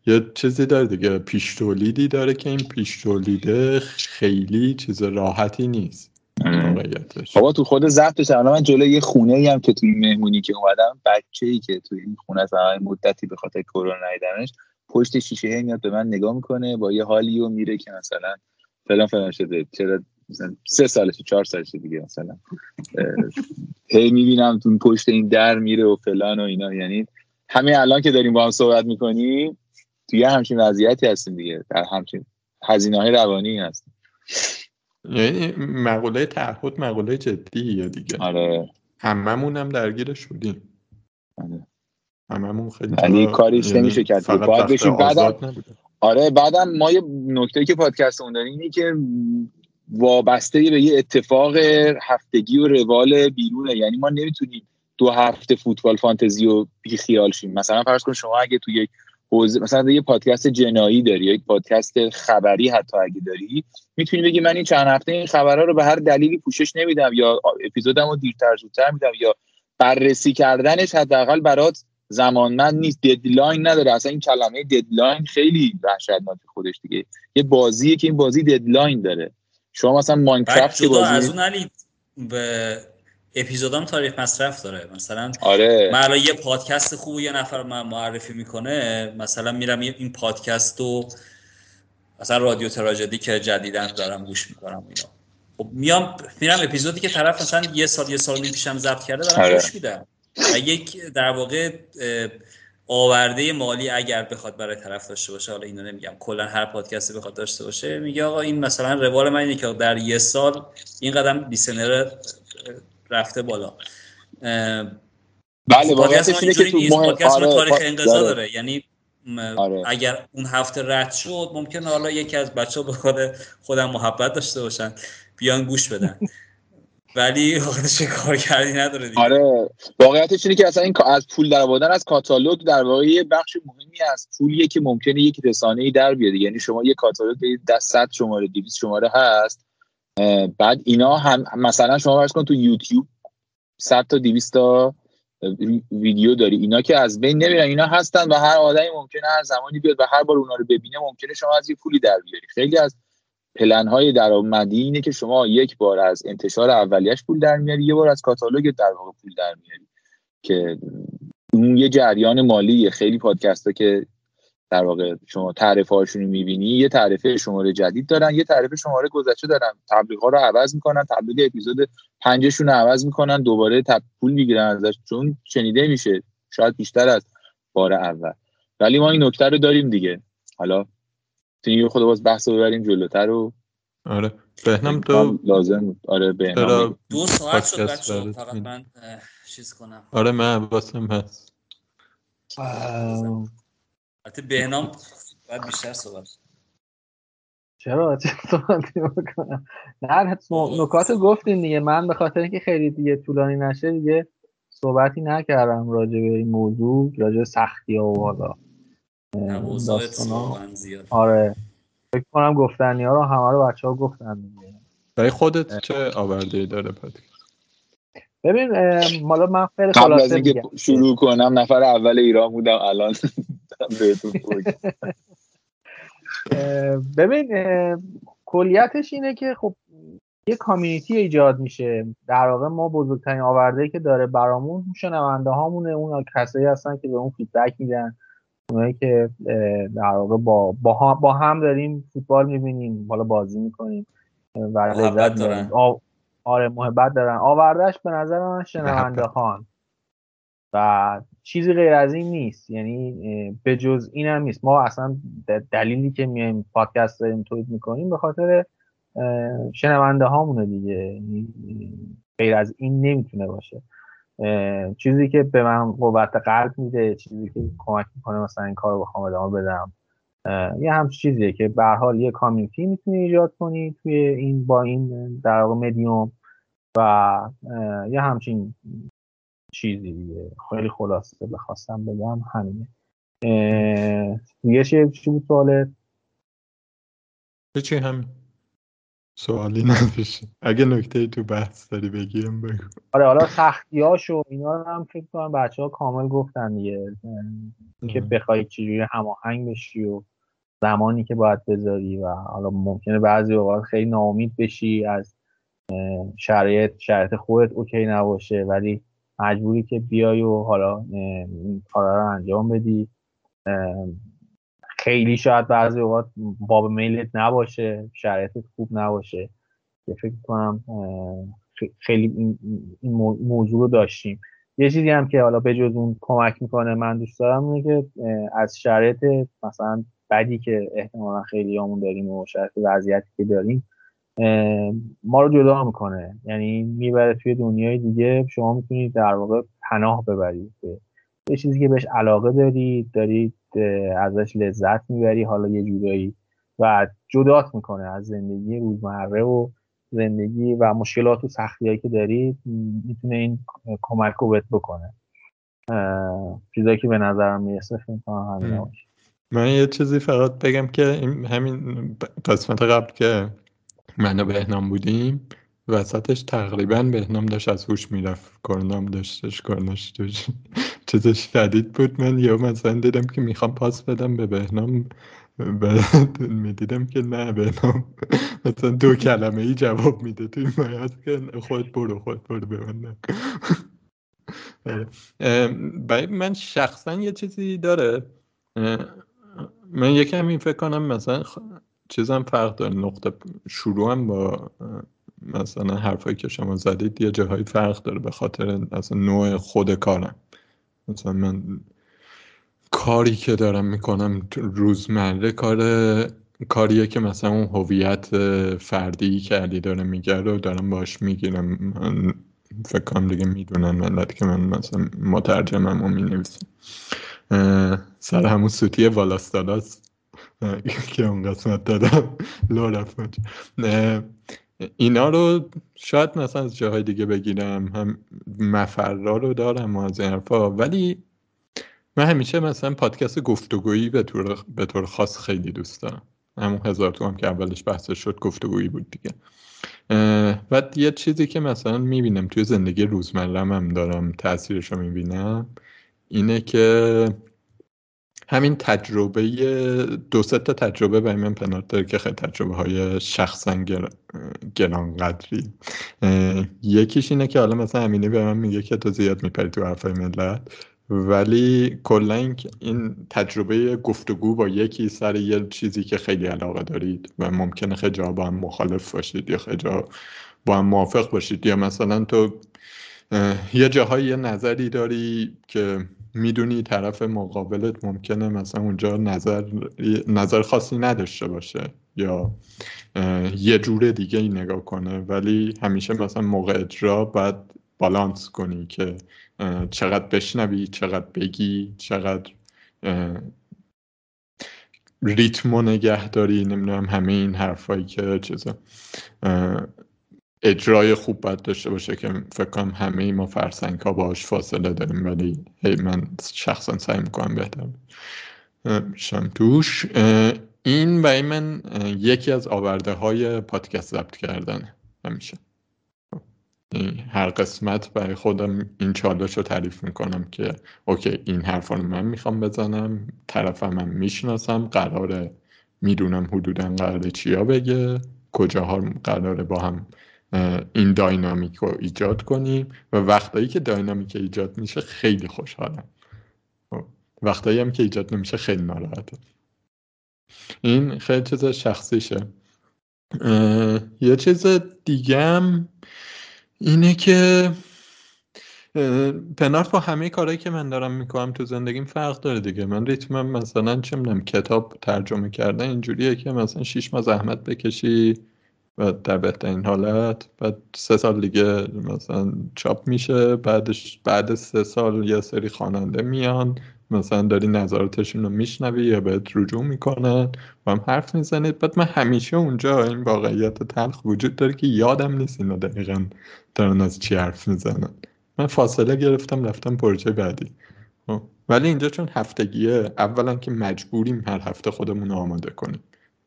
یه چیزی داره دیگه پیش تولیدی داره که این پیش تولیده خیلی چیز راحتی نیست بابا تو خود ضبطش الان من جلوی یه خونه ای هم که توی مهمونی که اومدم بچه ای که توی این خونه از مدتی به خاطر کرونا ندیدمش پشت شیشه هی میاد به من نگاه می‌کنه با یه حالی و میره که مثلا فلان فلان شده چرا مثلا سه سالشه چهار سالشه دیگه مثلا هی می‌بینم تو پشت این در میره و فلان و اینا. یعنی همین الان که داریم با هم صحبت می‌کنیم توی همچین وضعیتی هستیم دیگه. در همچین هزینه های روانی هست. یعنی مقوله تعهد مقوله جدیه دیگه. آره. هممون هم درگیرش بودیم آره. هممون خیلی یعنی کاریش نمیشه کرد باید بشیم بعدم آره بعدم ما یه نکته که پادکستمون داریم اینه که وابسته به یه اتفاق هفتگی و روال بیرونه. یعنی ما نمی‌تونیم دو هفته فوتبال فانتزی و بیخیال شیم. مثلا فرض کن شما اگه تو یک حوزه مثلا یه پادکست جنایی داری یک پادکست خبری حتی اگه داری می‌تونی بگی من این چند هفته این خبرها رو به هر دلیلی پوشش نمیدم یا اپیزودم رو دیرتر زودتر میدم یا بررسی کردنش حداقل برات زمانمند نیست deadline نداره. اصلا این کلمه deadline خیلی وحشتناک خودش دیگه. یه بازیه که این بازی ددلاین داره. شما مثلا ماینکرافت بازی از اون علی به اپیزودام تاریخ مصرف داره. مثلا آره. من یه پادکست خوب یه نفر من معرفی می‌کنه مثلا میرم این پادکست رو مثلا رادیو تراژدی که جدیدن دارم گوش می‌کنم اینا. خب میام میرم اپیزودی که طرف مثلا یه سال یه سال پیشم ضبط کرده دارم آره. گوش میدم. و یک در واقع آورده مالی اگر بخواد برای طرف داشته باشه حالا اینو نمیگم کلا هر پادکستی بخواد داشته باشه میگه آقا این مثلا روال من اینه که در یه سال این قدم لیسنر رفته بالا. بله واقعیتش اینه که تو مهم آره تاریخ انقضا داره, داره. یعنی آره. اگر اون هفته رد شد ممکن حالا یکی از بچه ها به خودم محبت داشته باشن بیان گوش بدن. ولی واقعیتش کار کردی نداره دیگه. آره. واقعیتش اینه که اصلا این از پول در آوردن از کاتالوگ در واقع یه بخش مهمی از پولیه که ممکنه یک رسانه ای در بیاد. یعنی شما یه کاتالوگ دست 100 شماره 200 شماره هست. بعد اینا هم مثلا شما فرض کن تو یوتیوب 100 تا 200 تا ویدیو داری. اینا که از بین نمیرن. اینا هستن و هر آدمی ممکنه هر زمانی بیاد و هر بار اونا رو ببینه ممکنه شما از یه پولی در بیاری. خیلی از پلن های درآمدی اینه که شما یک بار از انتشار اولیش پول در میاری یه بار از کاتالوگ در واقع پول در میاری که اون یه جریان مالی خیلی پادکست ها که در واقع شما تعرفه هاشون رو می‌بینی یه تعرفه شماره جدید دارن یه تعرفه شماره گذشته دارن. تبلیغ ها رو عوض می‌کنن تبلیغ اپیزود پنجشون رو عوض می‌کنن دوباره تب پول می‌گیرن ازش چون شنیده میشه. شاید بیشتر از بار اول. ولی ما این نکته رو داریم دیگه. حالا یه خود باز بحث رو ببریم جلوتر و آره. بهنم تو لازم آره بهنم دو ساعت شد بچه فقط من چیز کنم. آره من واسم هست البته بهنام باید بیشتر صحبت چرا؟ چه صحبتی بکنم نه نکات گفتین دیگه. من به خاطر اینکه خیلی دیگه طولانی نشه دیگه صحبتی نکردم راجع به این موضوع راجع سختی ها و حالا. آره. فکر کنم گفتنی ها رو همه رو بچه ها گفتن دیگه. برای خودت چه آورده داره پادکست ببین حالا من خیلی خلاصه شروع کنم نفر اول ایران بودم الان بهتون ببین کلیتش اینه که خب یه کامیونیتی ایجاد میشه. در واقع ما بزرگترین آورده که داره برامون شنونده هامونه اون کسایی هستن که به اون فیدبک میدن. اونایی که در واقع با, با, هم داریم فوتبال می‌بینیم حالا بازی می‌کنیم. و لذت دارن. آره محبت دارن. آوردهش به نظر من شنونده خان و چیزی غیر از این نیست. یعنی به جز این هم نیست. ما اصلا دلیلی که میایم پادکست داریم تولید می‌کنیم به خاطر شنونده هامونه دیگه. یعنی غیر از این نمی‌تونه باشه. چیزی که به من قوت قلب میده چیزی که کمک می‌کنه مثلا این کار رو بخوام ادامه بدم. یه همچین چیزیه که به حال یه کامیونیتی می‌تونی ایجاد کنی توی این با این در مدیوم و یه همچین چیزی دیگه. خیلی خلاصه بخواستم بگم همینه. دیگه چی بود سواله چی همین سوالی نداشت اگه نکته تو بحث داری بگیم بگو. آره حالا سختیاش و اینا رو هم فکر کنم بچه ها کامل گفتن دیگه. که بخوای چجوری هماهنگ بشی و زمانی که باید بذاری و حالا ممکنه بعضی اوقات خیلی ناامید بشی از شرایط شرایط خودت اوکی نباشه ولی مجبوری که بیای و حالا این کارا رو انجام بدی. خیلی شاید بعضی اوقات باب میلت نباشه شرایطت خوب نباشه. که فکر کنم خیلی این موضوع رو داشتیم. یه چیزی هم که حالا به جز اون کمک می‌کنه من دوست دارم اینه که از شرایط مثلا بدی که احتمالا خیلی همون داریم و شرایط وضعیتی که داریم ما رو جدا می‌کنه. یعنی می‌بره توی دنیای دیگه. شما می‌تونید در واقع پناه ببرید. یه چیزی که بهش علاقه دارید دارید ازش لذت می‌بری حالا یه جورایی و جدات می‌کنه از زندگی روزمره و زندگی و مشکلات و سختی که دارید. می‌تونه این کمک رو بهت بکنه. چیزایی که به نظرم می‌رسه فکر همین من یه چیزی فقط بگم که همین قسمت قبل که من و بهنام بودیم. وسطش تقریبا بهنام داشت از هوش می‌رفت. کرنام داشتش کرناش توش [LAUGHS] چیز شدید بود. من یا مثلا دیدم که می‌خوام پاس بدم به بهنام. بعد می‌دیدم که نه بهنام مثلا دو کلمه ای جواب میده. توی مایت که خود برو خود برو به من [LAUGHS] آره. من شخصا یه چیزی داره. من یکم این فکر کنم مثلا چیزم فرق داره. نقطه شروعم با مثلا حرفایی که شما زدید یه جاهایی فرق داره به خاطر اصلا نوع خود کارم. مثلا من کاری که دارم می‌کنم روزمره کار کاریه که مثلا اون هویت فردی که علی داره میگه رو دارم باش می‌گیرم. فکر کنم دیگه می‌دونن ملت که من مثلا مترجمم و می‌نویسم سر همون سوتی والاستالاس. [LAUGHS] که اون قسمت دادم. [LAUGHS] لو اینا رو شاید مثلا از جاهای دیگه بگیرم. هم مفرا رو دارم از حرفا. ولی من همیشه مثلا پادکست گفتگویی به طور, به طور خاص خیلی دوست دارم. همون هزار تومن که اولش بحثش شد گفتگویی بود دیگه. و یه چیزی که مثلا می‌بینم توی زندگی روزمرم هم دارم تاثیرش رو می‌بینم اینه که همین تجربه دو تا تجربه برای من پنات داره که خیلی تجربه های شخصا گرانقدری. یکیش اینه که حالا مثلا امینی به من میگه که تو زیاد میپری تو حرفای ملت ولی کلا این تجربه گفتگو با یکی سر یه چیزی که خیلی علاقه دارید و ممکنه خیلی با هم مخالف باشید یا خیلی با هم موافق باشید یا مثلا تو یه جاهای یه نظری داری که می‌دونی طرف مقابلت ممکنه مثلا اونجا نظر نظر خاصی نداشته باشه یا یه جور دیگه ای نگاه کنه ولی همیشه مثلا موقع اجرا باید بالانس کنی که چقدر بشنوی چقدر بگی چقدر ریتم نگه داری نمی‌دونم همه این حرفایی که چیزا. اجرای خوب باید داشته باشه که فکر کنم همه ما فرسنگ ها باش فاصله داریم ولی هی من شخصا سعی می‌کنم بهتر شم توش این برای من یکی از آورده های پادکست ضبط کردن همیشه. هر قسمت برای خودم این چالش رو تعریف می‌کنم که اوکی این حرفا رو من می‌خوام بزنم طرفم من می‌شناسم قراره می‌دونم حدودا قراره چیا بگه کجاها قراره با هم این داینامیک رو ایجاد کنیم و وقتایی که داینامیک ایجاد میشه خیلی خوشحالم. خب، وقتایی هم که ایجاد نمیشه خیلی ناراحتم. این خیلی چیز شخصیشه. یه چیز دیگه اینه که پنارت با همه کارهایی که من دارم می‌کنم تو زندگیم فرق داره دیگه. من ریتمم مثلا چه کتاب ترجمه کردن اینجوریه که مثلا شیش ماه زحمت بکشی. و در بهترین حالت. بعد سه سال دیگه مثلا چاپ میشه. بعدش بعد سه سال یه سری خواننده میان. مثلا داری نظراتشون رو میشنوی یا بهت رجوع می‌کنن. و هم حرف می‌زنید بعد من همیشه اونجا این واقعیت تلخ وجود داره که یادم نیست اینا دقیقا دارن از چی حرف می‌زنن. من فاصله گرفتم رفتم پروژه بعدی. خب، ولی اینجا چون هفتگیه اولا که مجبوریم هر هفته خودمون رو آماده کنیم.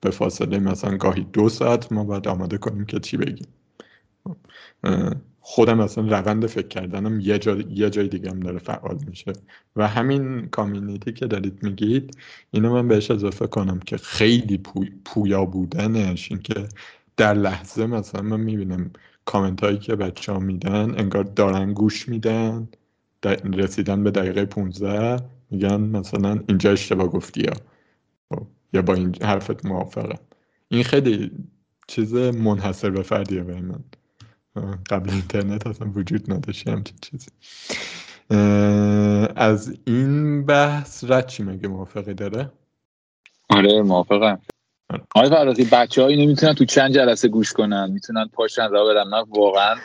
به فاصله مثلا گاهی دو ساعت ما باید آماده کنیم که چی بگیم. خودم اصلا روند فکر کردنم یه, جا، یه جای دیگه هم داره فعال میشه. و همین کامیونیتی که دارید میگید اینو من بهش اضافه کنم که خیلی پویا بودنش اینکه در لحظه مثلا من می‌بینم کامنت هایی که بچه ها میدن انگار دارن گوش میدن رسیدن به دقیقه 15 میگن مثلا اینجا اشتباه گفتی خب، یا با این حرفت موافقم. این خیلی چیز منحصر به فردیه به من. قبل اینترنت اصلا وجود نداشت همچین چیزی. از این بحث رد چی مگه موافقی داره؟ آره موافقم. آره. فراتی بچه هایی نمی‌تونن تو چند جلسه گوش کنن. می‌تونن پاشن را برن. من واقعا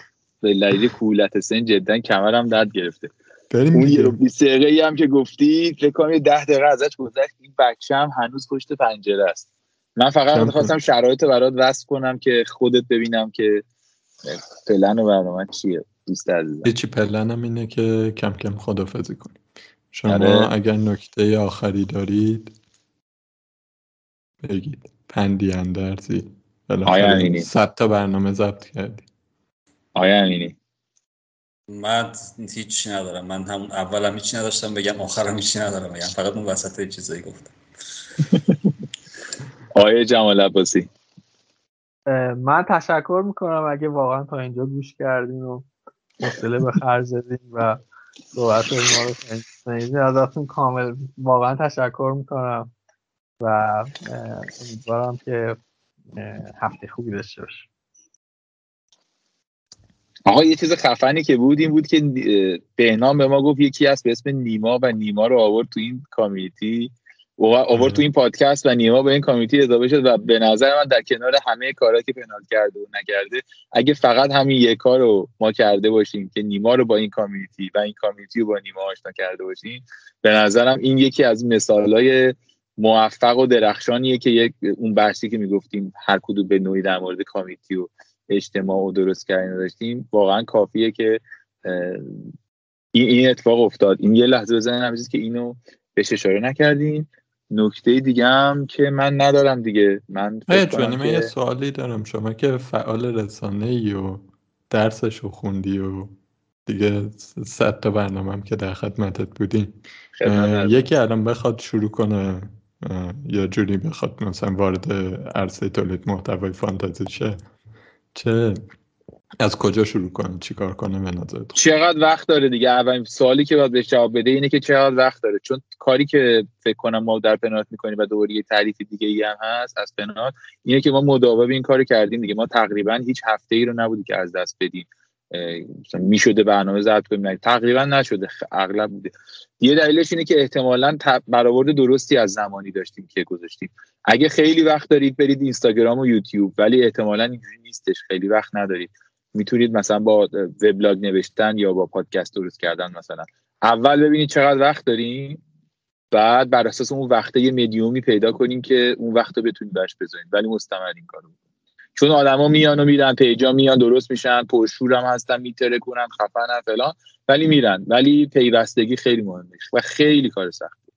به لعیل کولت سن جدا کمرم درد گرفته. اون یه رو دقیقه هم که گفتی فکر کنم یه ده دقیقه ازش گذشت. این بچه هم هنوز پشت پنجره است. من فقط خواستم شرایط برات وصف کنم که خودت ببینم که پلن و برنامه چیه. دوست عزیزم. چی پلنم اینه که کم کم خدافزی کنیم. شما آره. اگر نکته آخری دارید بگید. پندی اندرزی. آیا امینی. صد تا برنامه ضبط کردی. آیا امینی. من هیچ ندارم. من هم اولم هیچ نداشتم بگم آخرم هیچ ندارم. بگم فقط اون وسط چیزایی گفتم. [LAUGHS] آیا جمال عباسی. من تشکر می‌کنم اگه واقعا تا اینجا گوش کردین و حوصله به خرج دادین و صحبت ما رو شنیدین. ازتون کامل واقعا تشکر می‌کنم و امیدوارم که هفته خوبی داشته باشه آقا یه چیز خفنی که بود این بود که بهنام به ما گفت یکی هست به اسم نیما و نیما رو آورد تو این کامیونیتی. آورد تو این پادکست و نیما به این کامیتی اضافه شد و به نظر من در کنار همه کارهایی که پنال کرده و نکرده اگه فقط همین یک کار رو ما کرده باشیم که نیما رو با این کامیونیتی و این کامیونیتی رو با نیما آشنا کرده باشیم به نظرم این یکی از مثالهای موفق و درخشانیه که یک اون بحثی که می‌گفتیم هر کدوم به نوعی در مورد کامیونیتی و اجتماع و درست کردن داشتیم واقعا کافیه که این اتفاق افتاد. این یه لحظه بزنین که اینو بهش اشاره نکردیم نکته دیگه هم که من ندارم دیگه. من چون من یه سوالی دارم شما که فعال رسانه ای و درسشو خوندی و دیگه صد تا برنامه هم که در خدمتت بودیم یکی الان بخواد شروع کنه یا جوری بخواد مثلا وارد عرصه تولید محتوای فانتزی شه. چه از کجا شروع کنه چیکار کنه به نظر چقدر وقت داره دیگه؟ اولین سوالی که باید بهش جواب بده اینه که چقدر وقت داره. چون کاری که فکر کنم ما در پنات می‌کنیم و دوباره یه تعریف دیگه ای هم هست از پنات اینه که ما مداوم این کارو کردیم دیگه. ما تقریبا هیچ هفته ای رو نبودی که از دست بدیم. می‌شده برنامه زد کنیم تقریبا نشده اغلب بوده. یه دلیلش اینه که احتمالا برآورد درستی از زمانی داشتیم که گذاشتیم. اگه خیلی وقت دارید برید اینستاگرام و یوتیوب ولی احتمالا اینجوری نیستش خیلی وقت ندارید. می‌تونید مثلا با وبلاگ نوشتن یا با پادکست درست کردن مثلا. اول ببینید چقدر وقت داریم بعد بر اساس اون وقت یه مدیومی پیدا کنیم که اون وقت رو بتونید برش بذارید. ولی مستمر این کارو چون آدما میان و میرن پیجا میان درست میشن پرشور هم هستن میتره کنن خفن فلان. ولی میرن. ولی پیوستگی خیلی مهمه و خیلی کار سخته.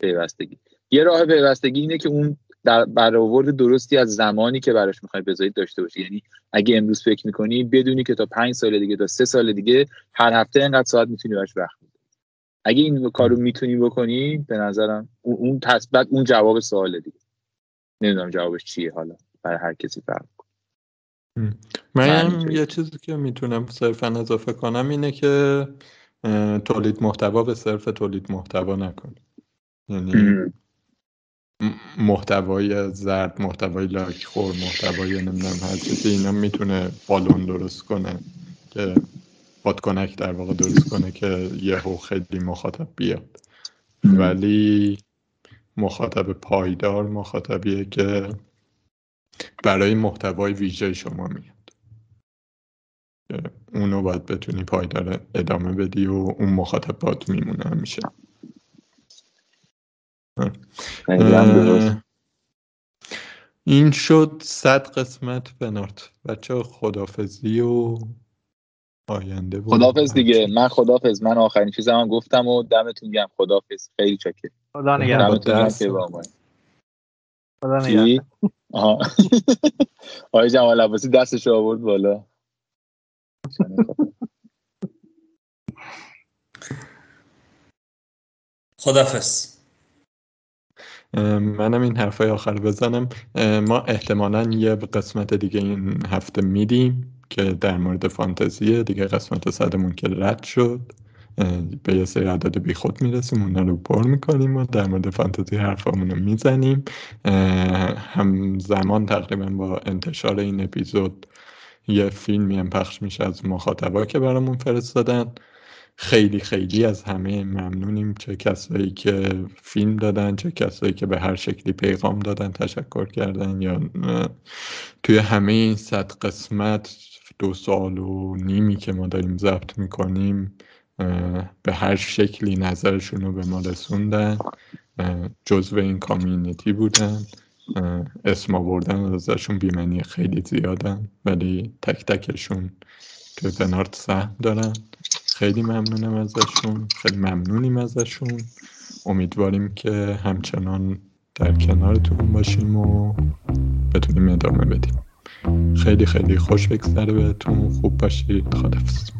پیوستگی. یه راه پیوستگی اینه که اون در برآورد درستی از زمانی که براش می‌خوای بذارید داشته باشی. یعنی اگه امروز فکر می‌کنی بدونی که تا پنج سال دیگه تا سه سال دیگه هر هفته اینقدر ساعت می‌تونی براش وقت اگه این کار رو می‌تونی بکنی به نظرم اون تثبت اون جواب سوال دیگه. نمی‌دونم جوابش چیه حالا. برای هر کسی فرق من یه چیزی که می‌تونم صرفا اضافه کنم اینه که تولید محتوا به صرف تولید محتوا نکن. یعنی محتوای زرد محتوای لایک خور محتوای نمی‌دونم هر چیزی اینا می‌تونه بالون درست کنه که کنک در واقع درست کنه که یهو خیلی مخاطب بیاد. ولی مخاطب پایدار مخاطبیه که برای محتوای ویژه شما میاد. اونو باید بتونی پایدار ادامه بدی و اون مخاطب باید میمونه همیشه. این شد صد قسمت بنارت. بچه خدافزی و آینده بود خدافز دیگه. من خدافز من آخرین چیزم هم گفتم و دمتون گم خدافز خیلی چکه خدا نگهدار. خدا نگهدار. [LAUGHS] آقای جمال عباسی دستش آورد بالا. خدافز منم این حرفای آخر بزنم. ما احتمالا یه قسمت دیگه این هفته میدیم که در مورد فانتزیه. دیگه قسمت صدمون که رد شد. به یه سری عدد بی خود می‌رسیم اونا رو پر می‌کنیم و در مورد فانتزی حرفامون رو می‌زنیم. همزمان تقریبا با انتشار این اپیزود یه فیلمی هم پخش میشه از مخاطبا که برامون فرستادن. خیلی خیلی از همه ممنونیم. چه کسایی که فیلم دادن چه کسایی که به هر شکلی پیغام دادن تشکر کردن یا توی همه این صد قسمت دو سال و نیمی که ما داریم ضبط می‌کنیم به هر شکلی نظرشون رو به ما رسوندن جزو این کامیونیتی بودن اسم آوردن ازشون بیمنی خیلی زیادن ولی تک تکشون توی بنارد سهم دارن. خیلی ممنونم ازشون خیلی ممنونیم ازشون. امیدواریم که همچنان در کنارتون باشیم و بتونیم ادامه بدیم. خیلی خیلی خوش بگذره بهتون خوب باشید. خدافز